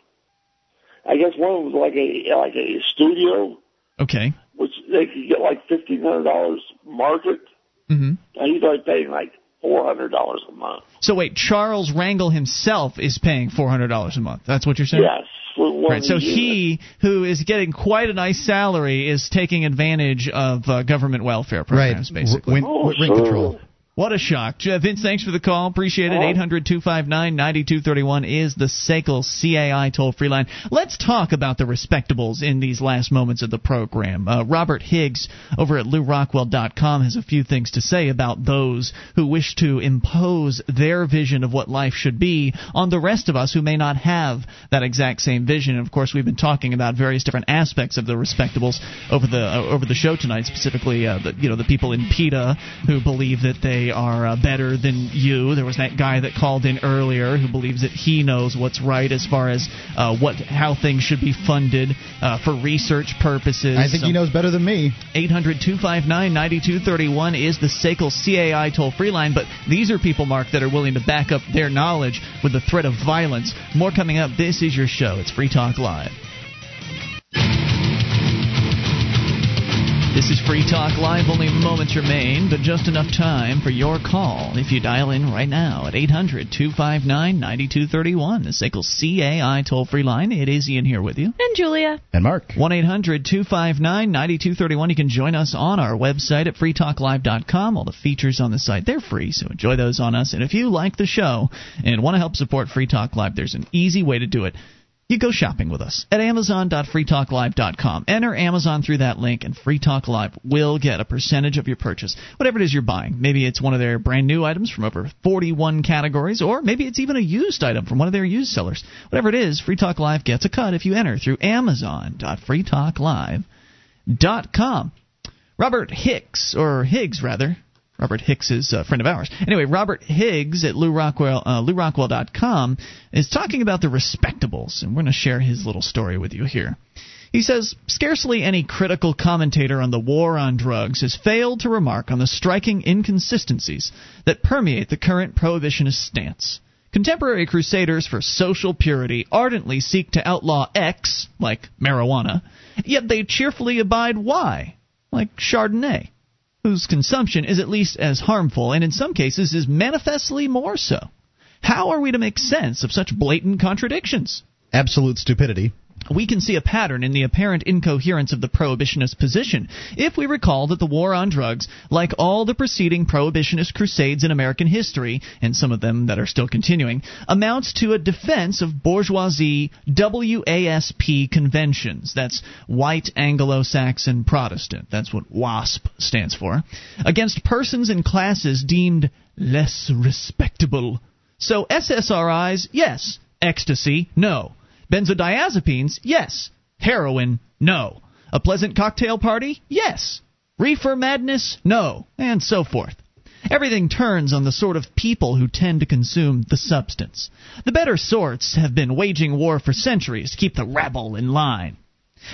I guess one of them was like a like a studio, Okay. which they could get like fifteen hundred dollars market. Mm-hmm. And he's only paying like four hundred dollars a month. So wait, Charles Rangel himself is paying $400 a month. That's what you're saying? Yes, Right. So unit. he, who is getting quite a nice salary, is taking advantage of uh, government welfare programs, right. basically. Win- Oh, rent sure. control. What a shock. Vince, thanks for the call. Appreciate it. Oh. 800 259 9231 is the SACL CAI toll free line. Let's talk about the respectables in these last moments of the program. Uh, Robert Higgs over at LewRockwell.com has a few things to say about those who wish to impose their vision of what life should be on the rest of us who may not have that exact same vision. And of course, we've been talking about various different aspects of the respectables over the uh, over the show tonight, specifically uh, the you know the people in PETA who believe that they are uh, better than you. There was that guy that called in earlier who believes that he knows what's right as far as uh, what how things should be funded uh, for research purposes. I think he knows better than me. 800 259 9231 is the SACL CAI toll free line, but these are people, Mark, that are willing to back up their knowledge with the threat of violence. More coming up. This is your show. It's Free Talk Live. This is Free Talk Live. Only moments remain, but just enough time for your call. If you dial in right now at 800 259 9231, the SACL CAI toll free line. It is Ian here with you. And Julia. And Mark. 1 800 259 9231. You can join us on our website at freetalklive.com. All the features on the site, they're free, so enjoy those on us. And if you like the show and want to help support Free Talk Live, there's an easy way to do it. You go shopping with us at amazon.freetalklive.com. Enter Amazon through that link, and Free Talk Live will get a percentage of your purchase. Whatever it is you're buying. Maybe it's one of their brand new items from over 41 categories, or maybe it's even a used item from one of their used sellers. Whatever it is, Free Talk Live gets a cut if you enter through amazon.freetalklive.com. Robert Hicks, or Higgs rather, Robert Hicks is a friend of ours. Anyway, Robert Higgs at Lew Rockwell, uh, LewRockwell.com is talking about the respectables, and we're going to share his little story with you here. He says, Scarcely any critical commentator on the war on drugs has failed to remark on the striking inconsistencies that permeate the current prohibitionist stance. Contemporary crusaders for social purity ardently seek to outlaw X, like marijuana, yet they cheerfully abide Y, like Chardonnay whose consumption is at least as harmful and in some cases is manifestly more so. How are we to make sense of such blatant contradictions? Absolute stupidity. We can see a pattern in the apparent incoherence of the prohibitionist position if we recall that the war on drugs, like all the preceding prohibitionist crusades in American history, and some of them that are still continuing, amounts to a defense of bourgeoisie WASP conventions. That's White Anglo Saxon Protestant. That's what WASP stands for. Against persons and classes deemed less respectable. So SSRIs, yes. Ecstasy, no. Benzodiazepines, yes. Heroin, no. A pleasant cocktail party, yes. Reefer madness, no. And so forth. Everything turns on the sort of people who tend to consume the substance. The better sorts have been waging war for centuries to keep the rabble in line.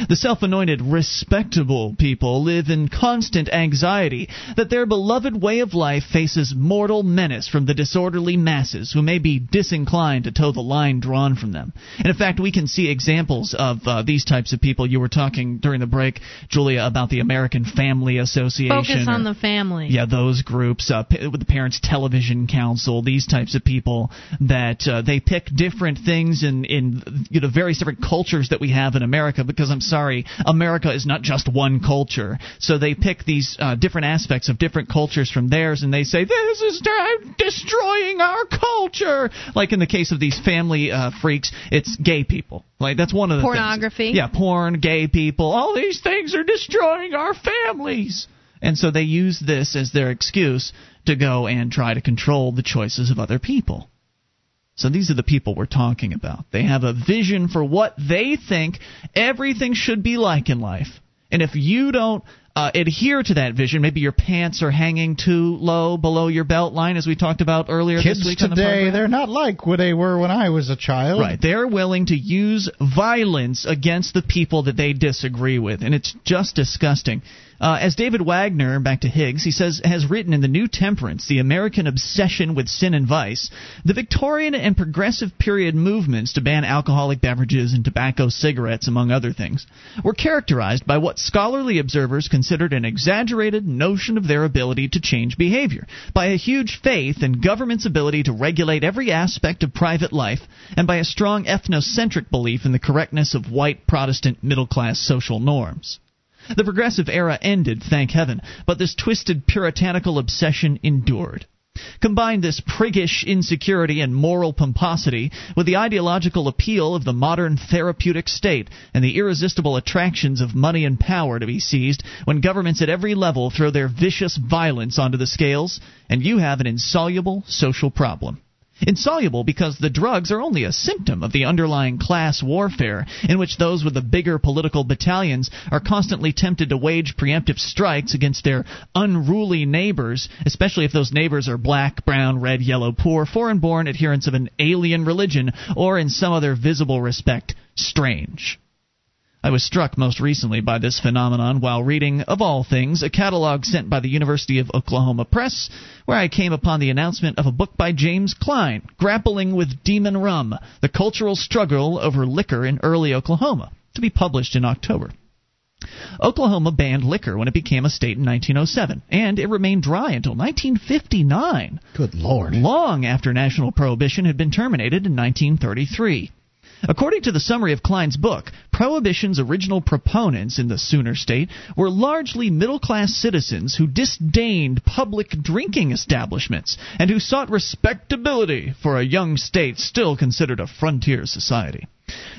The self anointed respectable people live in constant anxiety that their beloved way of life faces mortal menace from the disorderly masses who may be disinclined to toe the line drawn from them. And in fact, we can see examples of uh, these types of people. You were talking during the break, Julia, about the American Family Association. Focus on or- the family. yeah, those groups, uh, p- with the Parents Television Council, these types of people that uh, they pick different things in in you know various different cultures that we have in America. Because I'm sorry, America is not just one culture. So they pick these uh, different aspects of different cultures from theirs, and they say this is de- destroying our culture. Like in the case of these family uh, freaks, it's gay people. Like that's one of the things. Pornography. Yeah, porn, gay people. All these things are destroying our families. And so they use this as their excuse to go and try to control the choices of other people. So these are the people we're talking about. They have a vision for what they think everything should be like in life. And if you don't uh, adhere to that vision, maybe your pants are hanging too low below your belt line, as we talked about earlier Kids this week the today, program. they're not like what they were when I was a child. Right. They're willing to use violence against the people that they disagree with, and it's just disgusting. Uh, as David Wagner, back to Higgs, he says, has written in The New Temperance, The American Obsession with Sin and Vice, the Victorian and progressive period movements to ban alcoholic beverages and tobacco cigarettes, among other things, were characterized by what scholarly observers considered an exaggerated notion of their ability to change behavior, by a huge faith in government's ability to regulate every aspect of private life, and by a strong ethnocentric belief in the correctness of white Protestant middle class social norms. The progressive era ended, thank heaven, but this twisted puritanical obsession endured. Combine this priggish insecurity and moral pomposity with the ideological appeal of the modern therapeutic state and the irresistible attractions of money and power to be seized when governments at every level throw their vicious violence onto the scales, and you have an insoluble social problem. Insoluble because the drugs are only a symptom of the underlying class warfare in which those with the bigger political battalions are constantly tempted to wage preemptive strikes against their unruly neighbors, especially if those neighbors are black, brown, red, yellow, poor, foreign born adherents of an alien religion, or in some other visible respect, strange. I was struck most recently by this phenomenon while reading, of all things, a catalog sent by the University of Oklahoma Press, where I came upon the announcement of a book by James Klein, Grappling with Demon Rum The Cultural Struggle Over Liquor in Early Oklahoma, to be published in October. Oklahoma banned liquor when it became a state in 1907, and it remained dry until 1959. Good Lord. Long after national prohibition had been terminated in 1933. According to the summary of Klein's book, Prohibition's original proponents in the Sooner State were largely middle class citizens who disdained public drinking establishments and who sought respectability for a young state still considered a frontier society.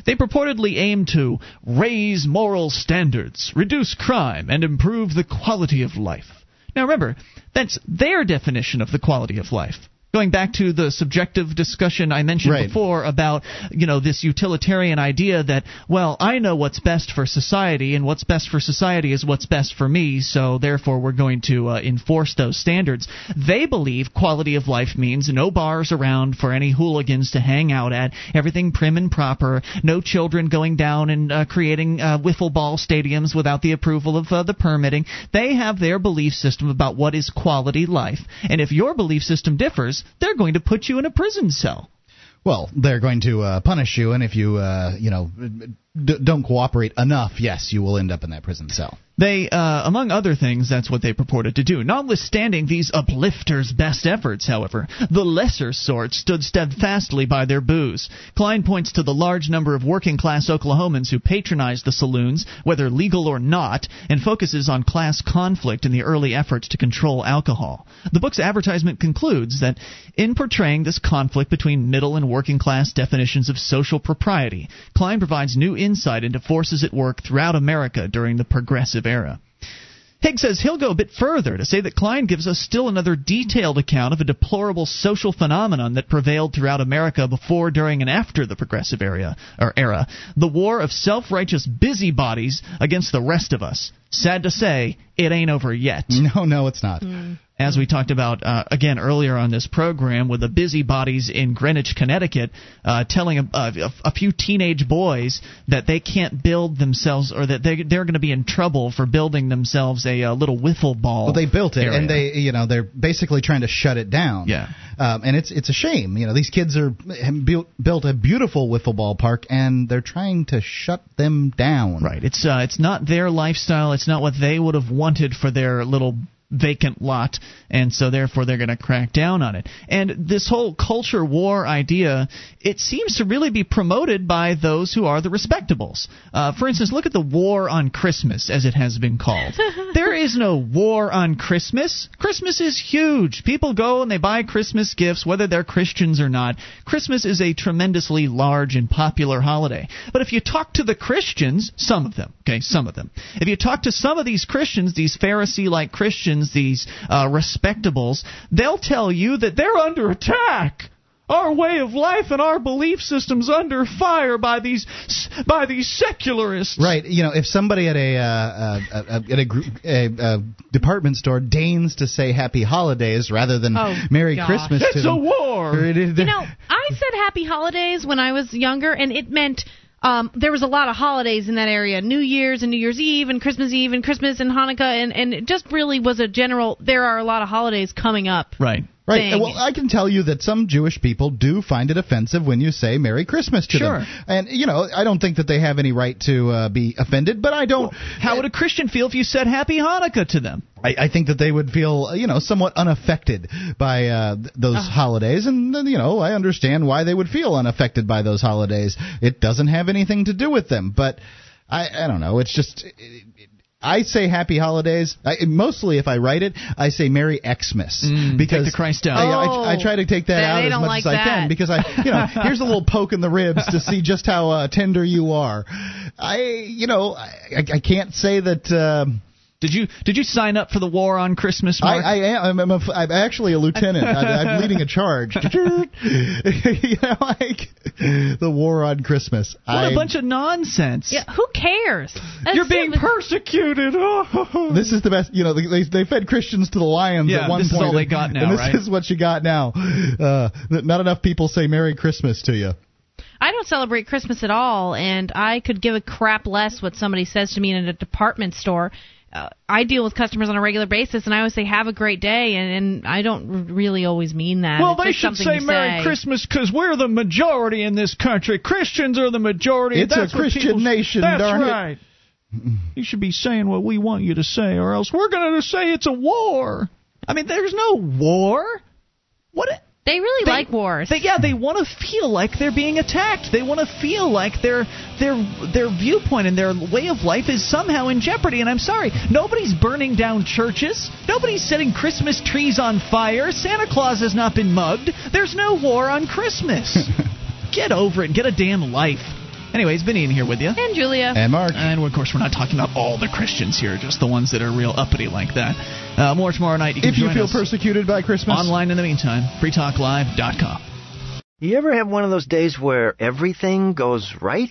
They purportedly aimed to raise moral standards, reduce crime, and improve the quality of life. Now remember, that's their definition of the quality of life. Going back to the subjective discussion I mentioned Right. before about, you know, this utilitarian idea that, well, I know what's best for society, and what's best for society is what's best for me, so therefore we're going to uh, enforce those standards. They believe quality of life means no bars around for any hooligans to hang out at, everything prim and proper, no children going down and uh, creating uh, wiffle ball stadiums without the approval of uh, the permitting. They have their belief system about what is quality life, and if your belief system differs, they're going to put you in a prison cell. Well, they're going to uh, punish you, and if you, uh, you know, d- don't cooperate enough, yes, you will end up in that prison cell. They, uh, among other things, that's what they purported to do. Notwithstanding these uplifters' best efforts, however, the lesser sort stood steadfastly by their booze. Klein points to the large number of working class Oklahomans who patronized the saloons, whether legal or not, and focuses on class conflict in the early efforts to control alcohol. The book's advertisement concludes that in portraying this conflict between middle and working class definitions of social propriety, Klein provides new insight into forces at work throughout America during the progressive era. Higgs says he'll go a bit further to say that Klein gives us still another detailed account of a deplorable social phenomenon that prevailed throughout America before, during, and after the progressive era, or era the war of self righteous busybodies against the rest of us. Sad to say, it ain't over yet. [laughs] No, no, it's not. Hmm. As we talked about uh, again earlier on this program, with the busybodies in Greenwich, Connecticut, uh, telling a, a, a, few teenage boys that they can't build themselves, or that they, they're going to be in trouble for building themselves a, a little wiffle ball. Well, they built it, area. and they, you know, they're basically trying to shut it down. Yeah, um, and it's it's a shame. You know, these kids are built built a beautiful wiffle ball park, and they're trying to shut them down. Right. It's uh, it's not their lifestyle. It's not what they would have wanted for their little vacant lot, and so therefore they're going to crack down on it. And this whole culture war idea, it seems to really be promoted by those who are the respectables. Uh, for instance, look at the war on Christmas, as it has been called. [laughs] there is no war on Christmas. Christmas is huge. People go and they buy Christmas gifts, whether they're Christians or not. Christmas is a tremendously large and popular holiday. But if you talk to the Christians, some of them, okay, some of them, if you talk to some of these Christians, these Pharisee like Christians, these uh, respectables, they'll tell you that they're under attack. Our way of life and our belief systems under fire by these by these secularists. Right. You know, if somebody at a, uh, a, a at a, group, a, a, department store deigns to say Happy Holidays rather than oh, Merry gosh. Christmas, it's to a them, war. You know, I said Happy Holidays when I was younger, and it meant um, there was a lot of holidays in that area New Year's and New Year's Eve and Christmas Eve and Christmas and Hanukkah, and, and it just really was a general, there are a lot of holidays coming up. Right. Right. Thing. Well, I can tell you that some Jewish people do find it offensive when you say Merry Christmas to sure. them. And, you know, I don't think that they have any right to uh, be offended, but I don't. Well, how would a Christian feel if you said Happy Hanukkah to them? I, I think that they would feel, you know, somewhat unaffected by uh, those Oh. holidays. And, you know, I understand why they would feel unaffected by those holidays. It doesn't have anything to do with them. But I, I don't know. It's just. It, it, I say Happy Holidays. I, mostly, if I write it, I say Merry Xmas Mm, because take the Christ out. I, I, Oh, I try to take that they out as much like as I that. can because I, you know, [laughs] here's a little poke in the ribs to see just how uh, tender you are. I, you know, I, I can't say that. Um, did you did you sign up for the war on Christmas? Mark? I, I am. I'm, I'm, a, I'm actually a lieutenant. I, I'm [laughs] leading a charge. [laughs] you know, like the war on Christmas. what a bunch of nonsense! Yeah, who cares? That's You're being it. persecuted. Oh. [laughs] This is the best. You know, they they fed Christians to the lions Yeah, at one this is point. all they and- got now, and this right? is what you got now. Uh, not enough people say Merry Christmas to you. I don't celebrate Christmas at all, and I could give a crap less what somebody says to me in a department store. Uh, I deal with customers on a regular basis, and I always say "Have a great day," and, and I don't really always mean that. Well, It's they should say Merry say. Christmas because we're the majority in this country. Christians are the majority. It's a That's what Christian nation, That's darn it. You should be saying what we want you to say, or else we're going to say it's a war. I mean, there's no war. What? It, They really They- like wars. they, yeah, they want to feel like they're being attacked. They want to feel like their their their viewpoint and their way of life is somehow in jeopardy. And I'm sorry, nobody's burning down churches. Nobody's setting Christmas trees on fire. Santa Claus has not been mugged. There's no war on Christmas. [laughs] get over it. and Get a damn life. Anyway, it's been Ian here with you. and Julia. And Mark. And of course, we're not talking about all the Christians here, just the ones that are real uppity like that. Uh, more tomorrow night. You can If you join feel us persecuted by Christmas, online in the meantime. freetalklive.com. You ever have one of those days where everything goes right?